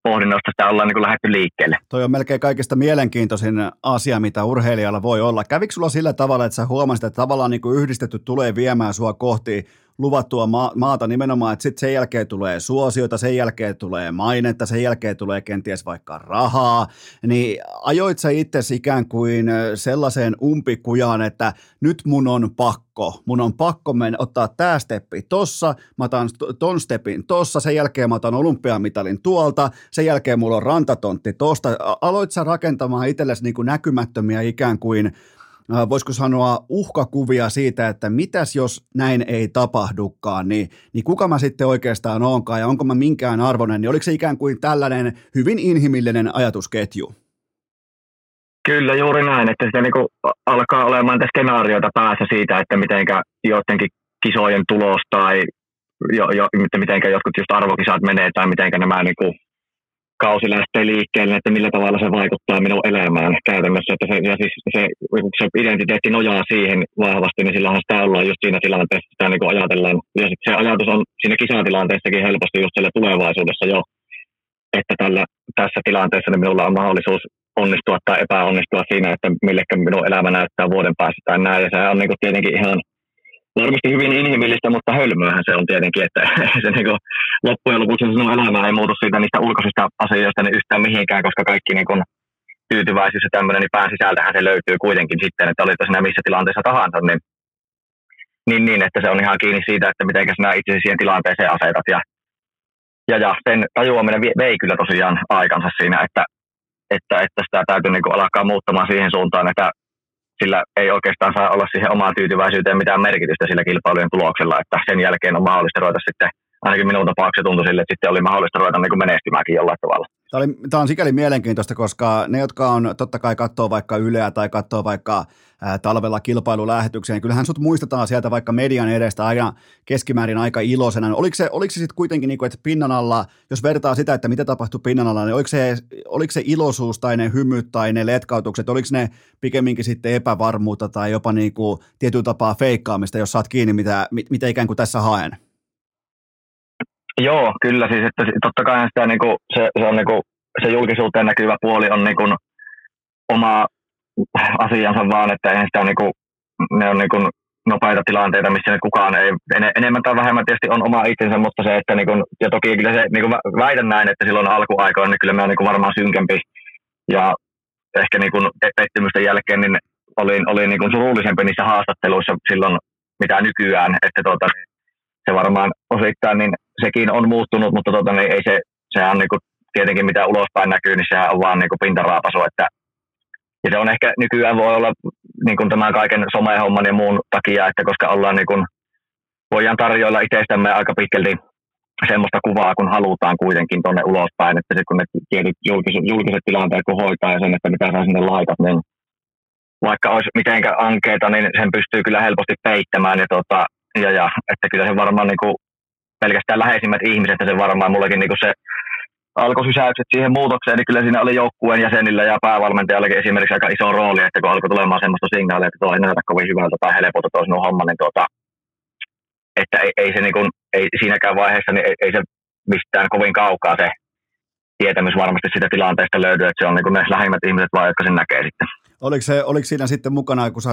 pohdinnoista sitä ollaan niin lähdetty liikkeelle. Toi on melkein kaikista mielenkiintoisin asia, mitä urheilijalla voi olla. Kävikö sulla sillä tavalla, että sä huomasit, että tavallaan niin kuin yhdistetty tulee viemään sua kohti luvattua ma- maata nimenomaan, että sitten sen jälkeen tulee suosiota, sen jälkeen tulee mainetta, sen jälkeen tulee kenties vaikka rahaa, niin ajoit sä itse ikään kuin sellaiseen umpikujaan, että nyt mun on pakko, mun on pakko mennä, ottaa tämä steppi tossa, mä otan ton stepin tossa, sen jälkeen mä otan olympiamitalin tuolta, sen jälkeen mulla on rantatontti tosta. Aloit sä rakentamaan itsellesi niin kuin näkymättömiä ikään kuin voisiko sanoa uhkakuvia siitä, että mitäs jos näin ei tapahdukaan, niin, niin kuka mä sitten oikeastaan onkaan ja onko mä minkään arvoinen, niin oliko se ikään kuin tällainen hyvin inhimillinen ajatusketju? Kyllä juuri näin, että sitä niin alkaa olemaan tästä skenaarioita päässä siitä, että miten joidenkin kisojen tulos tai jo, jo, miten jotkut just arvokisat menee tai miten nämä niin kuin kausi lähtee liikkeelle, että millä tavalla se vaikuttaa minun elämään käytännössä. Että se, ja siis se, se identiteetti nojaa siihen vahvasti, niin silloinhan sitä ollaan just siinä tilanteessa, sitä niin kuin ajatellaan. Ja sit se ajatus on siinä kisatilanteessakin helposti just siellä tulevaisuudessa jo, että tällä, tässä tilanteessa niin minulla on mahdollisuus onnistua tai epäonnistua siinä, että millekä minun elämä näyttää vuoden päästä tai näin. Ja se on niin kuin tietenkin ihan varmasti hyvin inhimillistä, mutta hölmöähän se on tietenkin, että *laughs* se niin kuin, loppujen lopuksi sinun elämä ei muutu siitä niistä ulkoisista asioista niin yhtään mihinkään, koska kaikki niin kuin, tyytyväisyys ja tämmöinen, niin pään sisältähän se löytyy kuitenkin sitten, että olit sinä missä tilanteessa tahansa, niin, niin, niin, että se on ihan kiinni siitä, että miten sinä itse siihen tilanteeseen asetat. Ja, ja, ja sen tajuaminen vei kyllä tosiaan aikansa siinä, että, että, että sitä täytyy niin kuin alkaa muuttamaan siihen suuntaan, että sillä ei oikeastaan saa olla siihen omaan tyytyväisyyteen mitään merkitystä sillä kilpailujen tuloksella, että sen jälkeen on mahdollista ruveta sitten, ainakin minun tapauksessa tuntui sille, että sitten oli mahdollista ruveta niin menestymäänkin jollain tavalla. Tämä, oli, tämä on sikäli mielenkiintoista, koska ne, jotka on totta kai katsoo vaikka Yleä tai katsoo vaikka talvella kilpailulähetykseen, kyllähän sut muistetaan sieltä vaikka median edestä aina keskimäärin aika iloisena. Oliko se, oliko se sitten kuitenkin, niin kuin, että pinnan alla, jos vertaa sitä, että mitä tapahtui pinnan alla, niin oliko se, oliko se iloisuus tai ne hymyt tai ne letkautukset, oliko ne pikemminkin sitten epävarmuutta tai jopa niin kuin tietyllä tapaa feikkaamista, jos saat kiinni, mitä, mitä ikään kuin tässä haen? Joo, kyllä siis, että totta kai sitä niin kuin, se, se, on niin kuin, se julkisuuteen näkyvä puoli on niin kuin, oma asiansa vaan, että eihän sitä niin kuin, ne on niin kuin, nopeita tilanteita, missä nyt kukaan ei, en, enemmän tai vähemmän tietysti on oma itsensä, mutta se, että niin kuin, ja toki kyllä se, niin kuin väitän näin, että silloin alkuaikoina, niin kyllä me on niin kuin varmaan synkempi ja ehkä niin kuin pettymysten jälkeen, niin olin, olin niin kuin surullisempi niissä haastatteluissa silloin, mitä nykyään, että tuota, se varmaan osittain, niin sekin on muuttunut, mutta tota, niin ei se, sehän on niin kuin, tietenkin mitä ulospäin näkyy, niin sehän on vaan niin kuin pintaraapasu, että ja se on ehkä nykyään voi olla niin kuin tämän kaiken somehomman ja muun takia, että koska ollaan niin kuin, voidaan tarjoilla itsestämme aika pitkälti semmoista kuvaa, kun halutaan kuitenkin tuonne ulospäin, että sitten kun ne tietyt julkiset, julkiset tilanteet kun hoitaa ja sen, että mitä sä sinne laitat, niin vaikka olisi mitenkä ankeita, niin sen pystyy kyllä helposti peittämään. Ja, tota, ja, ja että kyllä se varmaan niin kuin, pelkästään läheisimmät ihmiset, ja se varmaan mullekin niin kuin se alkusysäykset siihen muutokseen, niin kyllä siinä oli joukkueen jäsenillä ja päävalmentajallakin esimerkiksi aika iso rooli, että kun alkoi tulemaan semmoista signaalia, että tuo ei näytä kovin hyvältä tai helpota tuo sinun homma, niin tuota, että ei, ei se niin kuin, ei siinäkään vaiheessa, niin ei, ei se mistään kovin kaukaa se tietämys varmasti sitä tilanteesta löydy, että se on niin kuin ne lähimmät ihmiset vaan, jotka sen näkee sitten. Oliko, se, oliko siinä sitten mukana, kun sä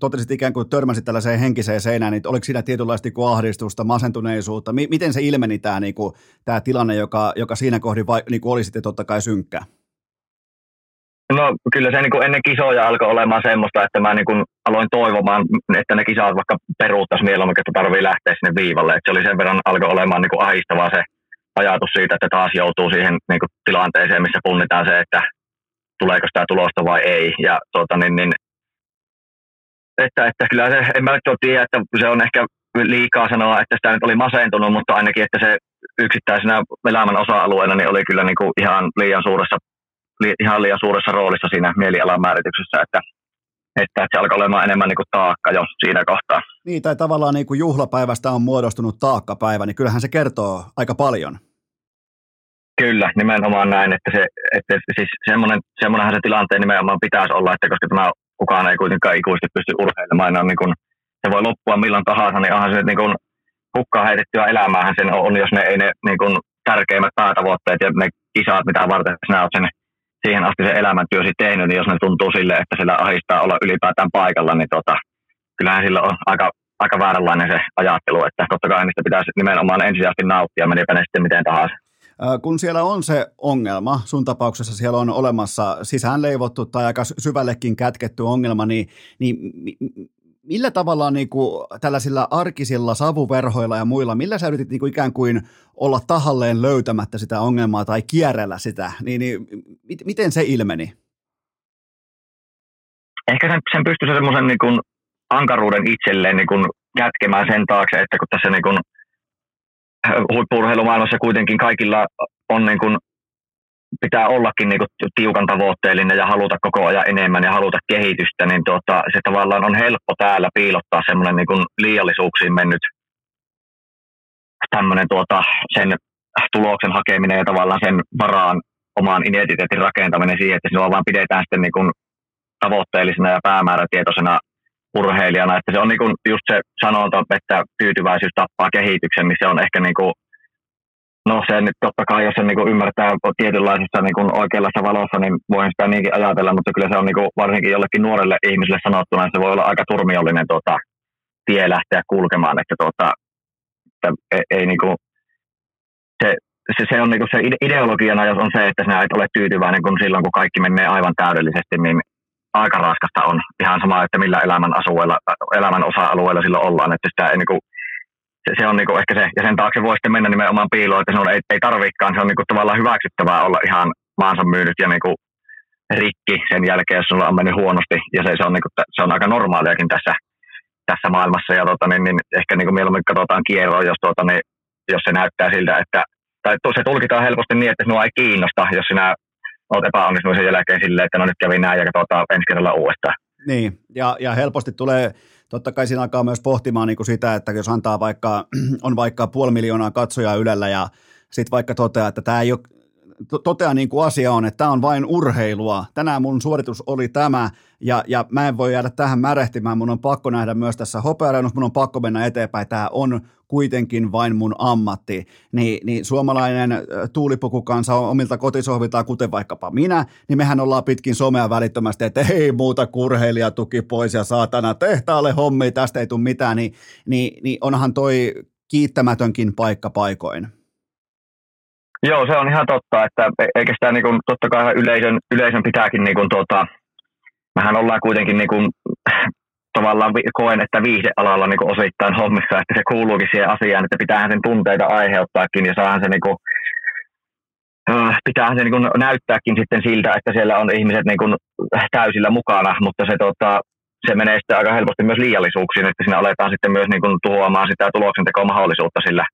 totesit ikään kuin törmäsit tällaiseen henkiseen seinään, niin oliko siinä tietynlaista niin ahdistusta, masentuneisuutta? M- miten se ilmeni tämä, niin kuin, tämä tilanne, joka, joka siinä kohdin vai, niin kuin oli sitten totta kai synkkä? No kyllä se niin kuin ennen kisoja alkoi olemaan semmoista, että mä niin kuin aloin toivomaan, että ne kisat vaikka peruuttaisi mieluummin, että tarvii lähteä sinne viivalle. Että se oli sen verran alkoi olemaan niin kuin ahistavaa se ajatus siitä, että taas joutuu siihen niin kuin tilanteeseen, missä punnitaan se, että tuleeko sitä tulosta vai ei. Ja tuota, niin, niin, että, että kyllä se, en mä nyt tiedä, että se on ehkä liikaa sanoa, että sitä nyt oli masentunut, mutta ainakin, että se yksittäisenä elämän osa-alueena niin oli kyllä niin kuin ihan liian suuressa li, ihan liian suuressa roolissa siinä mielialan määrityksessä, että, että, että se alkaa olemaan enemmän niin kuin taakka jo siinä kohtaa. Niin, tai tavallaan niin kuin juhlapäivästä on muodostunut taakkapäivä, niin kyllähän se kertoo aika paljon. Kyllä, nimenomaan näin, että, se, että siis semmoinen, semmoinenhan se tilanteen nimenomaan pitäisi olla, että koska tämä kukaan ei kuitenkaan ikuisesti pysty urheilemaan, niin, niin kuin, se voi loppua milloin tahansa, niin onhan se niin kuin, hukkaan heitettyä elämäähän sen on, jos ne ei ne niin kuin, tärkeimmät päätavoitteet ja ne kisat, mitä varten sinä olet sen siihen asti se elämäntyösi tehnyt, niin jos ne tuntuu sille, että sillä ahistaa olla ylipäätään paikalla, niin tota, kyllähän sillä on aika, aika vääränlainen se ajattelu, että totta kai niistä pitäisi nimenomaan ensisijaisesti nauttia, menipä ne sitten miten tahansa. Kun siellä on se ongelma, sun tapauksessa siellä on olemassa sisäänleivottu tai aika syvällekin kätketty ongelma, niin, niin millä tavalla niin kuin, tällaisilla arkisilla savuverhoilla ja muilla, millä sä yritit niin kuin, ikään kuin olla tahalleen löytämättä sitä ongelmaa tai kierrellä sitä, niin, niin mit, miten se ilmeni? Ehkä sen, sen pystyy semmoisen niin ankaruuden itselleen niin kuin kätkemään sen taakse, että kun tässä niin kuin huippurheilumaailmassa kuitenkin kaikilla on niin kuin pitää ollakin niin kuin tiukan tavoitteellinen ja haluta koko ajan enemmän ja haluta kehitystä, niin tuota, se tavallaan on helppo täällä piilottaa semmoinen niin liiallisuuksiin mennyt tämmöinen tuota, sen tuloksen hakeminen ja tavallaan sen varaan oman identiteetin rakentaminen siihen, että sinua vaan pidetään sitten niin kuin tavoitteellisena ja päämäärätietoisena urheilijana. Että se on niin just se sanonta, että tyytyväisyys tappaa kehityksen, niin se on ehkä niin kuin No se nyt totta kai, jos se niin ymmärtää tietynlaisessa niin oikeanlaisessa valossa, niin voin sitä niinkin ajatella, mutta kyllä se on niin varsinkin jollekin nuorelle ihmiselle sanottuna, se voi olla aika turmiollinen tuota, tie lähteä kulkemaan, että, tuota, että ei, ei niin kuin, se, se, se, on niin se ideologiana jos on se, että sinä et ole tyytyväinen kun silloin, kun kaikki menee aivan täydellisesti, niin aika raskasta on ihan sama, että millä elämän, asueella, elämän osa-alueella silloin ollaan, että sitä ei niin kuin, se, se on niinku ehkä se, ja sen taakse voi sitten mennä nimenomaan piiloon, että sinun ei, ei tarvikaan, se on niinku tavallaan hyväksyttävää olla ihan maansa myynyt ja niinku rikki sen jälkeen, jos sulla on mennyt huonosti, ja se, se, on, niinku, se on aika normaaliakin tässä, tässä maailmassa, ja tota, niin, niin ehkä niinku mieluummin katsotaan kierroa, jos, tota, niin, jos se näyttää siltä, että tai se tulkitaan helposti niin, että sinua ei kiinnosta, jos sinä olet epäonnistunut sen jälkeen silleen, että no nyt kävi näin ja katsotaan ensi kerralla uudestaan. Niin, ja, ja helposti tulee totta kai siinä alkaa myös pohtimaan niin kuin sitä, että jos antaa vaikka, *clears throat* on vaikka puoli miljoonaa katsojaa Ylellä ja sitten vaikka toteaa, että tämä ei ole toteaa niin kuin asia on, että tämä on vain urheilua. Tänään mun suoritus oli tämä, ja, ja mä en voi jäädä tähän märehtimään. Mun on pakko nähdä myös tässä hopeareunus, mun on pakko mennä eteenpäin. Tämä on kuitenkin vain mun ammatti. Ni, niin suomalainen tuulipukukansa omilta kotisohviltaan, kuten vaikkapa minä, niin mehän ollaan pitkin somea välittömästi, että ei muuta kurheilijatuki pois ja saatana tehtaalle hommi, tästä ei tule mitään, niin, niin, niin onhan toi kiittämätönkin paikka paikoin. Joo, se on ihan totta, että e- eikä sitä niin kuin, totta kai yleisön, yleisön pitääkin, niin kuin, tuota, mehän ollaan kuitenkin niin kuin, tavallaan koen, että viihdealalla niin osittain hommissa, että se kuuluukin siihen asiaan, että pitäähän sen tunteita aiheuttaakin ja saahan se niin kuin, äh, pitäähän se niin kuin näyttääkin sitten siltä, että siellä on ihmiset niin kuin täysillä mukana, mutta se, tota, se menee sitten aika helposti myös liiallisuuksiin, että siinä aletaan sitten myös niin kuin tuhoamaan sitä tuloksentekomahdollisuutta sillä,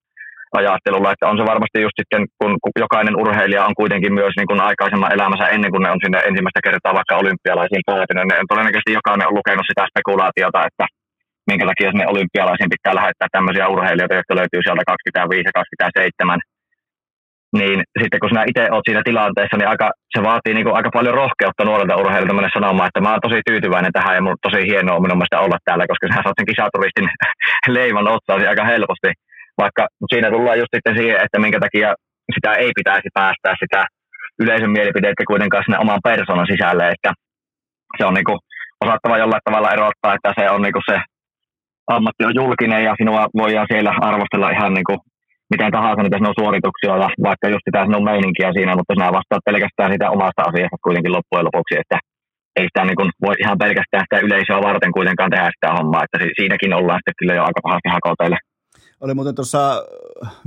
ajattelulla, että on se varmasti just sitten, kun, jokainen urheilija on kuitenkin myös niin kuin aikaisemman elämänsä ennen kuin ne on sinne ensimmäistä kertaa vaikka olympialaisiin päätynyt, ne on todennäköisesti jokainen on lukenut sitä spekulaatiota, että minkä takia sinne olympialaisiin pitää lähettää tämmöisiä urheilijoita, jotka löytyy sieltä 25 ja 27. Niin sitten kun sinä itse olet siinä tilanteessa, niin aika, se vaatii niin kuin aika paljon rohkeutta nuorelta urheilijalta mennä sanomaan, että mä oon tosi tyytyväinen tähän ja mun tosi hienoa minun mielestä olla täällä, koska sinä saat sen kisaturistin *laughs* leiman otsaasi aika helposti. Vaikka siinä tullaan just sitten siihen, että minkä takia sitä ei pitäisi päästää sitä yleisön mielipiteitä kuitenkaan sinne oman persoonan sisälle, että se on niinku osattava jollain tavalla erottaa, että se on niinku se ammatti on julkinen ja sinua voidaan siellä arvostella ihan niin kuin miten tahansa niitä sinun suorituksia ja vaikka just sitä sinun meininkiä siinä, mutta sinä vastaat pelkästään sitä omasta asiasta kuitenkin loppujen lopuksi, että ei sitä niin kuin voi ihan pelkästään sitä yleisöä varten kuitenkaan tehdä sitä hommaa, että siinäkin ollaan sitten kyllä jo aika pahasti hakoteille. Oli muuten tuossa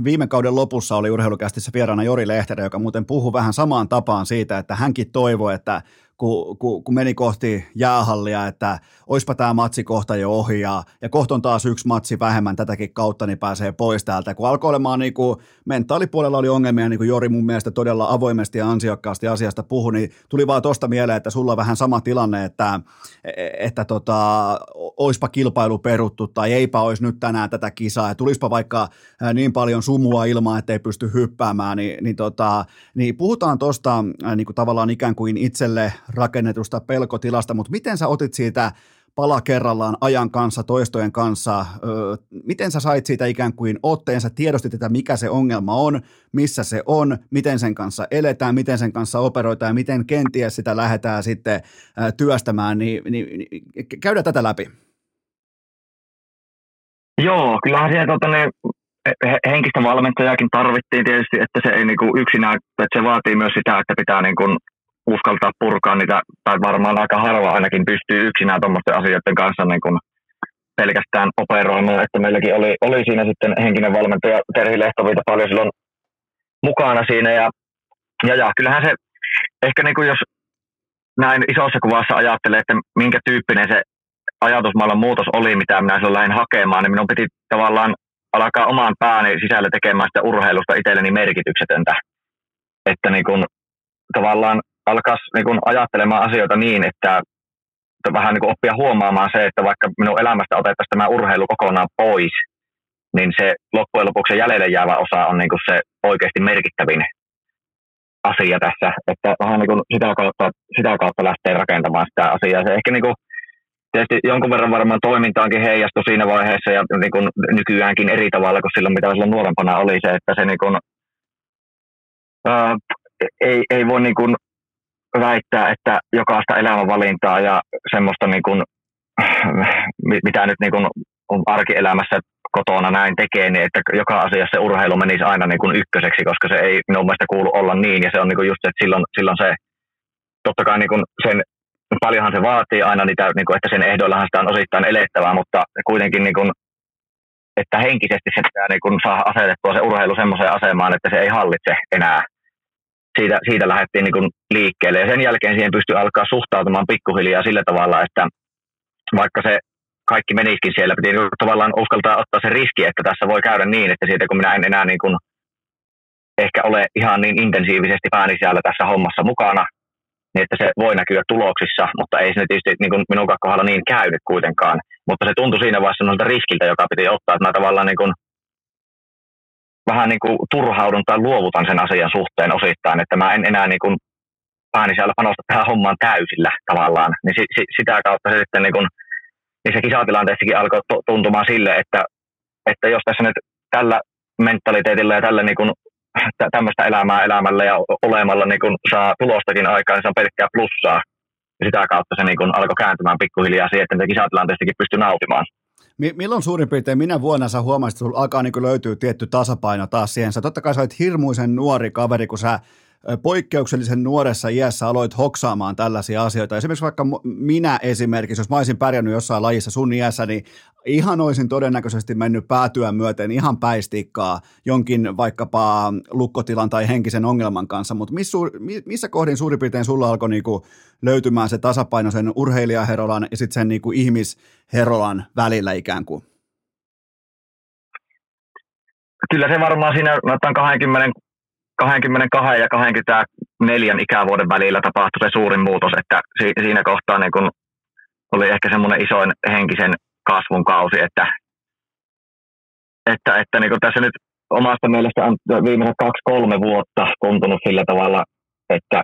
viime kauden lopussa oli urheilukästissä vieraana Jori Lehterä, joka muuten puhui vähän samaan tapaan siitä, että hänkin toivoi, että kun, kun, kun meni kohti jäähallia, että oispa tämä matsi kohta jo ohi ja, ja kohta on taas yksi matsi vähemmän tätäkin kautta, niin pääsee pois täältä. Kun alkoi olemaan niin kuin, mentaalipuolella oli ongelmia, niin kuin Jori mun mielestä todella avoimesti ja ansiokkaasti asiasta puhui, niin tuli vaan tuosta mieleen, että sulla on vähän sama tilanne, että, että tota, oispa kilpailu peruttu tai eipä olisi nyt tänään tätä kisaa ja tulispa vaikka niin paljon sumua ilman, ettei pysty hyppäämään, niin, niin, tota, niin puhutaan tuosta niin tavallaan ikään kuin itselle rakennetusta pelkotilasta, mutta miten sä otit siitä pala kerrallaan ajan kanssa, toistojen kanssa, miten sä sait siitä ikään kuin otteen, sä tiedostit, että mikä se ongelma on, missä se on, miten sen kanssa eletään, miten sen kanssa operoitaan ja miten kenties sitä lähdetään sitten työstämään, niin, niin, niin käydä tätä läpi. Joo, kyllähän siellä tota, niin, henkistä valmentajakin tarvittiin tietysti, että se ei niin kuin yksinään, että se vaatii myös sitä, että pitää niin kuin uskaltaa purkaa niitä, tai varmaan aika harva ainakin pystyy yksinään tuommoisten asioiden kanssa niin kuin pelkästään operoimaan, että meilläkin oli, oli siinä sitten henkinen valmentaja Terhi Lehtoviita paljon silloin mukana siinä, ja, ja, ja kyllähän se, ehkä niin kuin jos näin isossa kuvassa ajattelee, että minkä tyyppinen se ajatusmaailman muutos oli, mitä minä silloin lähdin hakemaan, niin minun piti tavallaan alkaa oman pääni sisällä tekemään sitä urheilusta itselleni merkityksetöntä. Että niin kun, tavallaan alkaa niin kun ajattelemaan asioita niin, että vähän niin kuin oppia huomaamaan se, että vaikka minun elämästä otettaisiin tämä urheilu kokonaan pois, niin se loppujen lopuksi jäljelle jäävä osa on niin kuin se oikeasti merkittävin asia tässä, että vähän niin kuin sitä, kautta, sitä kautta lähtee rakentamaan sitä asiaa. Se ehkä niin kuin, tietysti jonkun verran varmaan toimintaankin heijastui siinä vaiheessa ja niin kuin nykyäänkin eri tavalla kuin silloin, mitä silloin nuorempana oli se, että se niin kuin, ää, ei, ei voi niin kuin väittää, että jokaista elämänvalintaa ja semmoista, niin kuin, *sighs* mitä nyt niin kuin on arkielämässä kotona näin tekee, niin että joka asiassa se urheilu menisi aina niin kuin ykköseksi, koska se ei minun mielestä kuulu olla niin. Ja se on niin kuin just, että silloin, silloin se, totta kai niin kuin sen, paljonhan se vaatii aina niitä, niin kuin, että sen ehdoillahan sitä on osittain elettävää, mutta kuitenkin niin kuin, että henkisesti se pitää niin kuin saada asetettua se urheilu semmoiseen asemaan, että se ei hallitse enää siitä, siitä lähdettiin niin kuin liikkeelle. Ja sen jälkeen siihen pystyi alkaa suhtautumaan pikkuhiljaa sillä tavalla, että vaikka se kaikki menisikin siellä, piti niin tavallaan uskaltaa ottaa se riski, että tässä voi käydä niin, että siitä kun minä en enää niin kuin ehkä ole ihan niin intensiivisesti pääni siellä tässä hommassa mukana, niin että se voi näkyä tuloksissa, mutta ei se tietysti niin kuin minun kohdalla niin käynyt kuitenkaan. Mutta se tuntui siinä vaiheessa riskiltä, joka piti ottaa, että mä tavallaan niin kuin vähän niin kuin turhaudun tai luovutan sen asian suhteen osittain, että mä en enää niin kuin pääni siellä panosta tähän hommaan täysillä tavallaan. Niin si, si, sitä kautta se sitten niin kuin, niissä kisatilanteissakin alkoi tuntumaan sille, että, että jos tässä nyt tällä mentaliteetillä ja tällä niin kuin, tämmöistä elämää elämällä ja olemalla niin kuin saa tulostakin aikaan, niin se on pelkkää plussaa. Ja sitä kautta se niin kuin alkoi kääntymään pikkuhiljaa siihen, että kisatilanteissakin pystyi nautimaan. Milloin suurin piirtein minä vuonna sä huomasit, että sulla alkaa niin löytyy tietty tasapaino taas siihen? Sä totta kai sä olet hirmuisen nuori kaveri, kun sä poikkeuksellisen nuoressa iässä aloit hoksaamaan tällaisia asioita. Esimerkiksi vaikka minä esimerkiksi, jos mä olisin pärjännyt jossain lajissa sun iässä, niin ihan olisin todennäköisesti mennyt päätyä myöten ihan päistikkaa jonkin vaikkapa lukkotilan tai henkisen ongelman kanssa, mutta missä, kohdin suurin piirtein sulla alkoi niinku löytymään se tasapaino sen urheilijaherolan ja sitten sen niinku ihmisherolan välillä ikään kuin? kyllä se varmaan siinä noin 20, 22 ja 24 ikävuoden välillä tapahtui se suurin muutos, että si- siinä kohtaa niin kun oli ehkä semmoinen isoin henkisen kasvun kausi, että, että, että niin tässä nyt omasta mielestä on viimeiset kaksi-kolme vuotta tuntunut sillä tavalla, että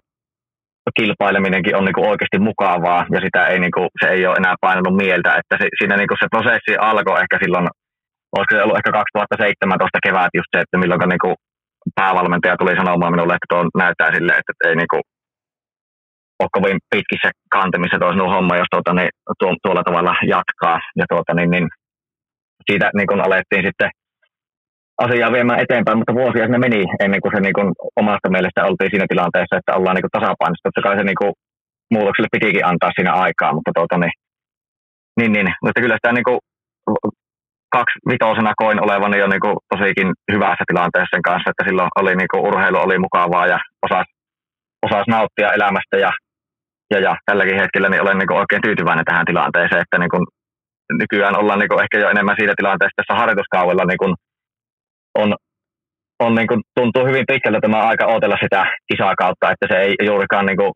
kilpaileminenkin on niin oikeasti mukavaa ja sitä ei, niin kuin, se ei ole enää painanut mieltä. Että se, siinä niin se prosessi alkoi ehkä silloin, olisiko se ollut ehkä 2017 kevät just se, että milloin niin päävalmentaja tuli sanomaan minulle, että tuo näyttää sille, että ei niin kuin, ole kovin pitkissä kantemissa tuo sinun homma, jos tuota, niin, tuo, tuolla tavalla jatkaa. Ja tuota, niin, niin, siitä niin kuin alettiin sitten asiaa viemään eteenpäin, mutta vuosia ne meni ennen kuin se niin kuin omasta mielestä oltiin siinä tilanteessa, että ollaan niin tasapainossa. Totta kai se niin kuin muutokselle pitikin antaa siinä aikaa, mutta tuota, niin, niin, niin, mutta kyllä sitä niin kuin kaksi vitosena koin olevani jo niin kuin tosikin hyvässä tilanteessa sen kanssa, että silloin oli niin kuin urheilu oli mukavaa ja osasi, osasi nauttia elämästä ja, ja, ja tälläkin hetkellä niin olen niin kuin oikein tyytyväinen tähän tilanteeseen, että niin kuin nykyään ollaan niin kuin ehkä jo enemmän siitä tilanteessa tässä harjoituskaudella niin kuin on, on niin kuin, tuntuu hyvin pitkältä tämä aika odotella sitä kisaa kautta, että se ei juurikaan niin kuin,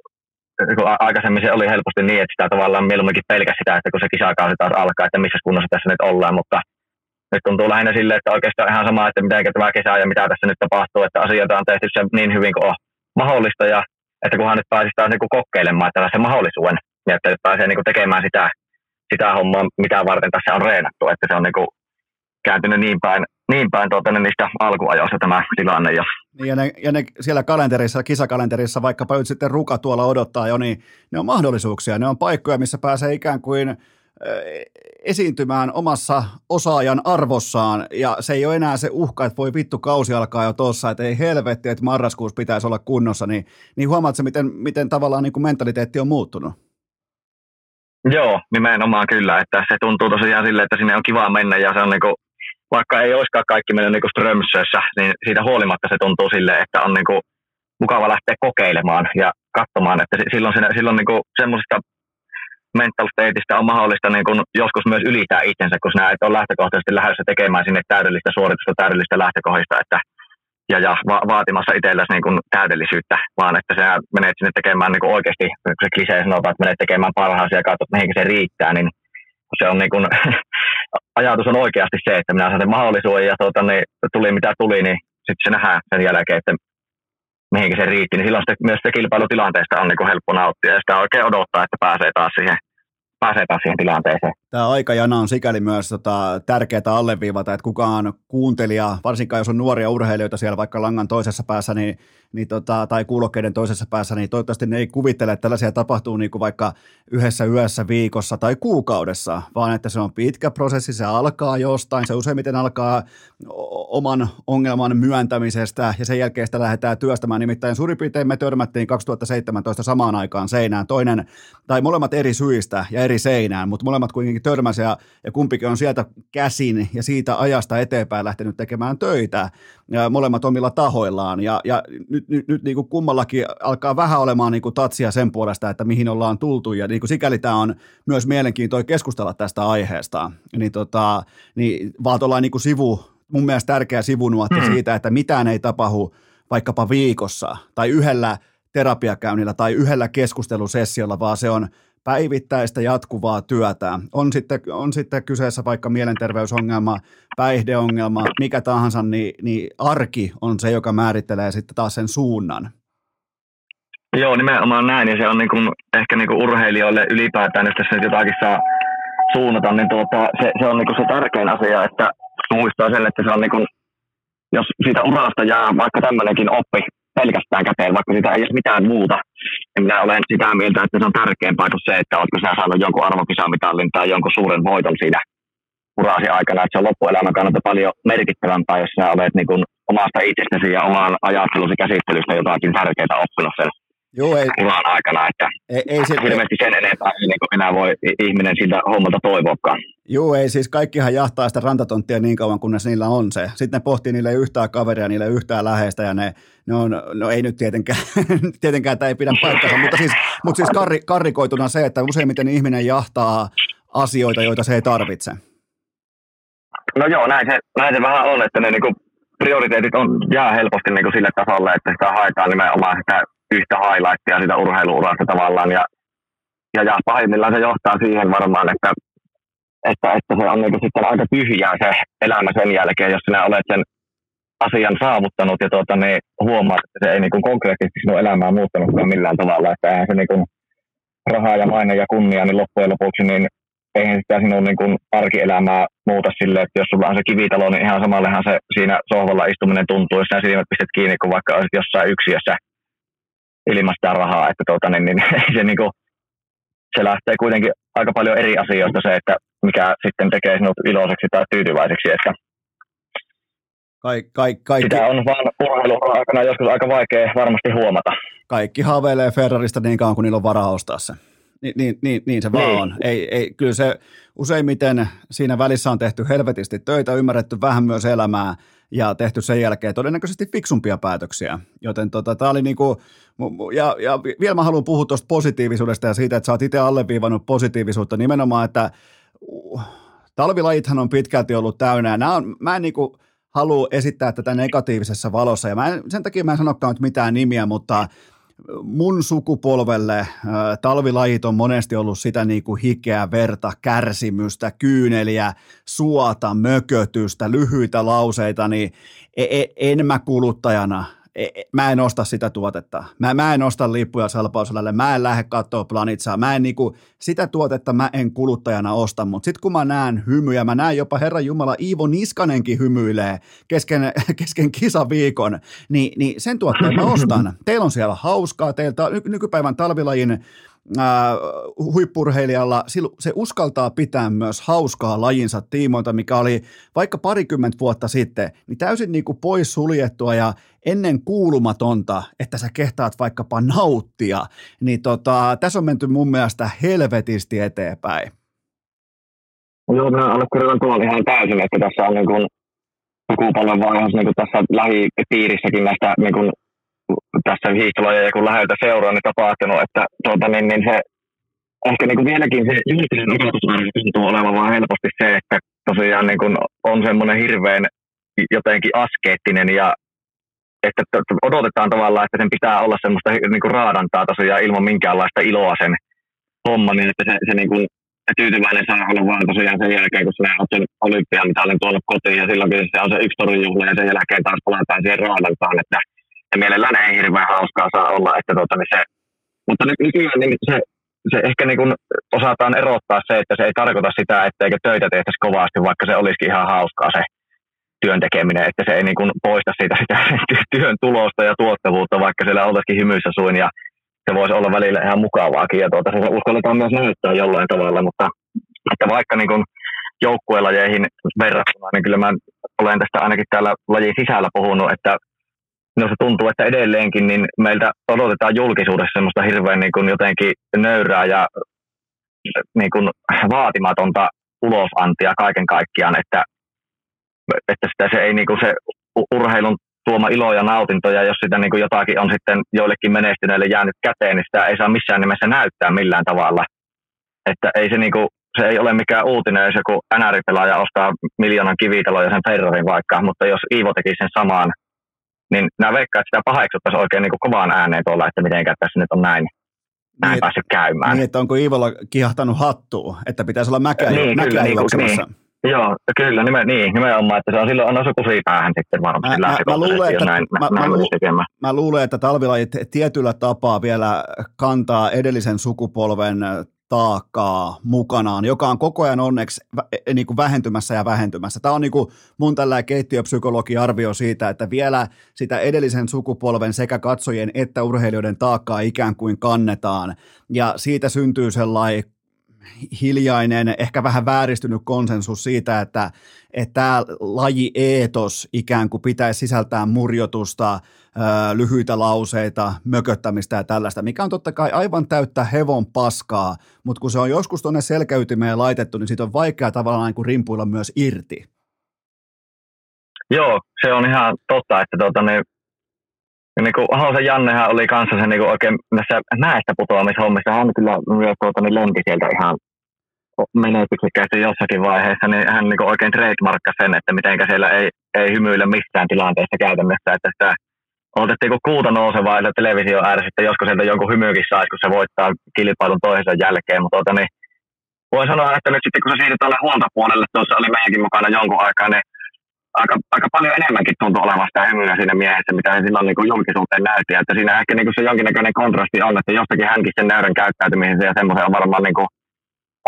kun aikaisemmin se oli helposti niin, että sitä tavallaan mieluumminkin pelkäsi sitä, että kun se kisakausi taas alkaa, että missä kunnossa tässä nyt ollaan, mutta nyt tuntuu lähinnä silleen, että oikeastaan ihan sama, että miten tämä kesä ja mitä tässä nyt tapahtuu, että asioita on tehty se niin hyvin kuin on mahdollista ja että kunhan nyt pääsisi taas niin kokeilemaan se mahdollisuuden ja että pääsee niin tekemään sitä, sitä hommaa, mitä varten tässä on reenattu, että se on niin kääntynyt niin päin, niin päin tuota, niin niistä alkuajoista tämä tilanne. Ja, niin ja, ne, ja ne siellä kalenterissa, kisakalenterissa, vaikkapa nyt sitten ruka tuolla odottaa jo, niin ne on mahdollisuuksia, ne on paikkoja, missä pääsee ikään kuin esiintymään omassa osaajan arvossaan, ja se ei ole enää se uhka, että voi vittu, kausi alkaa jo tossa, että ei helvetti, että marraskuussa pitäisi olla kunnossa, niin, niin huomaatko, miten, miten tavallaan niin kuin mentaliteetti on muuttunut? Joo, nimenomaan kyllä, että se tuntuu tosiaan silleen, että sinne on kiva mennä, ja se on niin kuin vaikka ei olisikaan kaikki mennyt niin Strömsössä, niin siitä huolimatta se tuntuu silleen, että on niin kuin mukava lähteä kokeilemaan ja katsomaan, että silloin, silloin niin semmoisesta mental stateista on mahdollista niin kuin joskus myös ylitää itsensä, kun sinä et ole lähtökohtaisesti lähdössä tekemään sinne täydellistä suoritusta, täydellistä lähtökohdista, että ja, ja va- vaatimassa itsellesi niin kuin täydellisyyttä, vaan että sä menet sinne tekemään niin kuin oikeasti, se klisee sanotaan, että menet tekemään parhaasi ja katsot, mihin se riittää, niin se on niin kuin, *laughs* ajatus on oikeasti se, että minä saan sen mahdollisuuden ja tuota, niin, tuli mitä tuli, niin sitten se nähdään sen jälkeen, että mihinkä se riitti, niin silloin sitten myös se kilpailutilanteesta on niin kuin helppo nauttia ja sitä oikein odottaa, että pääsee taas siihen pääsee taas siihen tilanteeseen. Tämä aikajana on sikäli myös tota, tärkeää alleviivata, että kukaan kuuntelija, varsinkaan jos on nuoria urheilijoita siellä vaikka langan toisessa päässä niin, niin tota, tai kuulokkeiden toisessa päässä, niin toivottavasti ne ei kuvittele, että tällaisia tapahtuu niin kuin vaikka yhdessä yössä, viikossa tai kuukaudessa, vaan että se on pitkä prosessi, se alkaa jostain, se useimmiten alkaa oman ongelman myöntämisestä ja sen jälkeen sitä lähdetään työstämään. Nimittäin suurin piirtein me törmättiin 2017 samaan aikaan seinään, toinen tai molemmat eri syistä ja eri seinään, mutta molemmat kuitenkin törmäsi ja, ja kumpikin on sieltä käsin ja siitä ajasta eteenpäin lähtenyt tekemään töitä ja molemmat omilla tahoillaan. Ja, ja nyt, nyt, nyt niin kuin kummallakin alkaa vähän olemaan niin kuin tatsia sen puolesta, että mihin ollaan tultu. Ja niin kuin sikäli tämä on myös mielenkiintoinen keskustella tästä aiheesta, niin, tota, niin vaan ollaan niin kuin sivu, mun mielestä tärkeä sivunuotti mm. siitä, että mitään ei tapahdu vaikkapa viikossa tai yhdellä terapiakäynnillä tai yhdellä keskustelusessiolla, vaan se on päivittäistä jatkuvaa työtä. On sitten, on sitten kyseessä vaikka mielenterveysongelma, päihdeongelma, mikä tahansa, niin, niin arki on se, joka määrittelee sitten taas sen suunnan. Joo, nimenomaan näin, ja se on niin kuin, ehkä niin kuin urheilijoille ylipäätään, jos tässä nyt jotakin saa suunnata, niin tuota, se, se on niin kuin se tärkein asia, että muistaa sen, että se on niin kuin, jos siitä urasta jää vaikka tämmöinenkin oppi pelkästään käteen, vaikka sitä ei edes mitään muuta, niin minä olen sitä mieltä, että se on tärkeämpää kuin se, että oletko sinä saanut jonkun arvokisamitalin tai jonkun suuren voiton siinä urasi aikana, että se on loppuelämän kannalta paljon merkittävämpää, jos sinä olet niin kuin omasta itsestäsi ja oman ajattelusi käsittelystä jotakin tärkeää oppinut sen Joo, ei, uran aikana, että ei, ei sit, hirveästi sen enempää niin kuin enää voi ihminen siltä hommalta toivoakaan. Joo, ei siis kaikkihan jahtaa sitä rantatonttia niin kauan, kunnes niillä on se. Sitten ne pohtii niille yhtään kaveria, niille yhtään läheistä ja ne, ne on, no ei nyt tietenkään, *laughs* tietenkään tämä ei pidä paikkansa, mutta siis, mutta siis karri, karrikoituna se, että useimmiten ihminen jahtaa asioita, joita se ei tarvitse. No joo, näin se, näin se vähän on, että ne niinku prioriteetit on, jää helposti niin kuin sille tasolle, että sitä haetaan nimenomaan sitä yhtä highlightia sitä urheiluurasta tavallaan. Ja, ja, ja pahimmillaan se johtaa siihen varmaan, että, että, että se on niin sitten aika tyhjää se elämä sen jälkeen, jos sinä olet sen asian saavuttanut ja tuota, niin huomaat, että se ei niin konkreettisesti sinun elämää muuttanutkaan millään tavalla. Että eihän se niin rahaa ja maine ja kunnia, niin loppujen lopuksi niin eihän sitä sinun niin arkielämää muuta sille, että jos sulla on se kivitalo, niin ihan samallehan se siinä sohvalla istuminen tuntuu, jos sinä silmät pistät kiinni, kun vaikka olisit jossain yksiössä ilmastaa rahaa, että tuota, niin, niin, *laughs* se, niin kuin, se lähtee kuitenkin aika paljon eri asioista se, että mikä sitten tekee sinut iloiseksi tai tyytyväiseksi, että Kaik, kaik, kaikki, sitä on vaan urheilun aikana joskus aika vaikea varmasti huomata. Kaikki haaveilee Ferrarista niin kauan, kun niillä on varaa ostaa se. Niin, niin, niin, niin se vaan niin. on. Ei, ei, kyllä se useimmiten siinä välissä on tehty helvetisti töitä, ymmärretty vähän myös elämää ja tehty sen jälkeen todennäköisesti fiksumpia päätöksiä. Joten tota, tämä oli niinku, ja, ja vielä mä haluan puhua tuosta positiivisuudesta ja siitä, että sä oot itse alleviivannut positiivisuutta nimenomaan, että uh, talvilajithan on pitkälti ollut täynnä ja nämä on, mä en niinku, halua esittää tätä negatiivisessa valossa. Ja mä en, sen takia mä en sanokaan nyt mitään nimiä, mutta mun sukupolvelle äh, talvilajit on monesti ollut sitä niin kuin hikeä, verta, kärsimystä, kyyneliä, suota, mökötystä, lyhyitä lauseita, niin e, e, en mä kuluttajana mä en osta sitä tuotetta. Mä, mä en osta lippuja salpausalalle, mä en lähde katsoa planitsaa. Mä en niinku, sitä tuotetta mä en kuluttajana osta, mutta sitten kun mä näen hymyjä, mä näen jopa Herran Jumala Iivo Niskanenkin hymyilee kesken, *laughs* kesken kisaviikon, niin, niin sen tuotteen mä ostan. Teillä on siellä hauskaa, teiltä nykypäivän talvilajin äh, huippurheilijalla se uskaltaa pitää myös hauskaa lajinsa tiimoilta, mikä oli vaikka parikymmentä vuotta sitten, niin täysin niin kuin pois suljettua ja ennen kuulumatonta, että sä kehtaat vaikkapa nauttia, niin tota, tässä on menty mun mielestä helvetisti eteenpäin. Joo, mä allekirjoitan tuolla ihan täysin, että tässä on niin kuin sukupolven vaihdos niin kuin tässä lähipiirissäkin näistä niin kuin tässä hiihtolajeja kun läheltä seuraa, niin tapahtunut, että tuota, niin, niin se, ehkä niin kuin vieläkin se julkisen odotusarvo tuntuu olevan vaan helposti se, että tosiaan niin kuin on semmoinen hirveän jotenkin askeettinen ja että odotetaan tavallaan, että sen pitää olla semmoista niin kuin raadantaa tosiaan ilman minkäänlaista iloa sen homman, niin että se, se niin kuin, tyytyväinen saa olla vaan tosiaan sen jälkeen, kun sinä olet olympiamitalin tuonut kotiin ja silloin se on se yksi torjuhla ja sen jälkeen taas palataan siihen raadantaan, että ja mielellään ei hirveän hauskaa saa olla. Että tota, niin se, mutta nykyään niin se, se ehkä niin kuin osataan erottaa se, että se ei tarkoita sitä, etteikö töitä tehtäisi kovasti, vaikka se olisikin ihan hauskaa se työn tekeminen, että se ei niin kuin poista siitä sitä *laughs* työn tulosta ja tuottavuutta, vaikka siellä oltaisikin hymyissä suin ja se voisi olla välillä ihan mukavaakin ja tuota, se uskalletaan myös näyttää jollain tavalla, mutta että vaikka niin kuin verrattuna, niin kyllä mä olen tästä ainakin täällä lajin sisällä puhunut, että minusta tuntuu, että edelleenkin niin meiltä odotetaan julkisuudessa semmoista hirveän niin kuin jotenkin nöyrää ja niin kuin vaatimatonta ulosantia kaiken kaikkiaan, että, että sitä se ei niin kuin se urheilun tuoma ilo ja nautinto, ja jos sitä niin kuin jotakin on sitten joillekin menestyneille jäänyt käteen, niin sitä ei saa missään nimessä näyttää millään tavalla. Että ei se, niin kuin, se ei ole mikään uutinen, jos joku NR-pelaaja ostaa miljoonan kivitaloja sen Ferrarin vaikka, mutta jos Iivo teki sen samaan niin nämä veikkaa, että sitä paheksuttaisiin oikein niin kuin kovaan ääneen tuolla, että miten tässä nyt on näin, näin niin, päässyt käymään. Niin, että onko Iivolla kihahtanut hattua, että pitäisi olla mäkä, niin, kyllä, niin, niin, Joo, kyllä, nime, niin, nimenomaan, että se on silloin on se päähän sitten varmasti mä, mä, mä, luulen, että, näin, mä, näin mä, mä, mä luulen, että talvilajit tietyllä tapaa vielä kantaa edellisen sukupolven taakkaa mukanaan, joka on koko ajan onneksi e, niin kuin vähentymässä ja vähentymässä. Tämä on niin kuin mun tällainen keittiöpsykologi arvio siitä, että vielä sitä edellisen sukupolven sekä katsojien että urheilijoiden taakkaa ikään kuin kannetaan. Ja siitä syntyy sellainen hiljainen, ehkä vähän vääristynyt konsensus siitä, että, tämä laji eetos ikään kuin pitäisi sisältää murjotusta, lyhyitä lauseita, mököttämistä ja tällaista, mikä on totta kai aivan täyttä hevon paskaa, mutta kun se on joskus tuonne selkäytimeen laitettu, niin siitä on vaikea tavallaan niin kuin rimpuilla myös irti. Joo, se on ihan totta, että tuota, niin, niin kuin Ahosen Jannehan oli kanssa se niin kuin oikein näissä näistä putoamishommissa, hän kyllä myös tuota, niin lenki sieltä ihan menetyksekkäästi jossakin vaiheessa, niin hän niin oikein trademarkkasi sen, että miten siellä ei, ei hymyillä missään tilanteessa käytännössä, että sitä otettiin kuin kuuta nousevaa televisio ääressä, että joskus sieltä jonkun hymyykin saisi, kun se voittaa kilpailun toisensa jälkeen, mutta tuota, niin, voi sanoa, että nyt sitten kun se siirtyi tuolle huoltopuolelle, tuossa oli meidänkin mukana jonkun aikaa, niin aika, aika paljon enemmänkin tuntui olevan sitä hymyä siinä miehessä, mitä se silloin niin kuin julkisuuteen näytti. Että siinä ehkä niin kuin se jonkinnäköinen kontrasti on, että jostakin hänkin sen näyden käyttäytymisen ja semmoisen on varmaan niin kuin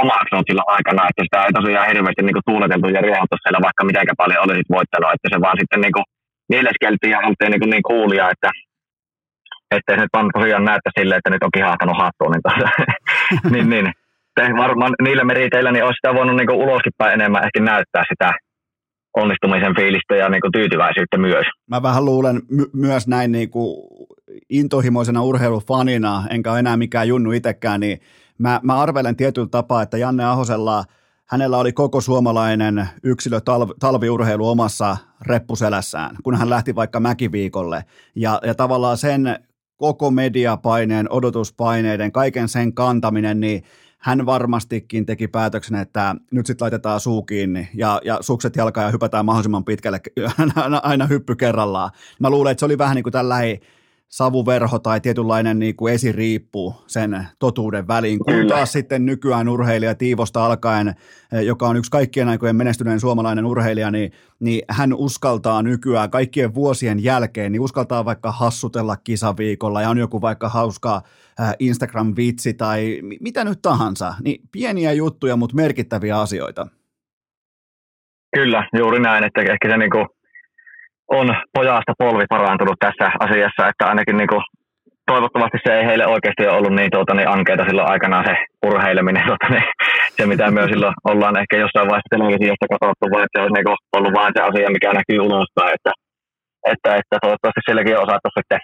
omaksunut sillä aikana, että sitä ei tosiaan hirveästi niin kuin tuuleteltu ja riehuttu siellä, vaikka mitenkä paljon olisit voittanut, että se vaan sitten niin kuin mieleskeltiin ja oltiin niin, kuin niin kuulia, että että se vaan tosiaan näyttä silleen, että nyt on kihahtanut hattuun, niin, tuossa, *laughs* niin, niin. varmaan niillä meriteillä niin olisi sitä voinut niin uloskin päin enemmän ehkä näyttää sitä onnistumisen fiilistä ja niin kuin tyytyväisyyttä myös. Mä vähän luulen my- myös näin niin kuin intohimoisena urheilufanina, enkä ole enää mikään junnu itsekään, niin mä, mä arvelen tietyllä tapaa, että Janne Ahosella hänellä oli koko suomalainen yksilö talvi, talviurheilu omassa reppuselässään, kun hän lähti vaikka mäkiviikolle. Ja, ja tavallaan sen koko mediapaineen, odotuspaineiden, kaiken sen kantaminen, niin hän varmastikin teki päätöksen, että nyt sitten laitetaan suu kiinni ja, ja sukset jalkaan ja hypätään mahdollisimman pitkälle *laughs* aina, aina hyppy kerrallaan. Mä luulen, että se oli vähän niin kuin tällainen savuverho tai tietynlainen niin kuin esiriippu sen totuuden väliin, kun Kyllä. taas sitten nykyään urheilija Tiivosta alkaen, eh, joka on yksi kaikkien aikojen menestyneen suomalainen urheilija, niin, niin hän uskaltaa nykyään kaikkien vuosien jälkeen, niin uskaltaa vaikka hassutella kisaviikolla ja on joku vaikka hauska eh, Instagram-vitsi tai mitä nyt tahansa, niin pieniä juttuja, mutta merkittäviä asioita. Kyllä, juuri näin, että ehkä se niin kuin on pojasta polvi parantunut tässä asiassa, että ainakin niin kuin, toivottavasti se ei heille oikeasti ole ollut niin, tuota, niin ankeita silloin aikanaan se urheileminen, *laughs* tuota, niin, se mitä myös silloin ollaan ehkä jossain vaiheessa televisiosta katsottu, vai että se on niin ollut vain se asia, mikä näkyy ulospäin, että, että, että toivottavasti sielläkin on osattu sitten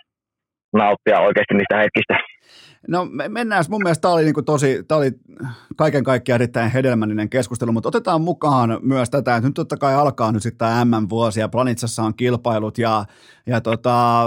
nauttia oikeasti niistä hetkistä. No mennään, mun mielestä tämä oli, niin tosi, tämä oli kaiken kaikkiaan erittäin hedelmällinen keskustelu, mutta otetaan mukaan myös tätä, että nyt totta kai alkaa nyt sitten tämä MM-vuosi ja Planitsassa on kilpailut ja, ja tota,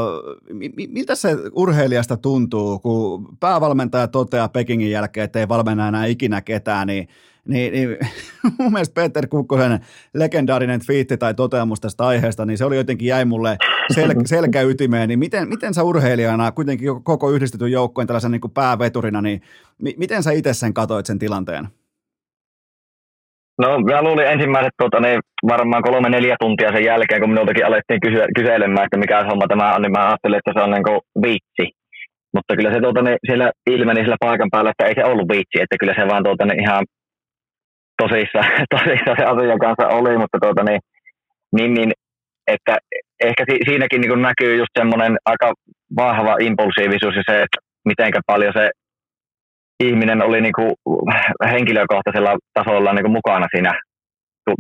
miltä se urheilijasta tuntuu, kun päävalmentaja toteaa Pekingin jälkeen, että ei valmenna enää ikinä ketään, niin niin, niin *laughs* mun mielestä Peter Kukkosen legendaarinen twiitti tai toteamus tästä aiheesta, niin se oli jotenkin jäi mulle sel- *laughs* selkäytimeen, niin miten, miten sä urheilijana, kuitenkin koko yhdistetyn joukkojen tällaisen niin kuin pääveturina, niin mi- miten sä itse sen katoit sen tilanteen? No mä luulin ensimmäiset tota, niin varmaan kolme neljä tuntia sen jälkeen, kun minultakin alettiin kysyä, kyselemään, että mikä homma tämä on, niin mä ajattelin, että se on niin kuin viitsi. Mutta kyllä se tuota, niin siellä ilmeni sillä paikan päällä, että ei se ollut viitsi, että kyllä se vaan tuota, niin ihan tosissa, *laughs* tosissa se asian kanssa oli, mutta tuota, niin, niin, niin, että ehkä si, siinäkin niin näkyy just semmoinen aika vahva impulsiivisuus ja se, että miten paljon se ihminen oli niin kuin henkilökohtaisella tasolla niin kuin mukana siinä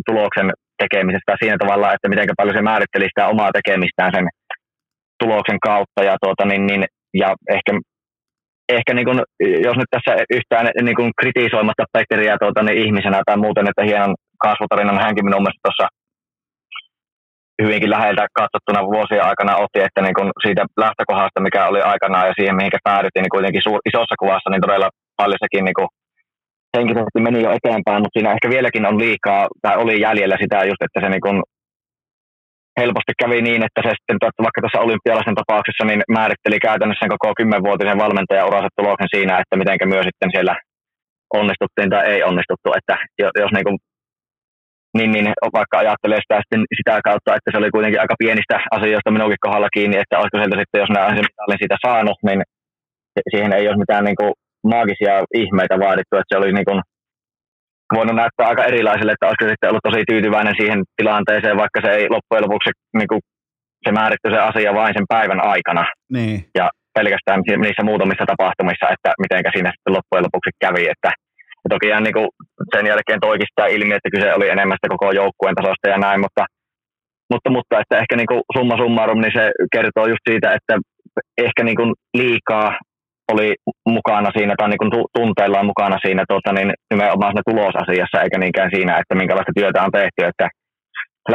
tuloksen tekemisestä siinä tavalla, että miten paljon se määritteli sitä omaa tekemistään sen tuloksen kautta ja, tuota, niin, niin, ja ehkä ehkä niin kun, jos nyt tässä yhtään niin kun kritisoimatta Petteriä tuota, niin ihmisenä tai muuten, että hienon kasvutarinan hänkin minun mielestä tuossa hyvinkin läheltä katsottuna vuosien aikana otti, että niin kun siitä lähtökohdasta, mikä oli aikanaan ja siihen, mihin päädyttiin, niin kuitenkin suur, isossa kuvassa, niin todella paljon sekin niin kun, henkisesti meni jo eteenpäin, mutta siinä ehkä vieläkin on liikaa, tai oli jäljellä sitä just, että se niin kun, helposti kävi niin, että se sitten vaikka tässä olympialaisen tapauksessa niin määritteli käytännössä sen koko kymmenvuotisen valmentajan uransa tuloksen siinä, että miten myös sitten siellä onnistuttiin tai ei onnistuttu. Että jos niin, kuin, niin, niin vaikka ajattelee sitä sitten sitä kautta, että se oli kuitenkin aika pienistä asioista minunkin kohdalla kiinni, että olisiko sieltä sitten, jos nämä olin siitä saanut, niin siihen ei ole mitään niin kuin maagisia ihmeitä vaadittu, että se oli niin kuin voinut näyttää aika erilaiselle, että olisiko sitten ollut tosi tyytyväinen siihen tilanteeseen, vaikka se ei loppujen lopuksi niin kuin, se määritty se asia vain sen päivän aikana. Niin. Ja pelkästään niissä muutamissa tapahtumissa, että miten siinä sitten loppujen lopuksi kävi. Että, ja toki niin kuin sen jälkeen toikin sitä ilmi, että kyse oli enemmän sitä koko joukkueen tasosta ja näin, mutta, mutta, mutta että ehkä niin kuin summa summarum, niin se kertoo just siitä, että ehkä niin kuin liikaa oli mukana siinä tai niin kuin tunteillaan mukana siinä tuota, niin nimenomaan siinä tulosasiassa eikä niinkään siinä, että minkälaista työtä on tehty. Että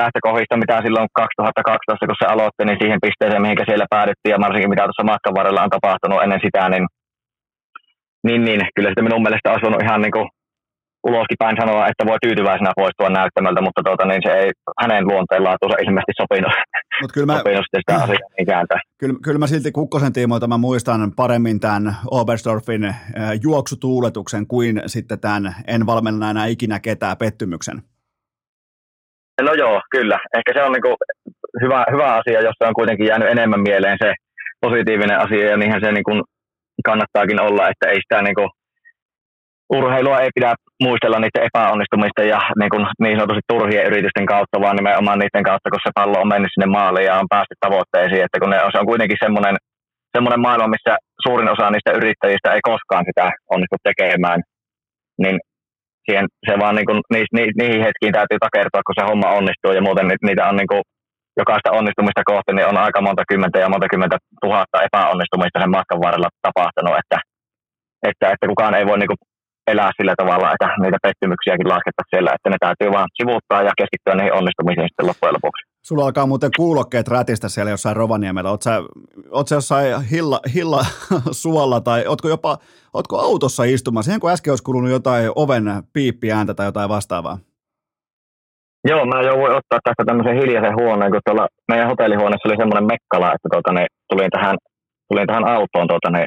lähtökohdista, mitä silloin 2012, kun se aloitti, niin siihen pisteeseen, mihin siellä päädyttiin ja varsinkin mitä tuossa matkan varrella on tapahtunut ennen sitä, niin, niin, niin kyllä sitä minun mielestä olisi voinut ihan niin kuin uloskin päin sanoa, että voi tyytyväisenä poistua näyttämältä, mutta tuota, niin se ei hänen luonteenlaatuunsa ilmeisesti sopinut, Mut kyllä mä, sopinut sitä asiaa niin. Kyllä, kyllä mä silti Kukkosen tiimoilta mä muistan paremmin tämän Oberstdorfin äh, juoksutuuletuksen kuin sitten tämän en valmenna enää ikinä ketään pettymyksen. No joo, kyllä. Ehkä se on niin kuin hyvä, hyvä asia, jossa on kuitenkin jäänyt enemmän mieleen se positiivinen asia, ja niinhän se niin kuin kannattaakin olla, että ei sitä niin kuin urheilua ei pidä muistella niiden epäonnistumisten ja niin, kuin niin sanotusti turhien yritysten kautta, vaan nimenomaan niiden kautta, kun se pallo on mennyt sinne maaliin ja on päästy tavoitteisiin. Että kun ne, se on kuitenkin semmoinen, semmoinen maailma, missä suurin osa niistä yrittäjistä ei koskaan sitä onnistu tekemään, niin siihen, se vaan niin kuin, ni, ni, niihin hetkiin täytyy takertua, kun se homma onnistuu ja muuten niitä on niin kuin, jokaista onnistumista kohti, niin on aika monta kymmentä ja monta kymmentä tuhatta epäonnistumista sen matkan varrella tapahtunut, että, että, että kukaan ei voi niin kuin elää sillä tavalla, että niitä pettymyksiäkin laskettaisiin siellä, että ne täytyy vaan sivuuttaa ja keskittyä niihin onnistumisiin sitten loppujen lopuksi. Sulla alkaa muuten kuulokkeet rätistä siellä jossain Rovaniemellä. Oletko sä, oot sä jossain hilla, hilla *laughs* suolla tai ootko jopa ootko autossa istumassa? Siihen kun äsken olisi kuulunut jotain oven piippiääntä tai jotain vastaavaa. Joo, mä jouduin ottaa tästä tämmöisen hiljaisen huoneen, kun tuolla meidän hotellihuoneessa oli semmoinen mekkala, että tuota, niin, tulin, tähän, tulin tähän autoon tuota, niin,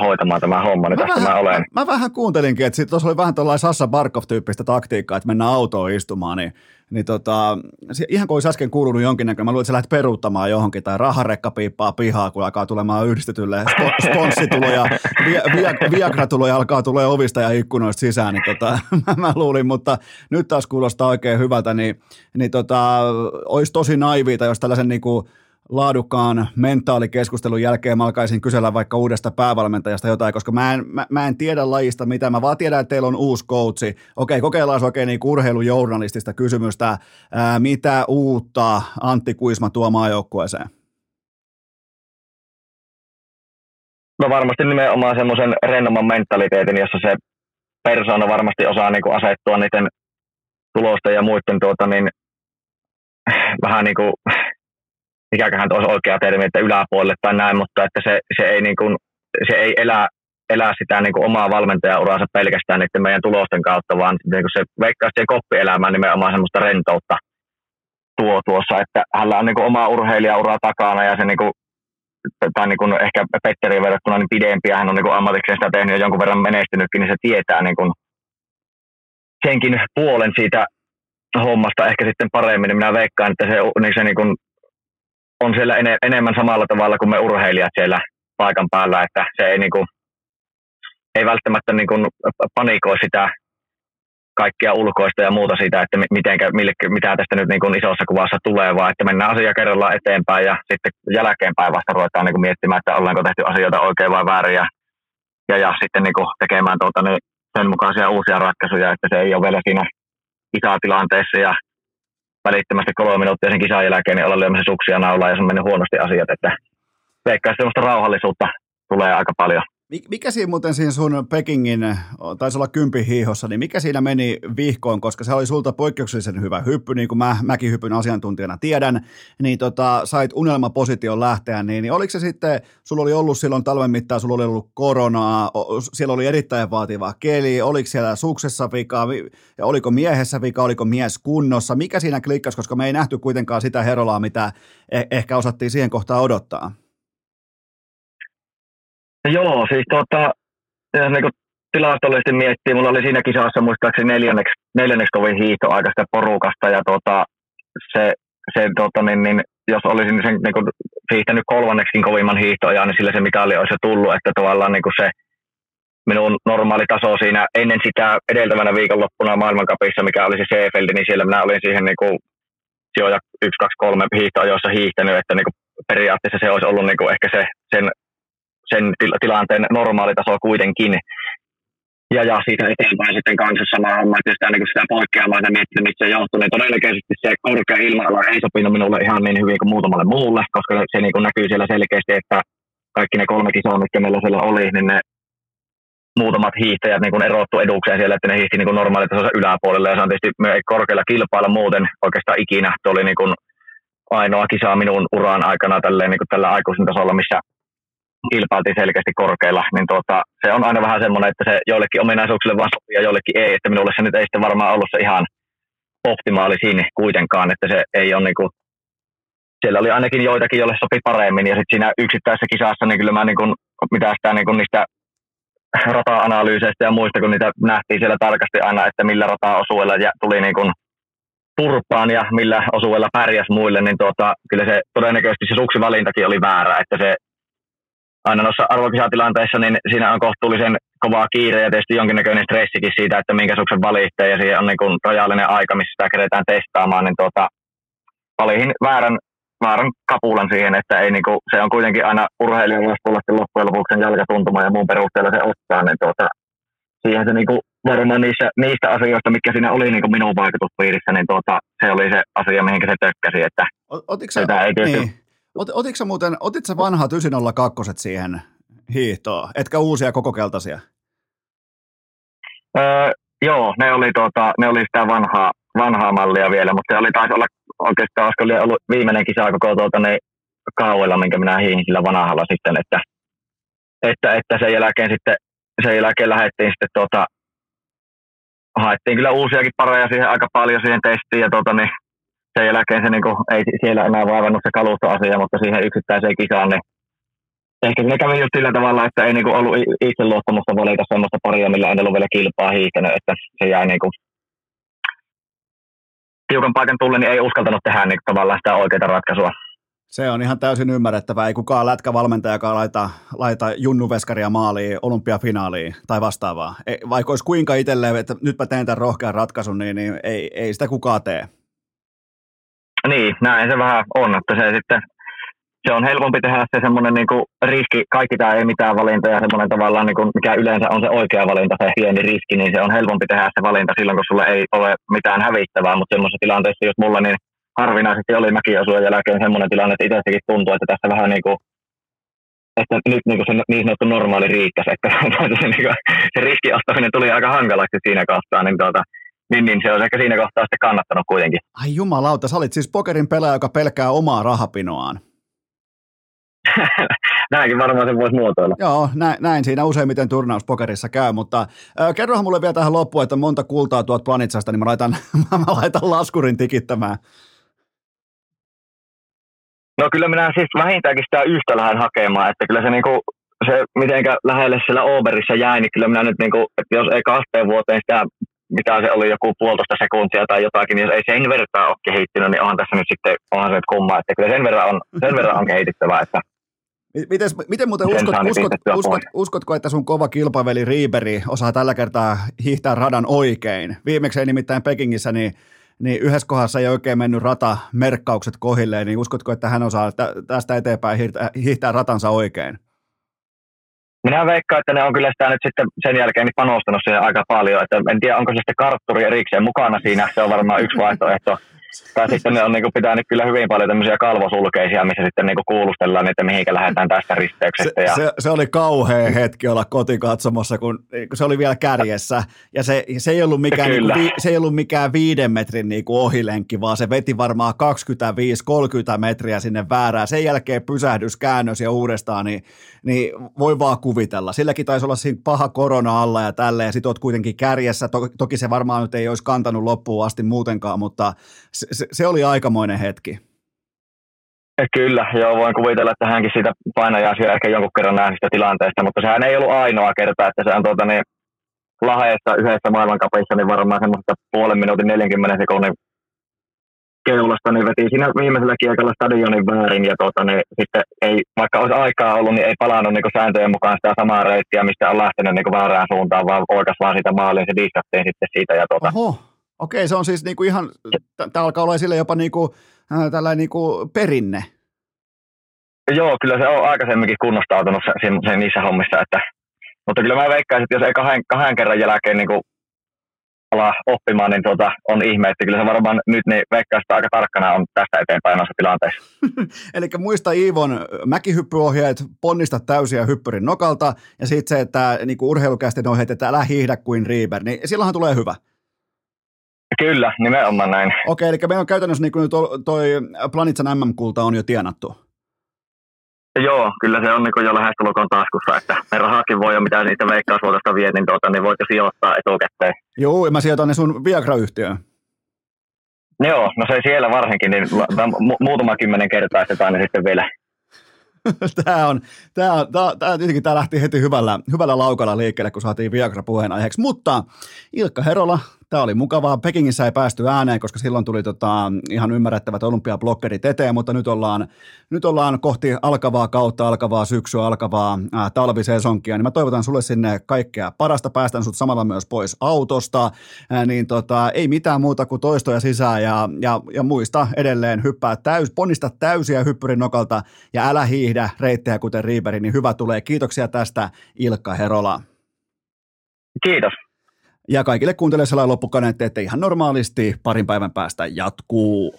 hoitamaan tämä homma, niin mä tästä vähän, mä olen. Mä, mä vähän kuuntelinkin, että tuossa oli vähän tuollainen Sassa Barkov-tyyppistä taktiikkaa, että mennään autoon istumaan, niin, niin tota, ihan kuin olisi äsken kuulunut jonkinnäköinen, mä luulen, että sä lähdet peruuttamaan johonkin, tai raharekka piippaa pihaa, kun alkaa tulemaan yhdistetylle sp- *laughs* sponssituloja, via, Viagra-tuloja alkaa tulee ovista ja ikkunoista sisään, niin tota, *laughs* mä, mä luulin, mutta nyt taas kuulostaa oikein hyvältä, niin, niin tota, olisi tosi naiviita, jos tällaisen niin kuin, laadukkaan mentaalikeskustelun jälkeen mä alkaisin kysellä vaikka uudesta päävalmentajasta jotain, koska mä en, mä, mä en tiedä lajista mitä, mä vaan tiedän, että teillä on uusi coachi. Okei, kokeillaan oikein niin urheilujournalistista kysymystä. Ää, mitä uutta Antti Kuisma tuo maajoukkueeseen? No varmasti nimenomaan semmoisen rennomman mentaliteetin, jossa se persoona varmasti osaa niin kuin asettua niiden tulosten ja muiden tuota, niin, vähän niin kuin mikäköhän olisi oikea termi, että yläpuolelle tai näin, mutta että se, se ei, niin kuin, se ei elä, elää sitä niin kuin omaa valmentajauransa pelkästään niiden meidän tulosten kautta, vaan niin kuin se veikkaa siihen koppielämään nimenomaan semmoista rentoutta tuo tuossa, että hänellä on niin kuin oma urheilijaura takana ja se niin kuin, tai niin kuin ehkä Petteriin verrattuna niin pidempiä, hän on niin kuin ammatikseen sitä tehnyt ja jonkun verran menestynytkin, niin se tietää niin kuin senkin puolen siitä hommasta ehkä sitten paremmin, niin minä veikkaan, että se, niin se niin kuin on siellä ene, enemmän samalla tavalla kuin me urheilijat siellä paikan päällä, että se ei, niin kuin, ei välttämättä niin kuin panikoi sitä kaikkia ulkoista ja muuta sitä, että mitenkä, mille, mitä tästä nyt niin kuin isossa kuvassa tulee, vaan että mennään asia kerrallaan eteenpäin ja sitten jälkeenpäin vasta ruvetaan niin kuin miettimään, että ollaanko tehty asioita oikein vai väärin ja, ja, ja sitten niin kuin tekemään tuota, niin sen mukaisia uusia ratkaisuja, että se ei ole vielä siinä kisatilanteessa ja välittömästi kolme minuuttia sen kisan jälkeen niin olla lyömässä suksia naulaan ja se on mennyt huonosti asiat, että veikkaa sellaista rauhallisuutta tulee aika paljon. Mikä siinä muuten siinä sun Pekingin, taisi olla kympi hiihossa, niin mikä siinä meni vihkoon, koska se oli sulta poikkeuksellisen hyvä hyppy, niin kuin mä mäkin hypyn asiantuntijana tiedän, niin tota, sait unelmaposition lähteä, niin, niin oliko se sitten, sulla oli ollut silloin talven mittaan, sulla oli ollut koronaa, siellä oli erittäin vaativa keli, oliko siellä suksessa vika, ja oliko miehessä vika, oliko mies kunnossa, mikä siinä klikkasi, koska me ei nähty kuitenkaan sitä herolaa, mitä eh- ehkä osattiin siihen kohtaan odottaa? Joo, siis tota, niin tilastollisesti miettii, mulla oli siinä kisassa muistaakseni neljänneksi, neljänneksi kovin hiihtoaika sitä porukasta ja tota, se, se tota, niin, niin, jos olisin sen niin kuin, hiihtänyt kolmanneksi kovimman hiihtoajan, niin sillä se mitali olisi tullut, että tavallaan niin kuin se minun normaali taso siinä ennen sitä edeltävänä viikonloppuna maailmankapissa, mikä oli se Seefeldi, niin siellä minä olin siihen niin kuin, sijoja 1, 2, 3 hiihtoajoissa hiihtänyt, että niin kuin, periaatteessa se olisi ollut niin kuin, ehkä se, sen sen tilanteen normaali taso kuitenkin. Ja, ja siitä eteenpäin sitten kanssa sama homma, että sitä, niin sitä poikkeamaa ja miettiä, mistä se johtuu, niin todennäköisesti se korkea ilma ei sopinut minulle ihan niin hyvin kuin muutamalle muulle, koska se, se niin kuin näkyy siellä selkeästi, että kaikki ne kolme kisoa, mitkä meillä siellä oli, niin ne muutamat hiihtäjät niin erottu edukseen siellä, että ne hiihti niin normaalitasossa yläpuolella. Ja se on tietysti korkealla kilpailla muuten oikeastaan ikinä. Tuo oli niin kuin ainoa kisa minun uran aikana tälleen, niin kuin tällä aikuisen tasolla, missä kilpailtiin selkeästi korkeilla, niin tuota, se on aina vähän semmoinen, että se joillekin ominaisuuksille vaan sopii ja joillekin ei, että minulle se nyt ei sitten varmaan ollut se ihan optimaalisin kuitenkaan, että se ei ole niinku, siellä oli ainakin joitakin, joille sopi paremmin ja sitten siinä yksittäisessä kisassa, niin kyllä mä niinku, mitä sitä niinku niistä rata-analyyseistä ja muista, kun niitä nähtiin siellä tarkasti aina, että millä rata-osuella ja tuli niin kuin turpaan ja millä osuella pärjäs muille, niin tuota, kyllä se todennäköisesti se suksivalintakin oli väärä, että se aina noissa arvokisatilanteissa, niin siinä on kohtuullisen kovaa kiire ja tietysti jonkinnäköinen stressikin siitä, että minkä suksen valitte ja siihen on niin kuin rajallinen aika, missä sitä keretään testaamaan, niin tuota, valihin väärän, väärän kapulan siihen, että ei niin kuin, se on kuitenkin aina urheilijan vastuulla loppujen lopuksi sen jalkatuntuma ja muun perusteella se ottaa, niin tuota, siihen se niin kuin, varmaan niissä, niistä asioista, mikä siinä oli niin kuin minun vaikutuspiirissä, niin tuota, se oli se asia, mihin se tökkäsi, että Otitko sä, ei tietysti, niin. Ot, otitko muuten, otit sä vanhat 902 siihen hiihtoon, etkä uusia koko keltaisia? Öö, joo, ne oli, tuota, ne oli sitä vanhaa, vanhaa mallia vielä, mutta se oli taisi olla oikeastaan olisiko oli ollut viimeinen kisa koko tuota, ne kauella, minkä minä hiihin sillä vanhalla sitten, että, että, että sen jälkeen sitten sen jälkeen lähdettiin sitten tuota, haettiin kyllä uusiakin pareja siihen aika paljon siihen testiin ja tuota, niin sen jälkeen se niin kuin, ei siellä enää vaivannut se kalustoasia, mutta siihen yksittäiseen kisaan, niin ehkä se kävi just sillä tavalla, että ei niin kuin ollut itse luottamusta valita sellaista paria, millä en ollut vielä kilpaa hiihtänyt, että se jäi niin kuin, tiukan paikan tulle, niin ei uskaltanut tehdä niin tavallaan sitä oikeaa ratkaisua. Se on ihan täysin ymmärrettävää. Ei kukaan lätkävalmentajakaan laita, laita junnuveskaria maaliin olympiafinaaliin tai vastaavaa. Ei, vaikka olisi kuinka itselleen, että nytpä teen tämän rohkean ratkaisun, niin, niin ei, ei sitä kukaan tee. Niin, näin se vähän on, että se sitten se on helpompi tehdä se semmoinen niin kuin riski, kaikki tämä ei mitään valinta ja semmoinen tavallaan, niin kuin, mikä yleensä on se oikea valinta, se pieni riski, niin se on helpompi tehdä se valinta silloin, kun sulla ei ole mitään hävittävää, mutta semmoisessa tilanteessa, jos mulla niin harvinaisesti oli mäkiosujen jälkeen semmoinen tilanne, että itsestäkin tuntuu, että tässä vähän niin kuin, että nyt niin kuin se niin sanottu normaali riikkäs, että *laughs* se, niin kuin, se tuli aika hankalaksi siinä kohtaa, niin, tuota, niin, niin se on ehkä siinä kohtaa sitten kannattanut kuitenkin. Ai jumalauta, sä olit siis pokerin pelaaja, joka pelkää omaa rahapinoaan. *laughs* Näinkin varmaan se voisi muotoilla. Joo, näin, näin siinä useimmiten turnauspokerissa käy, mutta äh, kerrohan mulle vielä tähän loppuun, että monta kultaa tuot Planitsasta, niin mä laitan, *laughs* mä laitan laskurin tikittämään. No kyllä minä siis vähintäänkin sitä yhtä lähden hakemaan, että kyllä se niinku, se mitenkä lähelle siellä Oberissa jäi, niin kyllä minä nyt niinku, että jos ei kahteen vuoteen sitä, mitä se oli joku puolitoista sekuntia tai jotakin, niin jos ei sen verran ole kehittynyt, niin onhan tässä nyt sitten, onhan se nyt kumma, että kyllä sen verran on, sen verran on kehityttävä, että Miten, miten muuten uskot, uskot, uskot, uskotko, että sun kova kilpaveli Riiberi osaa tällä kertaa hiihtää radan oikein? Viimeksi ei nimittäin Pekingissä, niin niin yhdessä kohdassa ei oikein mennyt rata merkkaukset kohilleen, niin uskotko, että hän osaa tästä eteenpäin hiihtää, hiihtää ratansa oikein? Minä veikkaan, että ne on kyllä sitä nyt sitten sen jälkeen niin panostanut siihen aika paljon. Että en tiedä, onko se sitten kartturi erikseen mukana siinä. Se on varmaan yksi vaihtoehto. Tai sitten ne on niin kuin, pitänyt kyllä hyvin paljon tämmöisiä kalvosulkeisia, missä sitten niin kuin kuulustellaan, että mihinkä lähdetään tästä risteyksestä. Se, ja... se, se, oli kauhea hetki olla kotikatsomossa, kun, kun se oli vielä kärjessä. Ja se, se, ei, ollut mikään, niin kuin, se ei ollut mikään viiden metrin niin kuin ohilenkki, vaan se veti varmaan 25-30 metriä sinne väärään. Sen jälkeen pysähdys, käännös ja uudestaan, niin, niin voi vaan kuvitella. Silläkin taisi olla siinä paha korona alla ja tälleen. Sitten olet kuitenkin kärjessä. Toki se varmaan nyt ei olisi kantanut loppuun asti muutenkaan, mutta se, se oli aikamoinen hetki. Kyllä, joo, voin kuvitella, että hänkin siitä painajaisia ehkä jonkun kerran nähnyt tilanteesta, mutta sehän ei ollut ainoa kerta, että se on tuota, niin, laheessa yhdessä maailmankapissa, niin varmaan semmoista puolen minuutin 40 sekunnin keulasta, niin veti siinä viimeisellä kiekalla stadionin väärin ja tuota, niin sitten ei, vaikka olisi aikaa ollut, niin ei palannut niin sääntöjen mukaan sitä samaa reittiä, mistä on lähtenyt niin väärään suuntaan, vaan oikeas vaan siitä maaliin, se diskattiin sitten siitä. Ja tuota, Oho. Okei, se on siis niinku ihan, tämä alkaa olla sille jopa niinku, äh, tällainen niinku perinne. Joo, kyllä se on aikaisemminkin kunnostautunut se, se, se niissä hommissa, että, mutta kyllä mä veikkaisin, että jos ei kahden, kahden kerran jälkeen niinku ala oppimaan, niin tuota, on ihme, että kyllä se varmaan nyt niin veikkaista aika tarkkana on tästä eteenpäin noissa tilanteissa. *laughs* Eli muista Iivon mäkihyppyohjeet, ponnista täysiä hyppyrin nokalta, ja sitten se, että niin urheilukäisten ohjeet, että älä hiihdä kuin Riiber, niin silloinhan tulee hyvä. Kyllä, nimenomaan näin. Okei, eli meillä on käytännössä niin kuin toi Planitsan MM-kulta on jo tienattu. Joo, kyllä se on niin jo lähestulkoon taskussa, että ne rahakin voi jo mitä niitä veikkausvuotosta viet, niin, tuota, niin voit jo sijoittaa etukäteen. Joo, ja mä sijoitan ne sun Viagra-yhtiöön. Joo, no se siellä varsinkin, niin mu- muutama kymmenen kertaa niin sitten vielä *laughs* tämä on, tämä, on, tämä, tämä, tämä lähti heti hyvällä, hyvällä laukalla liikkeelle, kun saatiin Viagra puheenaiheeksi, mutta Ilkka Herola, Tämä oli mukavaa. Pekingissä ei päästy ääneen, koska silloin tuli tota, ihan ymmärrettävät olympiablokkerit eteen, mutta nyt ollaan, nyt ollaan kohti alkavaa kautta, alkavaa syksyä, alkavaa ää, talvisesonkia. Niin mä toivotan sulle sinne kaikkea parasta. Päästän sut samalla myös pois autosta. Ää, niin tota, ei mitään muuta kuin toistoja sisään ja, ja, ja muista edelleen hyppää täys, ponnista täysiä hyppyrin nokalta ja älä hiihdä reittejä kuten Riiberi, niin hyvä tulee. Kiitoksia tästä Ilkka Herola. Kiitos. Ja kaikille kuuntelijoille sellainen loppukaneetti, että ihan normaalisti parin päivän päästä jatkuu.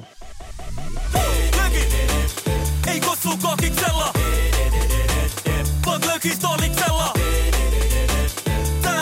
Tää